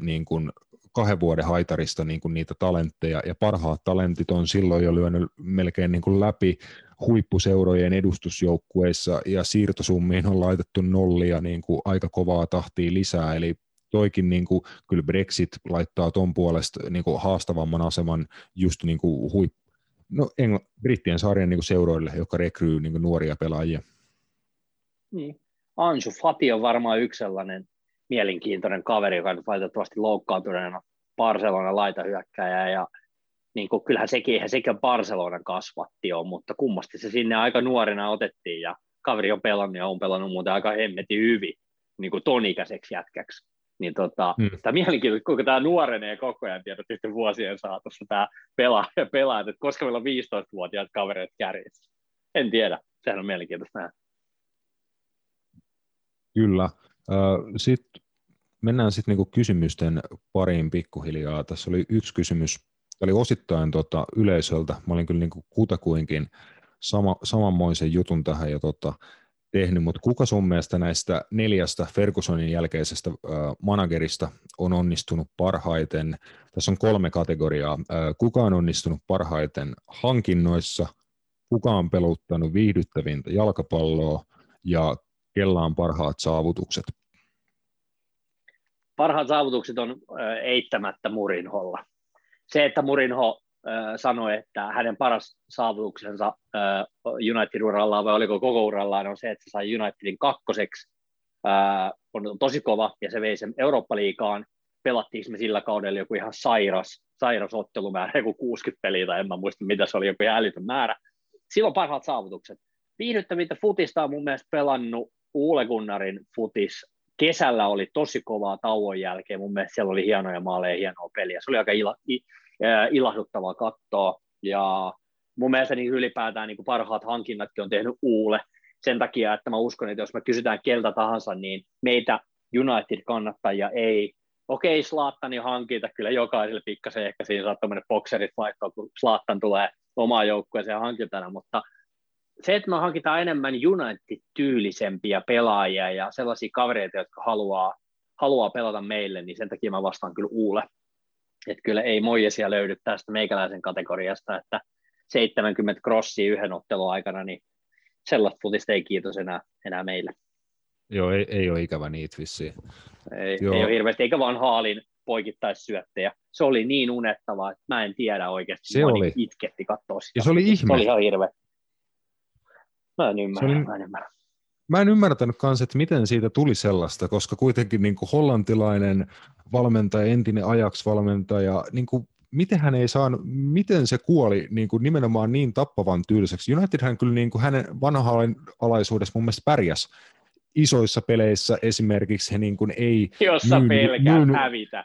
niin kuin kahden vuoden haitarista niin kuin niitä talentteja, ja parhaat talentit on silloin jo lyönyt melkein niin kuin läpi huippuseurojen edustusjoukkueissa, ja siirtosummiin on laitettu nollia niin kuin aika kovaa tahtia lisää, eli toikin niin kuin, kyllä Brexit laittaa tuon puolesta niin kuin haastavamman aseman just niin kuin huip, no, Engl- Brittien sarjan niin seuroille, jotka rekryy niin nuoria pelaajia. Niin. Ansu Fati on varmaan yksi sellainen mielenkiintoinen kaveri, joka nyt valitettavasti loukkaantuneena Barcelona laitahyökkäjä ja niin kuin, kyllähän sekin, eihän sekin Barcelonan kasvatti on, mutta kummasti se sinne aika nuorena otettiin ja kaveri on pelannut ja on pelannut muuten aika hemmetin hyvin niin kuin jätkäksi. Niin tota, mm. tämä mielenkiintoista, kuinka tämä nuorenee koko ajan tiedät yhtä vuosien saatossa tämä pelaa, pelaa että koska meillä on 15-vuotiaat kavereet kärjessä. En tiedä, sehän on mielenkiintoista nähdä. Kyllä. Sitten mennään sitten niinku kysymysten pariin pikkuhiljaa. Tässä oli yksi kysymys, oli osittain tota yleisöltä. Mä olin kyllä niinku kutakuinkin sama, samanmoisen jutun tähän ja tota, tehnyt, mutta kuka sun mielestä näistä neljästä Fergusonin jälkeisestä managerista on onnistunut parhaiten? Tässä on kolme kategoriaa. Kuka on onnistunut parhaiten hankinnoissa, kuka on peluttanut viihdyttävintä jalkapalloa ja kella on parhaat saavutukset? Parhaat saavutukset on eittämättä Murinholla. Se, että Murinho sanoi, että hänen paras saavutuksensa United-urallaan, vai oliko koko urallaan, on se, että se sai Unitedin kakkoseksi. On tosi kova, ja se vei sen Eurooppa-liigaan. Pelattiinko me sillä kaudella joku ihan sairas, sairas ottelumäärä, joku 60 peliä, tai en mä muista, mitä se oli, joku älytön määrä. silloin parhaat saavutukset. Viihdyttävintä futista on mun mielestä pelannut Uule Gunnarin futis. Kesällä oli tosi kovaa tauon jälkeen, mun mielestä siellä oli hienoja maaleja, hienoa peliä. Se oli aika ila, ilahduttavaa katsoa, ja mun mielestä niin ylipäätään niin kuin parhaat hankinnatkin on tehnyt Uule, sen takia, että mä uskon, että jos me kysytään keltä tahansa, niin meitä United-kannattajia ei, okei, okay, Slaattani hankinta kyllä jokaiselle pikkasen, ehkä siinä saattaa mennä bokserit vaihtoa, kun Slaattan tulee omaan joukkueeseen hankintana, mutta se, että me hankitaan enemmän United-tyylisempiä pelaajia ja sellaisia kavereita, jotka haluaa, haluaa pelata meille, niin sen takia mä vastaan kyllä Uule. Että kyllä ei Moijesia löydy tästä meikäläisen kategoriasta, että 70 crossia yhden ottelun aikana, niin sellaista futista ei kiitos enää, enää meille. Joo, ei, ei ole ikävä niitä vissiin. Ei, Joo. ei ole hirveästi, eikä vaan haalin poikittaissyöttejä. Se oli niin unettavaa, että mä en tiedä oikeasti. Se oli. itketti katsoa sitä. Ja se oli ihme. Se oli ihan hirveä. Mä en ymmärrä, oli... mä en ymmärrä. Mä en ymmärtänyt kanssa, että miten siitä tuli sellaista, koska kuitenkin niin kuin hollantilainen valmentaja, entinen Ajax-valmentaja, niin kuin miten hän ei saanut, miten se kuoli niin kuin nimenomaan niin tappavan tylsäksi. Unitedhän kyllä niin kuin hänen vanhan alaisuudessa mun mielestä pärjäs isoissa peleissä esimerkiksi he niin kuin ei Jossa myynyt, myynyt, hävitä.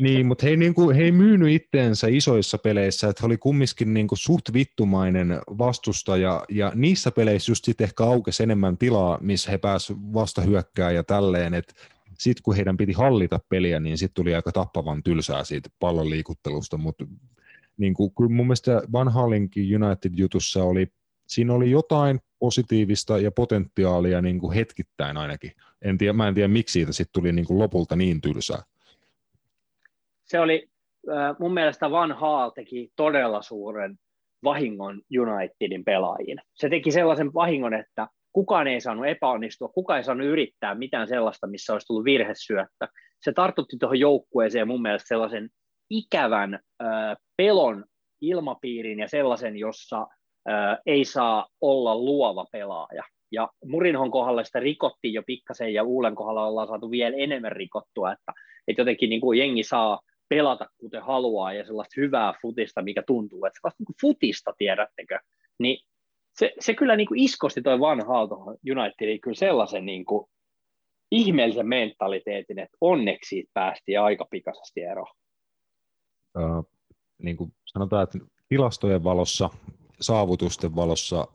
Niin, mutta he, niin kuin, he ei myynyt itteensä isoissa peleissä, että he oli kumminkin niin kuin suht vittumainen vastustaja, ja niissä peleissä just sitten ehkä aukesi enemmän tilaa, missä he pääsivät vasta hyökkää ja tälleen, että sitten kun heidän piti hallita peliä, niin sitten tuli aika tappavan tylsää siitä pallon liikuttelusta, mutta niin kuin, kyllä mun mielestä Van Halinkin United-jutussa oli, siinä oli jotain positiivista ja potentiaalia niin kuin hetkittäin ainakin. En tiedä, mä en tiedä, miksi siitä sitten tuli niin kuin lopulta niin tylsää. Se oli, mun mielestä Van Haal teki todella suuren vahingon Unitedin pelaajiin. Se teki sellaisen vahingon, että kukaan ei saanut epäonnistua, kukaan ei saanut yrittää mitään sellaista, missä olisi tullut virhesyöttä. Se tartutti tuohon joukkueeseen mun mielestä sellaisen ikävän pelon ilmapiirin ja sellaisen, jossa ei saa olla luova pelaaja. Ja Murinhon kohdalla sitä rikottiin jo pikkasen ja Uulen kohdalla ollaan saatu vielä enemmän rikottua, että, että jotenkin niin kuin jengi saa pelata kuten haluaa ja sellaista hyvää futista, mikä tuntuu, että sellaista niin futista, tiedättekö, niin se, se kyllä niin kuin iskosti toi vanha tuohon Unitediin kyllä sellaisen niin kuin ihmeellisen mentaliteetin, että onneksi siitä päästiin aika pikaisesti eroon. Uh, niin kuin sanotaan, että tilastojen valossa, saavutusten valossa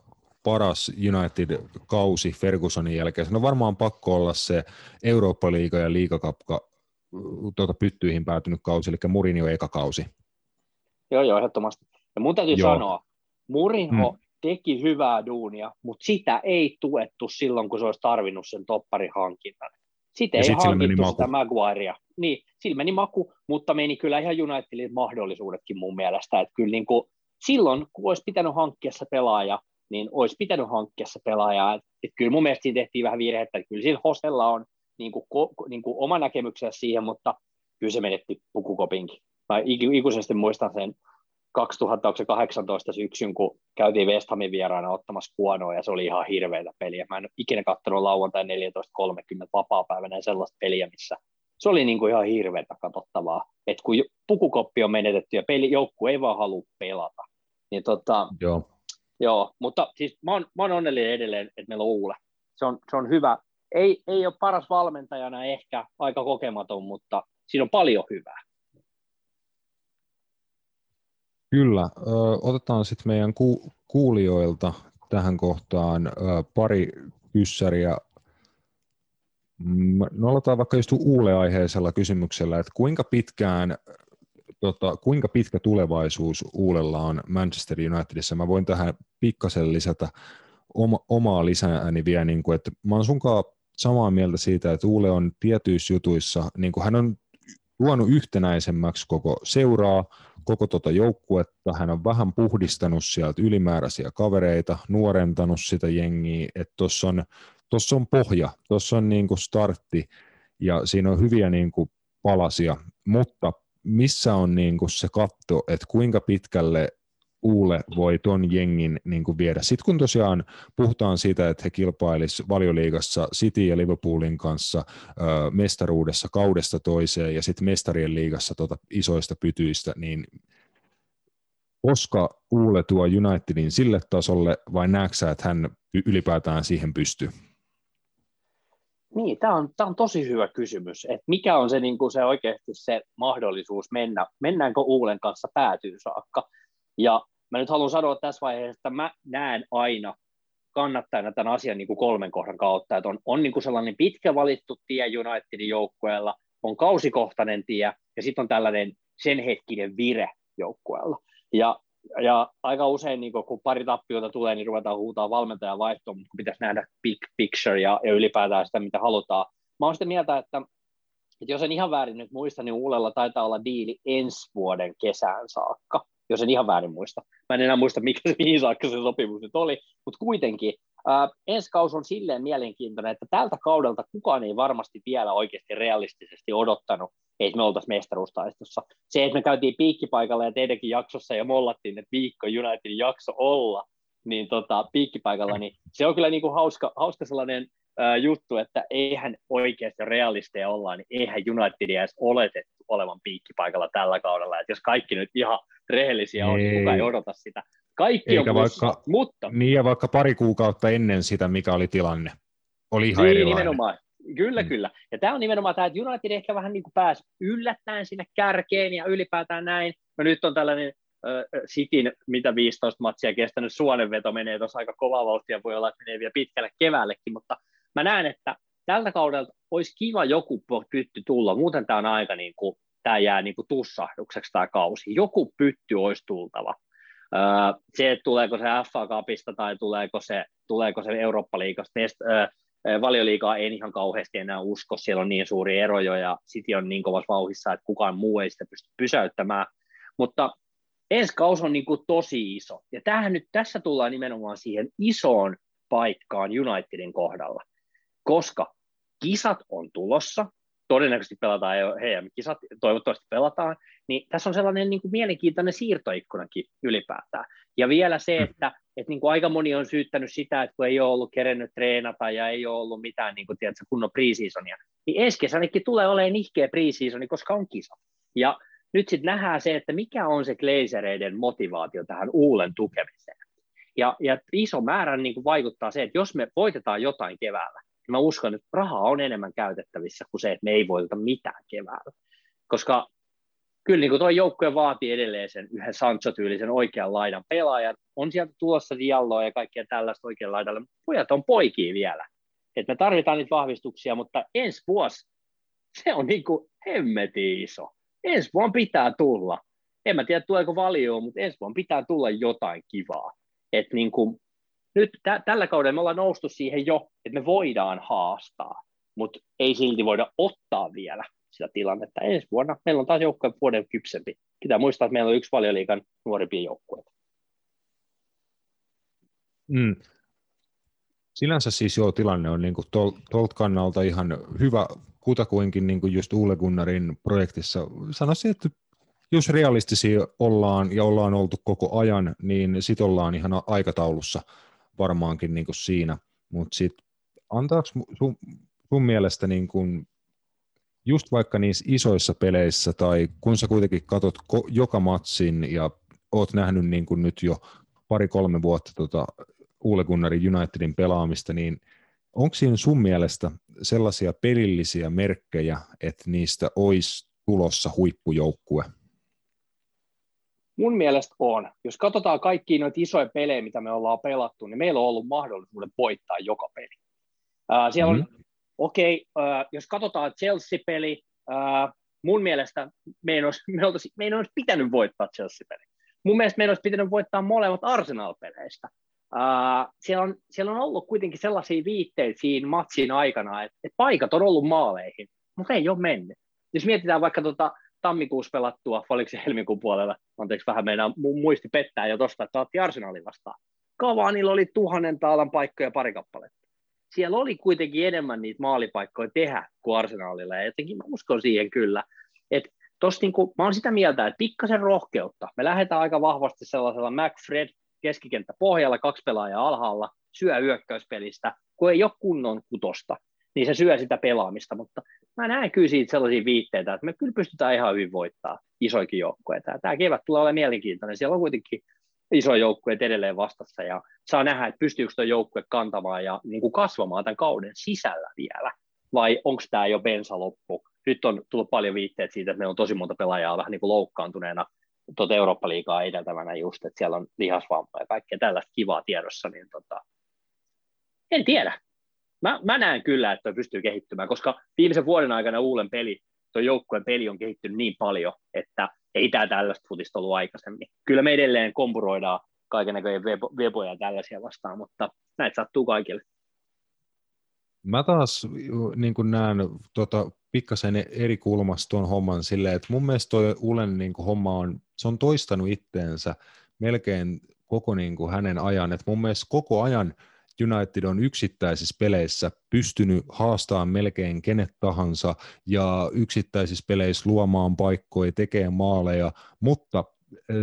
paras United-kausi Fergusonin jälkeen. Se on varmaan pakko olla se Eurooppa-liiga ja liigakapka tuota, pyttyihin päätynyt kausi, eli Mourinho eka kausi. Joo, joo, ehdottomasti. Ja mun täytyy joo. sanoa, Mourinho hmm teki hyvää duunia, mutta sitä ei tuettu silloin, kun se olisi tarvinnut sen topparihankinnan. Sitä ja ei hankittu sitä Maguirea. Niin, sillä meni maku, mutta meni kyllä ihan Unitedin mahdollisuudetkin mun mielestä. Että kyllä niin kuin, silloin, kun olisi pitänyt hankkia se pelaaja, niin olisi pitänyt hankkia se pelaaja. Että, kyllä mun mielestä siinä tehtiin vähän virhettä. Että kyllä siinä Hostella on niin kuin, ko, niin kuin oma näkemyksensä siihen, mutta kyllä se menetti pukukopinkin. Mä ikuisesti muistan sen 2018 syksyn, kun käytiin West Hamin vieraana ottamassa kuonoa, ja se oli ihan hirveätä peliä. Mä en ole ikinä katsonut lauantai 14.30 vapaa-päivänä sellaista peliä, missä se oli niin kuin ihan hirveätä katsottavaa. Et kun pukukoppi on menetetty ja peli, joukku ei vaan halua pelata. Niin tota, joo. joo. mutta siis mä oon, mä oon onnellinen edelleen, että meillä on Uule. Se on, se on hyvä. Ei, ei ole paras valmentajana ehkä, aika kokematon, mutta siinä on paljon hyvää. Kyllä. Otetaan sitten meidän ku- kuulijoilta tähän kohtaan pari kyssäriä. No aloitetaan vaikka just Uule-aiheisella kysymyksellä, että kuinka pitkään tota, kuinka pitkä tulevaisuus Uulella on Manchester Unitedissa? Mä voin tähän pikkasen lisätä oma, omaa lisääni vielä, niin kuin, että mä oon sunkaan samaa mieltä siitä, että Uule on tietyissä jutuissa, niin kuin hän on luonut yhtenäisemmäksi koko seuraa, koko tuota joukkuetta. Hän on vähän puhdistanut sieltä ylimääräisiä kavereita, nuorentanut sitä jengiä, että tuossa on, tossa on pohja, tuossa on niin kuin startti ja siinä on hyviä niin kuin palasia, mutta missä on niin kuin se katto, että kuinka pitkälle Uule voi ton jengin niin kuin viedä. Sitten kun tosiaan puhutaan siitä, että he kilpailis valioliigassa City ja Liverpoolin kanssa ö, mestaruudessa kaudesta toiseen ja sitten mestarien liigassa tota isoista pytyistä, niin koska Uule tuo Unitedin sille tasolle, vai näetkö että hän ylipäätään siihen pystyy? Niin, tämä on, on tosi hyvä kysymys, että mikä on se, niin se oikeasti se mahdollisuus mennä, mennäänkö Uulen kanssa päätyy saakka. Ja mä nyt haluan sanoa tässä vaiheessa, että mä näen aina kannattajana tämän asian niin kuin kolmen kohdan kautta, että on, on niin kuin sellainen pitkä valittu tie Unitedin joukkueella, on kausikohtainen tie ja sitten on tällainen sen hetkinen vire joukkueella. Ja, ja aika usein, niin kun pari tappiota tulee, niin ruvetaan huutaa valmentajan vaihtoon, mutta pitäisi nähdä big picture ja, ja ylipäätään sitä, mitä halutaan. Mä oon sitä mieltä, että, että jos en ihan väärin nyt muista, niin Uulella taitaa olla diili ensi vuoden kesään saakka, jos en ihan väärin muista. Mä en enää muista, mikä se, mihin saakka se sopimus nyt oli, mutta kuitenkin ää, ensi kaus on silleen mielenkiintoinen, että tältä kaudelta kukaan ei varmasti vielä oikeasti realistisesti odottanut, että me oltaisiin mestaruustaistossa. Se, että me käytiin piikkipaikalla ja teidänkin jaksossa ja mollattiin, että viikko Unitedin jakso olla, niin tota, piikkipaikalla, niin se on kyllä niin kuin hauska, hauska sellainen juttu, että eihän oikeasti realisteja olla, niin eihän Unitedia edes oletettu olevan piikkipaikalla tällä kaudella. Että jos kaikki nyt ihan rehellisiä on, niin kukaan ei odota sitä. Kaikki Eikä on plussa, vaikka, mutta... Niin ja vaikka pari kuukautta ennen sitä, mikä oli tilanne, oli ihan niin, erilainen. nimenomaan. Kyllä, Mm. kyllä. Ja tämä on nimenomaan tämä, että United ehkä vähän niin kuin pääsi yllättäen sinne kärkeen ja ylipäätään näin. No nyt on tällainen Cityn, mitä 15 matsia kestänyt suonenveto menee tuossa aika kova vauhtia, voi olla, että menee vielä pitkälle keväällekin, mutta mä näen, että tältä kaudelta olisi kiva joku pytty tulla, muuten tämä on aika niin kuin, tämä jää niin kuin tussahdukseksi tämä kausi. Joku pytty olisi tultava. Öö, se, että tuleeko se FA Cupista tai tuleeko se, tuleeko se Eurooppa-liigasta, öö, valioliigaa en ihan kauheasti enää usko, siellä on niin suuri ero jo ja City on niin kovassa vauhissa, että kukaan muu ei sitä pysty pysäyttämään, mutta ensi kaus on niin kuin tosi iso, ja tämähän nyt, tässä tullaan nimenomaan siihen isoon paikkaan Unitedin kohdalla, koska kisat on tulossa, todennäköisesti pelataan jo heidän kisat, toivottavasti pelataan, niin tässä on sellainen niin kuin mielenkiintoinen siirtoikkunakin ylipäätään. Ja vielä se, että, että niin kuin aika moni on syyttänyt sitä, että kun ei ole ollut kerennyt treenata ja ei ole ollut mitään niin kuin, tiedätkö, kunnon preseasonia, niin ensi kesänäkin tulee olemaan nihkeä preseasoni, koska on kisa. Ja nyt sitten nähdään se, että mikä on se Glazereiden motivaatio tähän uulen tukemiseen. Ja, ja iso määrä niin kuin vaikuttaa se, että jos me voitetaan jotain keväällä, mä uskon, että rahaa on enemmän käytettävissä kuin se, että me ei voiteta mitään keväällä. Koska kyllä niin tuo joukkue vaatii edelleen sen yhden Sancho-tyylisen oikean laidan pelaajan. On sieltä tulossa Dialloa ja kaikkea tällaista oikean laidalla. Pojat on poikia vielä. Et me tarvitaan niitä vahvistuksia, mutta ensi vuosi, se on niin kuin hemmetin iso. Ensi vuonna pitää tulla. En mä tiedä, tuleeko valio, mutta ensi vuonna pitää tulla jotain kivaa. Et niin kuin, nyt tä- tällä kaudella me ollaan noustu siihen jo, että me voidaan haastaa, mutta ei silti voida ottaa vielä sitä tilannetta. Ensi vuonna meillä on taas joukkue vuoden kypsempi. Pitää muistaa, että meillä on yksi valioliikan nuorimpia joukkueita. Mm. Sinänsä siis joo, tilanne on niin tuolta tol, kannalta ihan hyvä kutakuinkin niin kuin just Ule Gunnarin projektissa. Sanoisin, että jos realistisia ollaan ja ollaan oltu koko ajan, niin sit ollaan ihan aikataulussa varmaankin niin kuin siinä. Mutta sitten antaako sun, sun mielestä niin kuin just vaikka niissä isoissa peleissä tai kun sä kuitenkin katot ko- joka matsin ja oot nähnyt niin kuin nyt jo pari-kolme vuotta tota Uule Gunnarin Unitedin pelaamista, niin onko siinä sun mielestä sellaisia pelillisiä merkkejä, että niistä olisi tulossa huippujoukkue? Mun mielestä on. Jos katsotaan kaikkia noita isoja pelejä, mitä me ollaan pelattu, niin meillä on ollut mahdollisuuden voittaa joka peli. Uh, siellä on, mm-hmm. okei, okay, uh, jos katsotaan Chelsea-peli, uh, mun mielestä meidän olisi, me oltaisi, meidän olisi pitänyt voittaa Chelsea-peli. Mun mielestä meidän olisi pitänyt voittaa molemmat Arsenal-peleistä. Uh, siellä, on, siellä on ollut kuitenkin sellaisia viitteitä siinä matsin aikana, että, että paikat on ollut maaleihin, mutta ei ole mennyt. Jos mietitään vaikka tuota tammikuussa pelattua, oliko se helmikuun puolella, anteeksi vähän meidän muisti pettää jo tuosta, että otti Arsenalin vastaan. Kavanilla oli tuhannen taalan paikkoja pari kappaletta. Siellä oli kuitenkin enemmän niitä maalipaikkoja tehdä kuin Arsenalilla, ja jotenkin mä uskon siihen kyllä. Että tossa niinku, mä oon sitä mieltä, että pikkasen rohkeutta. Me lähdetään aika vahvasti sellaisella McFred keskikenttä pohjalla, kaksi pelaajaa alhaalla, syö hyökkäyspelistä, kun ei ole kunnon kutosta. Niin se syö sitä pelaamista, mutta mä näen kyllä siitä sellaisia viitteitä, että me kyllä pystytään ihan hyvin voittaa isoikin joukkueita. Tämä kevät tulee olemaan mielenkiintoinen. Siellä on kuitenkin iso joukkue edelleen vastassa ja saa nähdä, että pystyykö tuo joukkue kantamaan ja niin kuin kasvamaan tämän kauden sisällä vielä, vai onko tämä jo bensa loppu. Nyt on tullut paljon viitteet siitä, että meillä on tosi monta pelaajaa vähän niin kuin loukkaantuneena tuota Eurooppa-liigaa edeltävänä just, että siellä on lihasvamma ja kaikkea tällaista kivaa tiedossa, niin tota, en tiedä. Mä, mä näen kyllä, että toi pystyy kehittymään, koska viimeisen vuoden aikana Uulen peli, tuo joukkueen peli on kehittynyt niin paljon, että ei tämä tällaista futista ollut aikaisemmin. Kyllä me edelleen kompuroidaan kaiken näköjen veboja ja tällaisia vastaan, mutta näitä sattuu kaikille. Mä taas niin näen tota, pikkasen eri kulmasta tuon homman silleen, että mun mielestä toi Ulen niin homma on, se on toistanut itteensä melkein koko niin hänen ajan, että mun mielestä koko ajan United on yksittäisissä peleissä pystynyt haastamaan melkein kenet tahansa ja yksittäisissä peleissä luomaan paikkoja, tekemään maaleja, mutta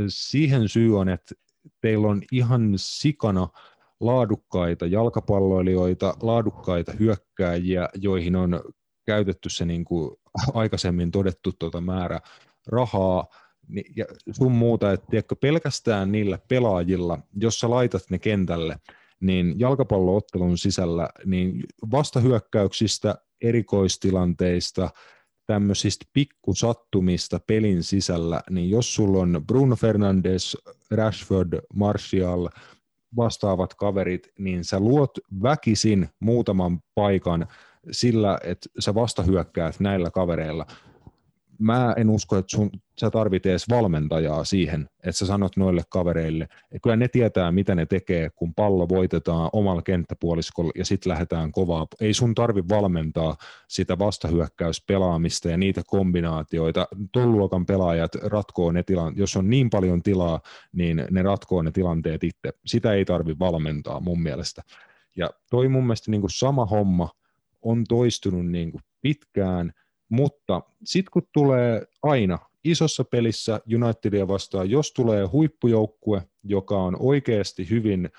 siihen syy on, että teillä on ihan sikana laadukkaita jalkapalloilijoita, laadukkaita hyökkääjiä, joihin on käytetty se niin kuin aikaisemmin todettu tuota määrä rahaa, ja sun muuta, että pelkästään niillä pelaajilla, jos sä laitat ne kentälle, niin jalkapalloottelun sisällä niin vastahyökkäyksistä, erikoistilanteista, tämmöisistä pikkusattumista pelin sisällä, niin jos sulla on Bruno Fernandes, Rashford, Martial, vastaavat kaverit, niin sä luot väkisin muutaman paikan sillä, että sä vastahyökkäät näillä kavereilla mä en usko, että sun, sä tarvit edes valmentajaa siihen, että sä sanot noille kavereille. että kyllä ne tietää, mitä ne tekee, kun pallo voitetaan omalla kenttäpuoliskolla ja sitten lähdetään kovaa. Ei sun tarvi valmentaa sitä vastahyökkäyspelaamista ja niitä kombinaatioita. Tuon luokan pelaajat ratkoo ne tilanteet. Jos on niin paljon tilaa, niin ne ratkoo ne tilanteet itse. Sitä ei tarvi valmentaa mun mielestä. Ja toi mun mielestä niin sama homma on toistunut niin pitkään – mutta sitten kun tulee aina isossa pelissä Unitedia vastaan, jos tulee huippujoukkue, joka on oikeasti hyvin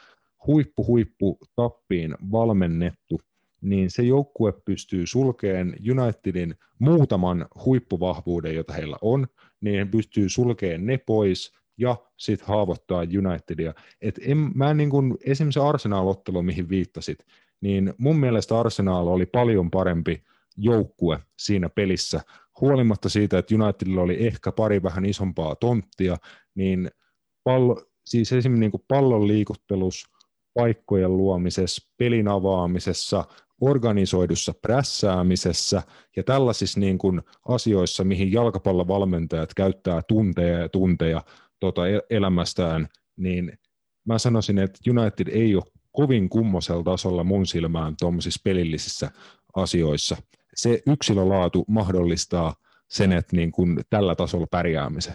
huippu-huippu tappiin valmennettu, niin se joukkue pystyy sulkeen Unitedin muutaman huippuvahvuuden, jota heillä on, niin pystyy sulkeen ne pois ja sitten haavoittaa Unitedia. Et en, mä niin kun, esimerkiksi Arsenal-ottelu, mihin viittasit, niin mun mielestä Arsenal oli paljon parempi joukkue siinä pelissä. Huolimatta siitä, että Unitedilla oli ehkä pari vähän isompaa tonttia, niin pallo, siis esimerkiksi niin kuin pallon liikuttelus, paikkojen luomisessa, pelin avaamisessa, organisoidussa prässäämisessä ja tällaisissa niin kuin asioissa, mihin jalkapallovalmentajat käyttää tunteja ja tunteja tuota elämästään, niin mä sanoisin, että United ei ole kovin kummosella tasolla mun silmään tuommoisissa pelillisissä asioissa se yksilölaatu mahdollistaa sen, että niin kuin tällä tasolla pärjäämisen.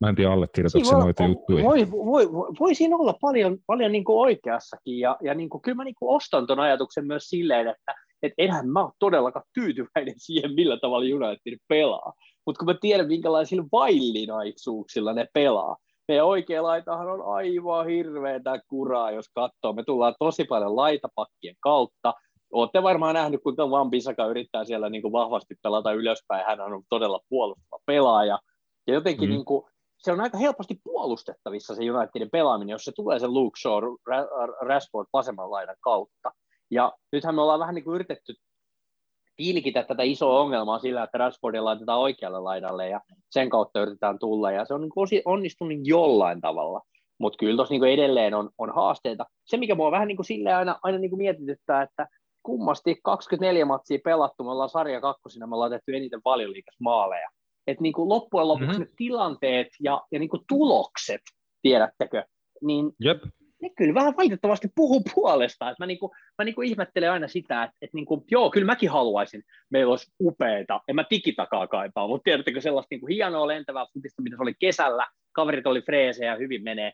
Mä en tiedä, allekirjoitatko voi, noita juttuja. Voi, voi, voi, voi siinä olla paljon, paljon niin kuin oikeassakin, ja, ja niin kuin, kyllä mä niin kuin ostan tuon ajatuksen myös silleen, että et enhän mä ole todellakaan tyytyväinen siihen, millä tavalla United pelaa. Mutta kun mä tiedän, minkälaisilla vaillinaisuuksilla ne pelaa, meidän oikea laitahan on aivan hirveätä kuraa, jos katsoo. Me tullaan tosi paljon laitapakkien kautta, Olette varmaan nähnyt, kun Van Bissaka yrittää siellä niin kuin vahvasti pelata ylöspäin. Hän on todella puolustava pelaaja. Ja jotenkin mm. niin kuin, se on aika helposti puolustettavissa se Unitedin pelaaminen, jos se tulee se Luke Shaw, Rashford vasemman laidan kautta. Ja nythän me ollaan vähän niin kuin yritetty tilkitä tätä isoa ongelmaa sillä, että Rashfordia laitetaan oikealle laidalle ja sen kautta yritetään tulla. Ja se on niin onnistunut jollain tavalla. Mutta kyllä tuossa niin edelleen on, on haasteita. Se, mikä mua vähän niin kuin aina, aina niin kuin mietityttää, että kummasti 24 matsia pelattu, me ollaan sarja kakkosina, me ollaan tehty eniten valioliikas maaleja. Että niin kuin loppujen lopuksi mm-hmm. ne tilanteet ja, ja niin kuin tulokset, tiedättekö, niin Jep. ne kyllä vähän valitettavasti puhuu puolesta. Että mä, niin kuin, mä niin kuin ihmettelen aina sitä, että, että niin kuin, joo, kyllä mäkin haluaisin, meillä olisi upeita, en mä tikitakaa kaipaa, mutta tiedättekö sellaista niin kuin hienoa lentävää futista, mitä se oli kesällä, kaverit oli freesejä, hyvin menee.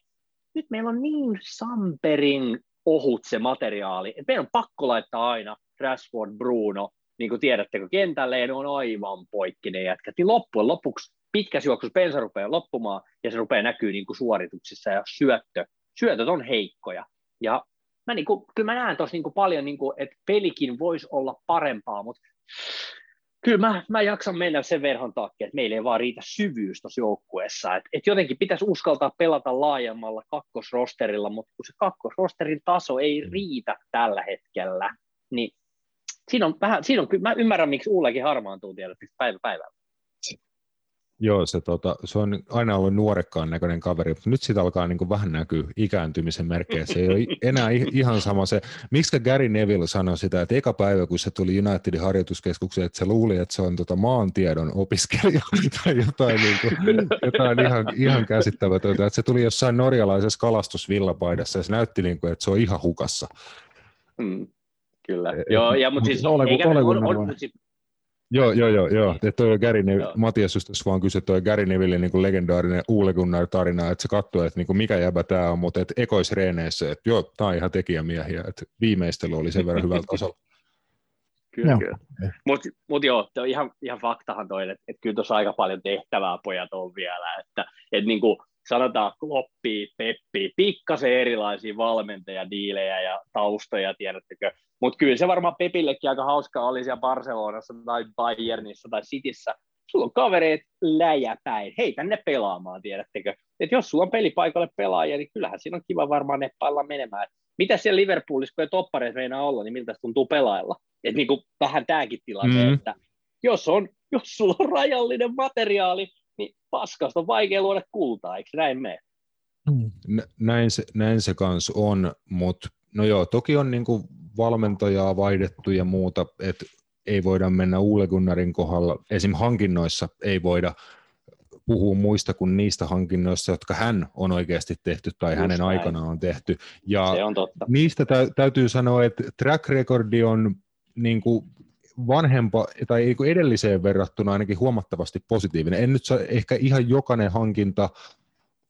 Nyt meillä on niin Samperin ohut se materiaali. Et meidän on pakko laittaa aina Rashford, Bruno, niin kuin tiedättekö, kentälle, ja ne on aivan poikki ne jätkät. Niin loppujen lopuksi pitkässä juoksussa bensa rupeaa loppumaan, ja se rupeaa näkyy niin kuin suorituksissa, ja syöttö, syötöt on heikkoja. Ja mä niinku, kyllä mä näen tuossa niinku paljon, niinku, että pelikin voisi olla parempaa, mutta kyllä mä, mä jaksan mennä sen verhon takia, että meillä ei vaan riitä syvyys tuossa joukkueessa. Et, et jotenkin pitäisi uskaltaa pelata laajemmalla kakkosrosterilla, mutta kun se kakkosrosterin taso ei mm. riitä tällä hetkellä, niin siinä on vähän, siinä on, mä ymmärrän, miksi Ullekin harmaantuu tietysti päivä päivällä. Joo, se, tota, se on aina ollut nuorekkaan näköinen kaveri, mutta nyt siitä alkaa niin kuin vähän näkyä ikääntymisen merkkejä. Se ei ole enää ihan sama se. Miksi Gary Neville sanoi sitä, että eka päivä, kun se tuli Unitedin harjoituskeskukseen, että se luuli, että se on tota maantiedon opiskelija [laughs] tai jotain, niin kuin, jotain ihan, ihan käsittämätöntä. Että se tuli jossain norjalaisessa kalastusvillapaidassa ja se näytti, niin kuin, että se on ihan hukassa. Hmm, kyllä. E- Joo, ja, mutta siis, ole, eikä, ole, on, on, on, siis, Joo, joo, joo, joo. Että toi Gary Neville, Matias just vaan kysyi, että toi Gary Neville niin legendaarinen Ole Gunnar tarina, että se katsoi, että niin kuin mikä jäbä tämä on, mutta että ekoisreeneissä, että joo, tämä on ihan tekijämiehiä, että viimeistely oli sen verran hyvällä tasolla. [laughs] Kyllä, kyllä. Mutta mut joo, ihan, ihan faktahan toi, että, että kyllä tuossa aika paljon tehtävää pojat on vielä, että, että niin sanotaan Kloppi, Peppi, pikkasen erilaisia valmentajadiilejä ja taustoja, tiedättekö. Mutta kyllä se varmaan Pepillekin aika hauskaa oli siellä Barcelonassa tai Bayernissa tai Cityssä. Sulla on kavereet läjäpäin, hei tänne pelaamaan, tiedättekö. Et jos sulla on pelipaikalle pelaajia, niin kyllähän siinä on kiva varmaan neppailla menemään. Mitä siellä Liverpoolissa, kun ei toppareissa meinaa olla, niin miltä se tuntuu pelailla? Et niin kuin vähän tämäkin tilanne, mm. että jos, on, jos sulla on rajallinen materiaali, paskasta on vaikea luoda kultaa, eikö näin mene? Näin se, näin se kans on, mutta no joo, toki on niinku valmentajaa vaihdettu ja muuta, että ei voida mennä Uule Gunnarin kohdalla, esim. hankinnoissa ei voida puhua muista kuin niistä hankinnoista, jotka hän on oikeasti tehty tai Just hänen näin. aikana on tehty. Ja Se on totta. niistä tä- täytyy sanoa, että track recordi on niin kuin vanhempa tai edelliseen verrattuna ainakin huomattavasti positiivinen. En nyt saa, ehkä ihan jokainen hankinta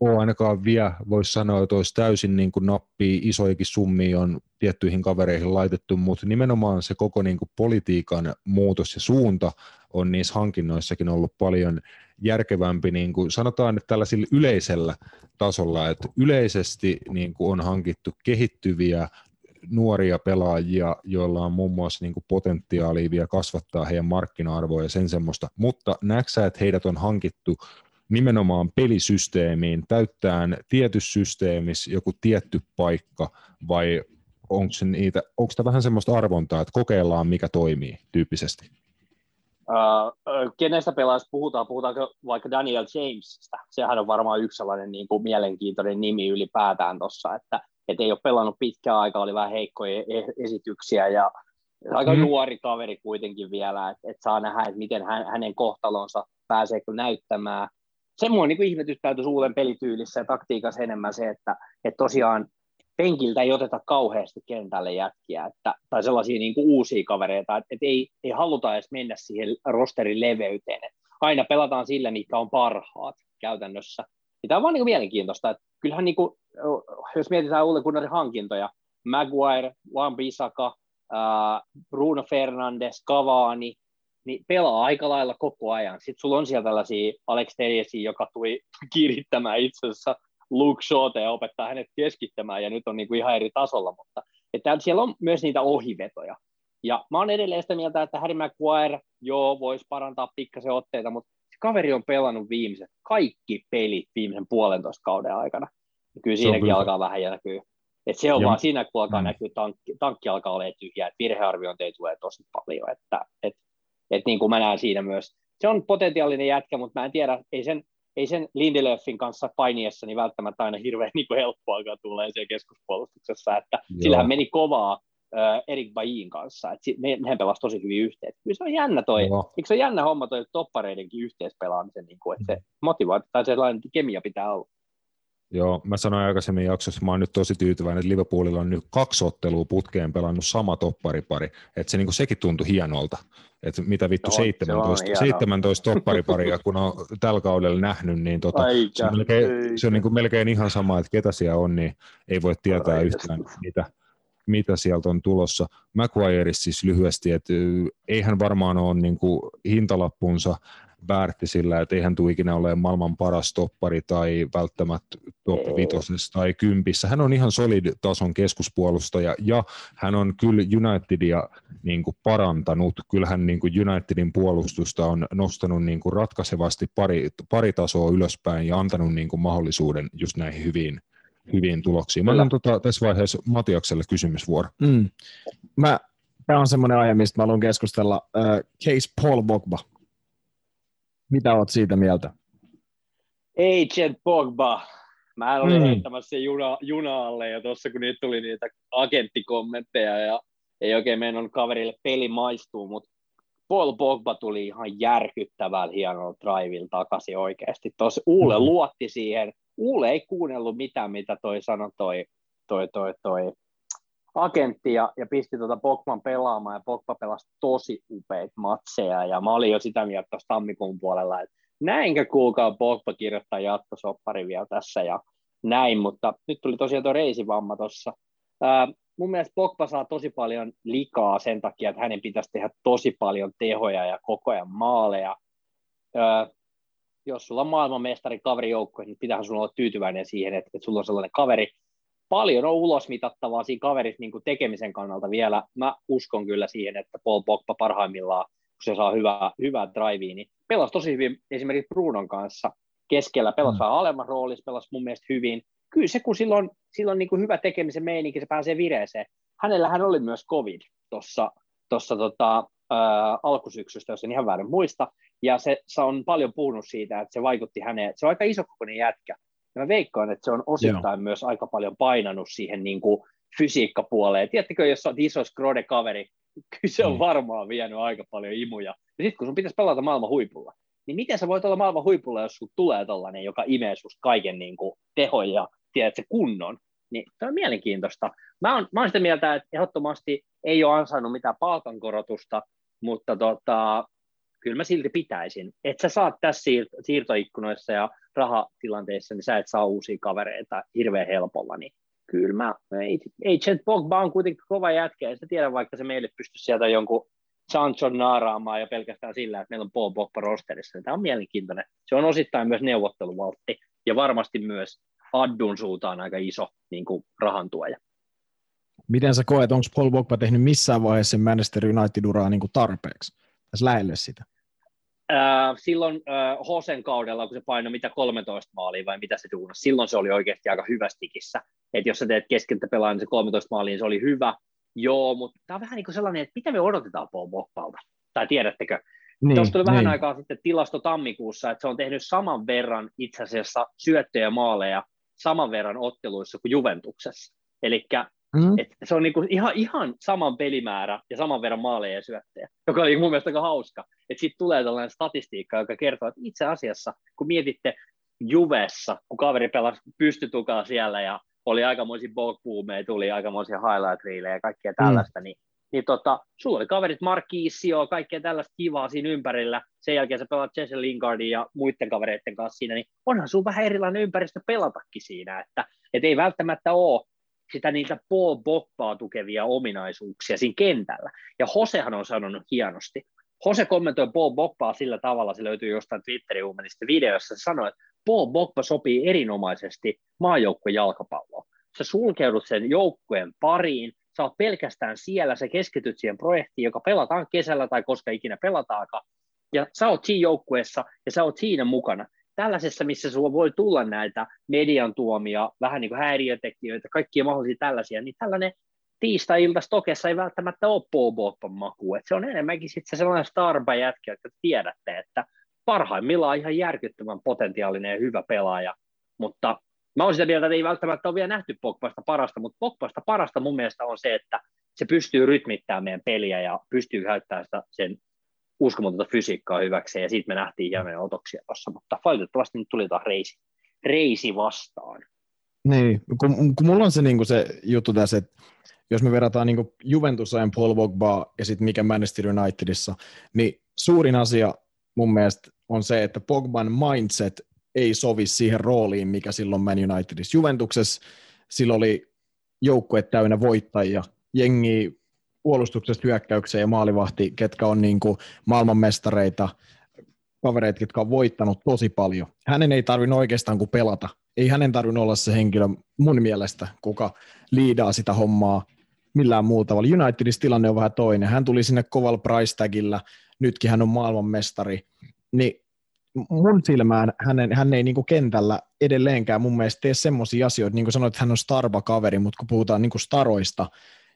ole ainakaan vielä, voisi sanoa, että olisi täysin niin kuin nappia, isoikin summia on tiettyihin kavereihin laitettu, mutta nimenomaan se koko niin kuin politiikan muutos ja suunta on niissä hankinnoissakin ollut paljon järkevämpi, niin kuin sanotaan, että tällaisilla yleisellä tasolla, että yleisesti niin kuin on hankittu kehittyviä nuoria pelaajia, joilla on muun muassa niin kuin potentiaalia vielä kasvattaa heidän markkina-arvoa ja sen semmoista, mutta näksä, että heidät on hankittu nimenomaan pelisysteemiin, täyttään tietyssä systeemissä joku tietty paikka, vai onko se niitä, onko tämä vähän semmoista arvontaa, että kokeillaan mikä toimii tyyppisesti? Uh, kenestä pelaajasta puhutaan? Puhutaanko vaikka Daniel Jamesista? Sehän on varmaan yksi sellainen niin kuin mielenkiintoinen nimi ylipäätään tuossa, että et ei ole pelannut pitkään aikaa, oli vähän heikkoja e- esityksiä ja aika mm. nuori kaveri kuitenkin vielä, että et saa nähdä, että miten hän, hänen kohtalonsa pääseekö näyttämään. Semmoinen niin ihmetyttää tuossa uuden pelityylissä ja taktiikassa enemmän se, että et tosiaan penkiltä ei oteta kauheasti kentälle jätkiä, että, tai sellaisia niin kuin uusia kavereita, että, että ei, ei haluta edes mennä siihen rosterin leveyteen. Että aina pelataan sillä, mitkä on parhaat käytännössä. Ja tämä on vaan niin mielenkiintoista, että kyllähän niin kuin, jos mietitään Ulle Gunnarin hankintoja, Maguire, Juan Bisaka, Bruno Fernandes, Cavani, niin pelaa aika lailla koko ajan. Sitten sulla on siellä tällaisia Alex Teliesi, joka tuli kirittämään itse asiassa Luke Shawta ja opettaa hänet keskittämään, ja nyt on niin kuin ihan eri tasolla, mutta että siellä on myös niitä ohivetoja. Ja mä oon edelleen sitä mieltä, että Harry Maguire, joo, voisi parantaa pikkasen otteita, mutta kaveri on pelannut viimeiset kaikki pelit viimeisen puolentoista kauden aikana. Ja kyllä siinäkin alkaa vähän näkyä. Et se on ja, vaan siinä, kun alkaa mm. näkyä, tankki, tankki alkaa olla tyhjää, että virhearviointeja tulee tosi paljon. Että, et, et niin kuin mä näen siinä myös, se on potentiaalinen jätkä, mutta mä en tiedä, ei sen, ei sen Lindelöfin kanssa painiessa niin välttämättä aina hirveän niin helppoa tulee siellä keskuspuolustuksessa, että Joo. sillähän meni kovaa Erik Bajin kanssa, että ne, nehän pelasivat tosi hyvin yhteen. Kyllä se on jännä toi, Joo. eikö se on jännä homma toi toppareidenkin yhteispelaamisen, niin kuin, että se motivaatio tai sellainen kemia pitää olla. Joo, mä sanoin aikaisemmin jaksossa, mä oon nyt tosi tyytyväinen, että Liverpoolilla on nyt kaksi ottelua putkeen pelannut sama topparipari, että se niinku sekin tuntui hienolta, että mitä vittu Joo, 17, se 17 toppariparia, kun on tällä kaudella nähnyt, niin tota, se on, melkein, se on niinku melkein ihan sama, että ketä siellä on, niin ei voi tietää Aikas. yhtään, mitä, mitä sieltä on tulossa. Maguire siis lyhyesti, että eihän varmaan ole niinku hintalappunsa väärti sillä, että eihän tule ikinä ole maailman paras toppari tai välttämättä top vitosessa tai kympissä. Hän on ihan solid tason keskuspuolustaja ja hän on kyllä Unitedia niin kuin parantanut. Kyllähän niin kuin Unitedin puolustusta on nostanut niin kuin ratkaisevasti pari, pari tasoa ylöspäin ja antanut niin kuin mahdollisuuden just näihin hyviin, hyviin tuloksiin. Mä annan tota, tässä vaiheessa Matiakselle kysymysvuoro. Mm. Mä, tämä on semmoinen aihe, mistä mä haluan keskustella. Uh, case Paul Bogba. Mitä oot siitä mieltä? Agent Pogba. Mä olin mm. heittämässä juna, juna alle ja tuossa kun nyt tuli niitä agenttikommentteja ja ei oikein meidän kaverille peli maistuu, mutta Paul Pogba tuli ihan järkyttävällä hienolla drivilla takaisin oikeasti. Tuossa Uule mm. luotti siihen. Uule ei kuunnellut mitään, mitä toi sanoi toi, toi, toi, toi agentti ja, ja pisti tuota Pogban pelaamaan ja Pogba pelasi tosi upeita matseja ja mä olin jo sitä mieltä tuossa tammikuun puolella, että näinkö kuulkaa Pogba kirjoittaa jatkosoppari vielä tässä ja näin, mutta nyt tuli tosiaan tuo reisivamma tuossa. mun mielestä Pogba saa tosi paljon likaa sen takia, että hänen pitäisi tehdä tosi paljon tehoja ja koko ajan maaleja. Ää, jos sulla on maailmanmestari kaverijoukko, niin pitäähän sulla olla tyytyväinen siihen, että, että sulla on sellainen kaveri, paljon on ulosmitattavaa siinä kaverissa niin kuin tekemisen kannalta vielä. Mä uskon kyllä siihen, että Paul Pogba parhaimmillaan, kun se saa hyvää, hyvää drivea, niin pelasi tosi hyvin esimerkiksi Brunon kanssa keskellä, pelasi mm. vähän alemman roolissa, pelasi mun mielestä hyvin. Kyllä se, kun silloin, silloin niin kuin hyvä tekemisen meininki, se pääsee vireeseen. Hänellähän oli myös COVID tuossa tota, äh, alkusyksystä, jos en ihan väärin muista, ja se, se on paljon puhunut siitä, että se vaikutti häneen, se on aika isokokoinen jätkä, ja mä veikkaan, että se on osittain Joo. myös aika paljon painanut siihen niin kuin fysiikkapuoleen. Tiedättekö, jos on iso skrode-kaveri, [laughs] kyllä se on mm. varmaan vienyt aika paljon imuja. Ja sitten kun sun pitäisi pelata maailman huipulla, niin miten sä voit olla maailman huipulla, jos sun tulee tollainen, joka imee susta kaiken niin kuin tehon ja tiedät se kunnon, niin tämä on mielenkiintoista. Mä oon, mä oon sitä mieltä, että ehdottomasti ei ole ansainnut mitään palkankorotusta, mutta tota, kyllä mä silti pitäisin. Että sä saat tässä siir- siirtoikkunoissa ja rahatilanteissa, niin sä et saa uusia kavereita hirveän helpolla, niin kyllä mä, Agent Pogba on kuitenkin kova jätkä, ja tiedä, vaikka se meille pystyisi sieltä jonkun Sancho naaraamaan ja pelkästään sillä, että meillä on Paul Pogba rosterissa, niin tämä on mielenkiintoinen. Se on osittain myös neuvotteluvaltti, ja varmasti myös Addun suuntaan aika iso niin kuin rahantuoja. Miten sä koet, onko Paul Pogba tehnyt missään vaiheessa Manchester United-uraa niin kuin tarpeeksi? Tässä lähelle sitä silloin äh, Hosen kaudella, kun se painoi mitä 13 maalia vai mitä se duunasi, silloin se oli oikeasti aika hyvä stikissä. Että jos sä teet keskeltä pelaa, niin se 13 maalia, niin se oli hyvä. Joo, mutta tämä on vähän niin kuin sellainen, että mitä me odotetaan Paul Boppalta? Tai tiedättekö? Niin, Tuossa tuli niin. vähän aikaa sitten tilasto tammikuussa, että se on tehnyt saman verran itse asiassa syöttöjä maaleja saman verran otteluissa kuin Juventuksessa. Eli Mm. Et se on niinku ihan, ihan saman pelimäärä ja saman verran maaleja ja syöttejä, joka oli mun mielestä aika hauska. Että sitten tulee tällainen statistiikka, joka kertoo, että itse asiassa, kun mietitte Juvessa, kun kaveri pelasi pystytukaa siellä ja oli aikamoisia bogbuumeja, tuli aikamoisia highlight reelejä ja kaikkea tällaista, mm. niin, niin tota, sulla oli kaverit Markisio, kaikkea tällaista kivaa siinä ympärillä, sen jälkeen sä pelaat Jesse Lingardin ja muiden kavereiden kanssa siinä, niin onhan sun vähän erilainen ympäristö pelatakin siinä, että et ei välttämättä ole sitä niitä Paul Boppaa tukevia ominaisuuksia siinä kentällä. Ja Hosehan on sanonut hienosti. Jose kommentoi Paul Boppaa sillä tavalla, se löytyy jostain Twitterin uumenista videossa, se sanoi, että Paul Boppa sopii erinomaisesti maajoukkueen jalkapalloon. Sä sulkeudut sen joukkueen pariin, sä oot pelkästään siellä, sä keskityt siihen projektiin, joka pelataan kesällä tai koska ikinä pelataakaan, ja sä oot siinä joukkueessa ja sä oot siinä mukana tällaisessa, missä sulla voi tulla näitä median tuomia, vähän niin kuin häiriötekijöitä, kaikkia mahdollisia tällaisia, niin tällainen tiistai-ilta stokessa ei välttämättä ole Bobopan maku. Et se on enemmänkin sitten se sellainen starba jätkä, että tiedätte, että parhaimmillaan ihan järkyttävän potentiaalinen ja hyvä pelaaja, mutta mä olen sitä mieltä, että ei välttämättä ole vielä nähty Pogbasta parasta, mutta Pogbasta parasta mun mielestä on se, että se pystyy rytmittämään meidän peliä ja pystyy käyttämään sitä sen uskomatonta fysiikkaa hyväkseen, ja siitä me nähtiin hienoja otoksia tuossa, mutta valitettavasti nyt tuli taas reisi, reisi vastaan. Niin, kun, kun mulla on se, niin se juttu tässä, että jos me verrataan niin Juventusajan Paul Pogba ja sitten mikä Manchester Unitedissa, niin suurin asia mun mielestä on se, että Pogban mindset ei sovi siihen rooliin, mikä silloin Man Unitedissa. Juventuksessa sillä oli joukkue täynnä voittajia, jengi puolustuksesta hyökkäykseen ja maalivahti, ketkä on niin kuin maailmanmestareita, kavereita, jotka on voittanut tosi paljon. Hänen ei tarvinnut oikeastaan kuin pelata. Ei hänen tarvinnut olla se henkilö mun mielestä, kuka liidaa sitä hommaa millään muulla tavalla. Unitedissa tilanne on vähän toinen. Hän tuli sinne kovalla price tagillä, nytkin hän on maailmanmestari. Niin mun silmään hänen, hän ei niinku kentällä edelleenkään mun mielestä tee semmoisia asioita, niin kuin sanoit, että hän on starva-kaveri, mutta kun puhutaan niinku staroista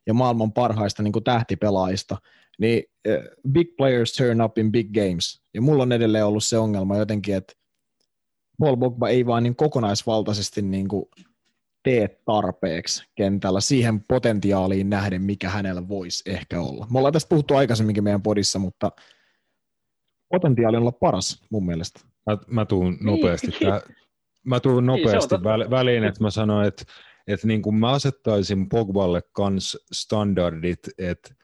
ja maailman parhaista niinku tähtipelaajista, niin uh, big players turn up in big games. Ja mulla on edelleen ollut se ongelma jotenkin, että Paul Bogba ei vaan niin kokonaisvaltaisesti niin kuin tee tarpeeksi kentällä siihen potentiaaliin nähden, mikä hänellä voisi ehkä olla. Me ollaan tästä puhuttu aikaisemminkin meidän podissa, mutta potentiaali on olla paras mun mielestä. Mä, mä tuun nopeasti, niin. tää, mä tuun niin, nopeasti väl, väliin, että mä sanoin, että, että niin kuin mä asettaisin Pogballe kans standardit, että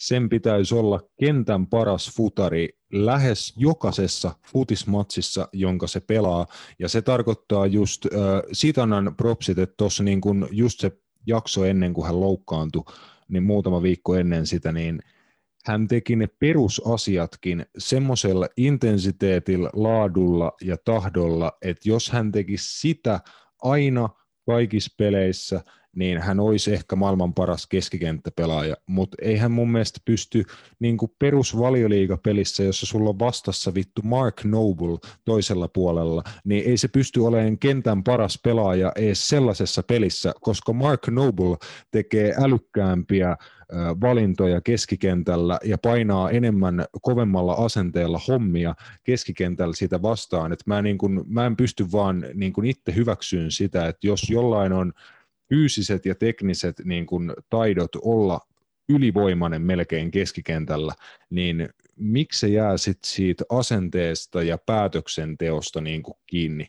sen pitäisi olla kentän paras futari lähes jokaisessa futismatsissa, jonka se pelaa, ja se tarkoittaa just, äh, siitä annan propsit, että tuossa niin kun just se jakso ennen kuin hän loukkaantui, niin muutama viikko ennen sitä, niin hän teki ne perusasiatkin semmoisella intensiteetillä, laadulla ja tahdolla, että jos hän teki sitä aina kaikissa peleissä, niin hän olisi ehkä maailman paras keskikenttäpelaaja, mutta ei hän mun mielestä pysty niin kuin perusvalioliigapelissä, jossa sulla on vastassa vittu Mark Noble toisella puolella, niin ei se pysty olemaan kentän paras pelaaja edes sellaisessa pelissä, koska Mark Noble tekee älykkäämpiä valintoja keskikentällä ja painaa enemmän kovemmalla asenteella hommia keskikentällä sitä vastaan. Et mä, niin kun, mä en pysty vaan niin kun itse hyväksyyn sitä, että jos jollain on fyysiset ja tekniset niin kun, taidot olla ylivoimainen melkein keskikentällä, niin miksi se jää sit siitä asenteesta ja päätöksenteosta niin kuin kiinni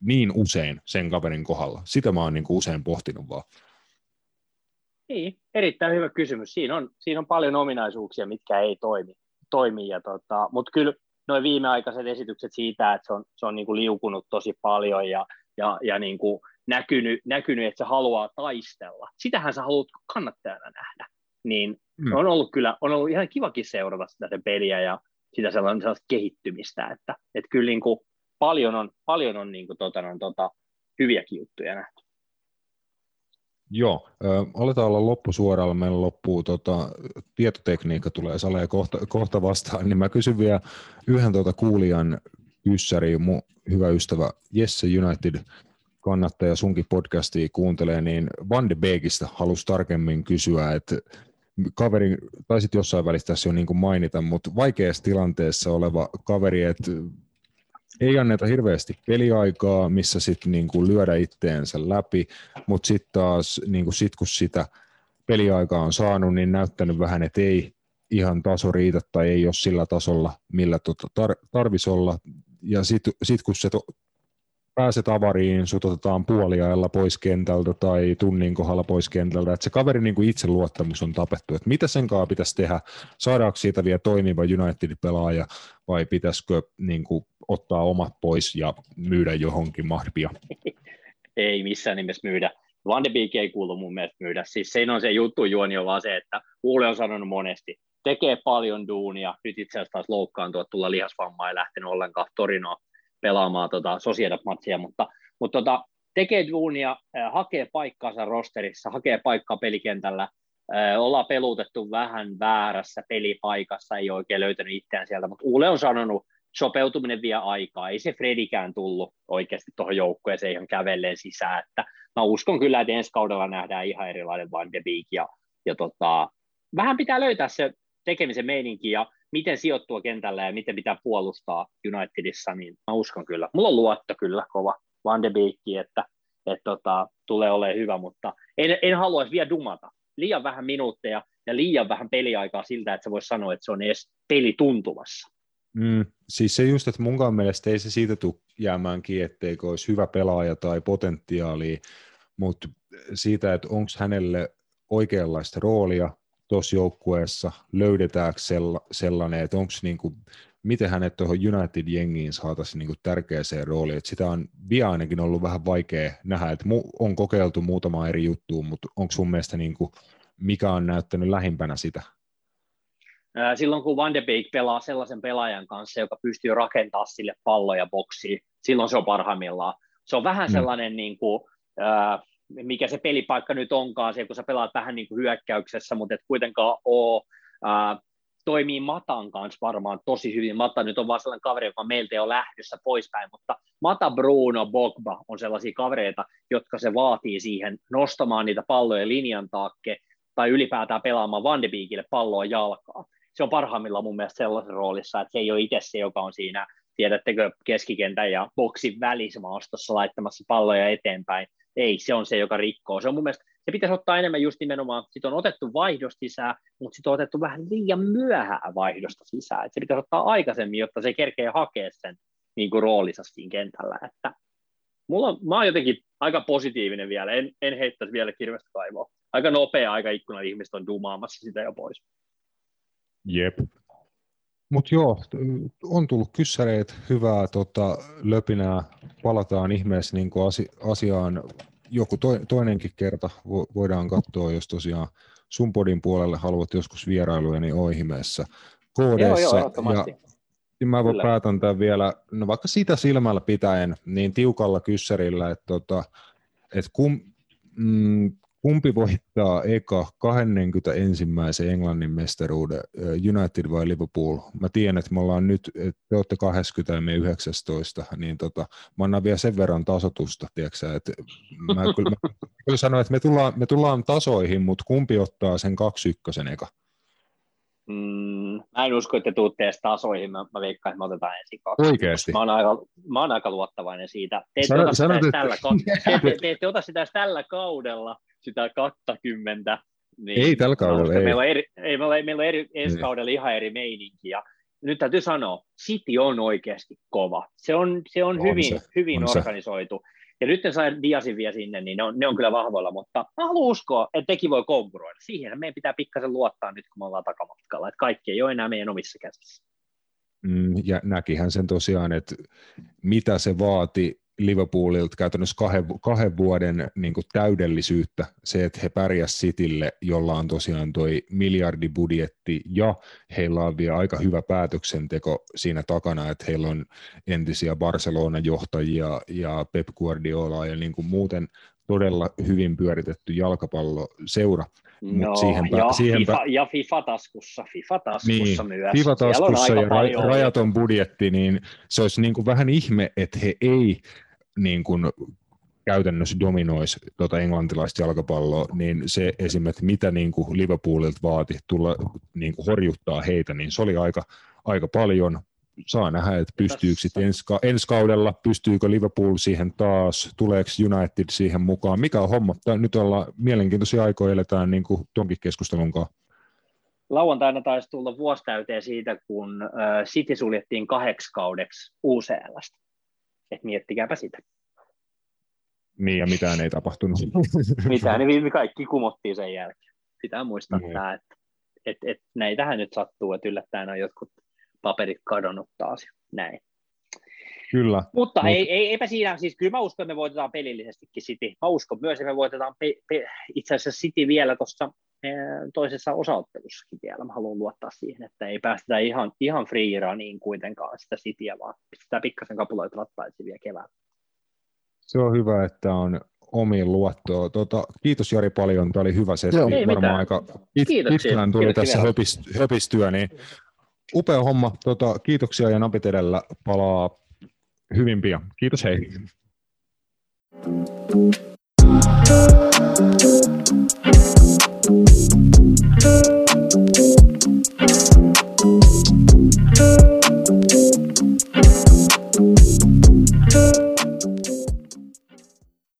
niin usein sen kaverin kohdalla? Sitä mä oon niin kuin usein pohtinut vaan. Niin, erittäin hyvä kysymys. Siinä on, siinä on paljon ominaisuuksia, mitkä ei toimi. toimi ja tota, Mutta kyllä noin viimeaikaiset esitykset siitä, että se on, se on niin kuin liukunut tosi paljon ja, ja, ja niin kuin näkynyt, näkynyt, että se haluaa taistella. Sitähän sä haluat kannattajana nähdä. Niin mm. on ollut kyllä, on ollut ihan kivakin seurata sitä sen peliä ja sitä sellaista, sellaista kehittymistä, että, että kyllä niin kuin paljon on, paljon on niin kuin, tota, no, tota, hyviäkin juttuja nähty. Joo, ö, aletaan olla loppusuoralla, meillä loppuu tota, tietotekniikka tulee saleen kohta, kohta vastaan, niin mä kysyn vielä yhden tuota kuulijan kyssäri, mun hyvä ystävä Jesse United kannattaja sunkin podcastia kuuntelee, niin Van de Beekistä halusi tarkemmin kysyä, että kaveri, taisit jossain välissä tässä jo niin kuin mainita, mutta vaikeassa tilanteessa oleva kaveri, että ei anneta hirveästi peliaikaa, missä sitten niinku lyödä itteensä läpi, mutta sitten taas niinku sit kun sitä peliaikaa on saanut, niin näyttänyt vähän, että ei ihan taso riitä tai ei ole sillä tasolla, millä tota tar- tarvisi olla. Ja sitten sit kun se to- pääset avariin, sut otetaan puoliajalla pois kentältä tai tunnin kohdalla pois kentältä, että se kaveri niin kuin itseluottamus on tapettu, että mitä sen kanssa pitäisi tehdä, saadaanko siitä vielä toimiva United-pelaaja vai pitäisikö niin kuin, ottaa omat pois ja myydä johonkin mahdia? Ei missään nimessä myydä. Van de Beek ei kuulu mun mielestä myydä. Siis se on se juttu juoni on vaan se, että Uule on sanonut monesti, tekee paljon duunia, nyt itse asiassa taas loukkaantua, tulla lihasvammaa ei lähtenyt ollenkaan Torinoa pelaamaan tota Sociedad-matsia, mutta, mutta tota, tekee duunia, hakee paikkaansa rosterissa, hakee paikkaa pelikentällä, ollaan pelutettu vähän väärässä pelipaikassa, ei oikein löytänyt itseään sieltä, mutta Ule on sanonut, sopeutuminen vie aikaa, ei se Fredikään tullut oikeasti tuohon joukkueeseen ihan kävelleen sisään, että mä uskon kyllä, että ensi kaudella nähdään ihan erilainen Van de Beek, ja, ja tota, vähän pitää löytää se tekemisen meininki, ja miten sijoittua kentällä ja miten pitää puolustaa Unitedissa, niin mä uskon kyllä. Mulla on luotto kyllä kova Van de Beekki, että, että tota, tulee olemaan hyvä, mutta en, en haluaisi vielä dumata. Liian vähän minuutteja ja liian vähän peliaikaa siltä, että se voisi sanoa, että se on edes peli tuntumassa. Mm, siis se just, että munkaan mielestä ei se siitä tule jäämään kiinni, etteikö olisi hyvä pelaaja tai potentiaalia, mutta siitä, että onko hänelle oikeanlaista roolia, tuossa joukkueessa, löydetäänkö sellainen, että onko niin kuin, miten hänet tuohon United-jengiin saataisiin niin tärkeäseen rooliin, että sitä on vielä ainakin ollut vähän vaikea nähdä, että on kokeiltu muutama eri juttua, mutta onko sun mielestä niin kuin, mikä on näyttänyt lähimpänä sitä? silloin kun Van de Beek pelaa sellaisen pelaajan kanssa, joka pystyy rakentamaan sille palloja boksiin, silloin se on parhaimmillaan. Se on vähän mm. sellainen, niin kuin, mikä se pelipaikka nyt onkaan, se kun sä pelaat vähän niin kuin hyökkäyksessä, mutta et kuitenkaan ole, toimii Matan kanssa varmaan tosi hyvin. Mata nyt on vaan sellainen kaveri, joka meiltä on lähdössä poispäin, mutta Mata, Bruno, Bogba on sellaisia kavereita, jotka se vaatii siihen nostamaan niitä palloja linjan taakke tai ylipäätään pelaamaan Van de Beekille palloa jalkaa se on parhaimmillaan mun mielestä sellaisessa roolissa, että se ei ole itse se, joka on siinä, tiedättekö, keskikentän ja boksin välissä maastossa laittamassa palloja eteenpäin. Ei, se on se, joka rikkoo. Se on mun mielestä, se pitäisi ottaa enemmän just nimenomaan, sit on otettu vaihdosta sisään, mutta sitten on otettu vähän liian myöhään vaihdosta sisään. Et se pitäisi ottaa aikaisemmin, jotta se kerkee hakea sen niin kuin roolinsa siinä kentällä. Että mulla on, mä oon jotenkin aika positiivinen vielä, en, en heittäisi vielä kirvestä kaivoa. Aika nopea aika ikkuna ihmiset on dumaamassa sitä jo pois. Jep. Mutta joo, on tullut kyssäreet, hyvää tota, löpinää, palataan ihmeessä niin asi- asiaan joku to- toinenkin kerta, vo- voidaan katsoa, jos tosiaan sun podin puolelle haluat joskus vierailuja, niin on ihmeessä. KDssa, joo, joo, ja mä Kyllä. päätän tämän vielä, no vaikka sitä silmällä pitäen, niin tiukalla kyssärillä, että tota, et kum, mm, Kumpi voittaa eka 21. Englannin mestaruuden, United vai Liverpool? Mä tiedän, että me ollaan nyt, te olette 20 ja me 19, niin tota, mä annan vielä sen verran tasotusta, tiedätkö, että mä kyllä, mä kyllä sanoin, että me tullaan, me tullaan tasoihin, mutta kumpi ottaa sen 21 eka? Mm, mä en usko, että te tuutte edes tasoihin. Mä, mä veikkaan, että me otetaan ensin kaksi. Oikeasti? Mä oon aika, mä oon aika luottavainen siitä. Te ette, ota, sitä että... tällä, [laughs] te, te, te ette ota sitä tällä kaudella, sitä 20. Niin, ei tällä kaudella, ei. Meillä on, eri, ei, meillä on, meillä on eri, ensi kaudella ihan eri meininki. Ja nyt täytyy sanoa, City on oikeasti kova. Se on, se on, on hyvin, se, hyvin on organisoitu. Se. Ja nyt ne sai Diasin vielä sinne, niin ne on, ne on kyllä vahvoilla, mutta mä haluan uskoa, että tekin voi kompuroida. Siihen meidän pitää pikkasen luottaa nyt, kun me ollaan takamatkalla, että kaikki ei ole enää meidän omissa käsissä. Mm, ja näkihän sen tosiaan, että mitä se vaati Liverpoolilta käytännössä kahden, kahden vuoden niin kuin täydellisyyttä, se, että he pärjäsivät Citylle, jolla on tosiaan toi miljardibudjetti, ja heillä on vielä aika hyvä päätöksenteko siinä takana, että heillä on entisiä Barcelona-johtajia ja Pep Guardiola ja niin kuin muuten todella hyvin pyöritetty jalkapalloseura. No, siihen, ja, siihen FIFA, ja FIFA-taskussa, FIFA-taskussa niin, myös. FIFA-taskussa ja ra- rajaton budjetti, niin se olisi niin kuin vähän ihme, että he ei niin kuin käytännössä dominoisi tuota englantilaista jalkapalloa, niin se esimerkiksi, mitä niin kuin Liverpoolilta vaati tulla niin kuin horjuttaa heitä, niin se oli aika, aika paljon. Saa nähdä, että pystyykö sitten ensi, ensi kaudella, pystyykö Liverpool siihen taas, tuleeko United siihen mukaan, mikä on homma. Tää, nyt ollaan mielenkiintoisia aikoja, eletään niin kuin tuonkin keskustelun kanssa. Lauantaina taisi tulla vuosi siitä, kun City suljettiin kahdeksi kaudeksi UCLstä että miettikääpä sitä. Niin, ja mitään ei tapahtunut. [laughs] mitään, niin kaikki kumottiin sen jälkeen. Pitää muistaa mm. tämä, että et, et, näitähän nyt sattuu, että yllättäen on jotkut paperit kadonnut taas. Näin. Kyllä. Mutta Mut... ei, ei, eipä siinä, siis kyllä mä uskon, että me voitetaan pelillisestikin City. Mä uskon myös, että me voitetaan pe, pe, itse asiassa City vielä tuossa toisessa osaottelussakin vielä. Mä haluan luottaa siihen, että ei päästetä ihan, ihan free niin kuitenkaan sitä Cityä, vaan pistetään pikkasen kapuloita rattaisiin vielä keväällä. Se on hyvä, että on omiin luottoa. Tota, kiitos Jari paljon, tämä oli hyvä setti. Joo, Varmaan mitään. aika pit, pitkään tuli tässä höpistyä, niin upea homma. Tota, kiitoksia ja napit edellä palaa hyvin pian. Kiitos hei. Thank you. Thank you.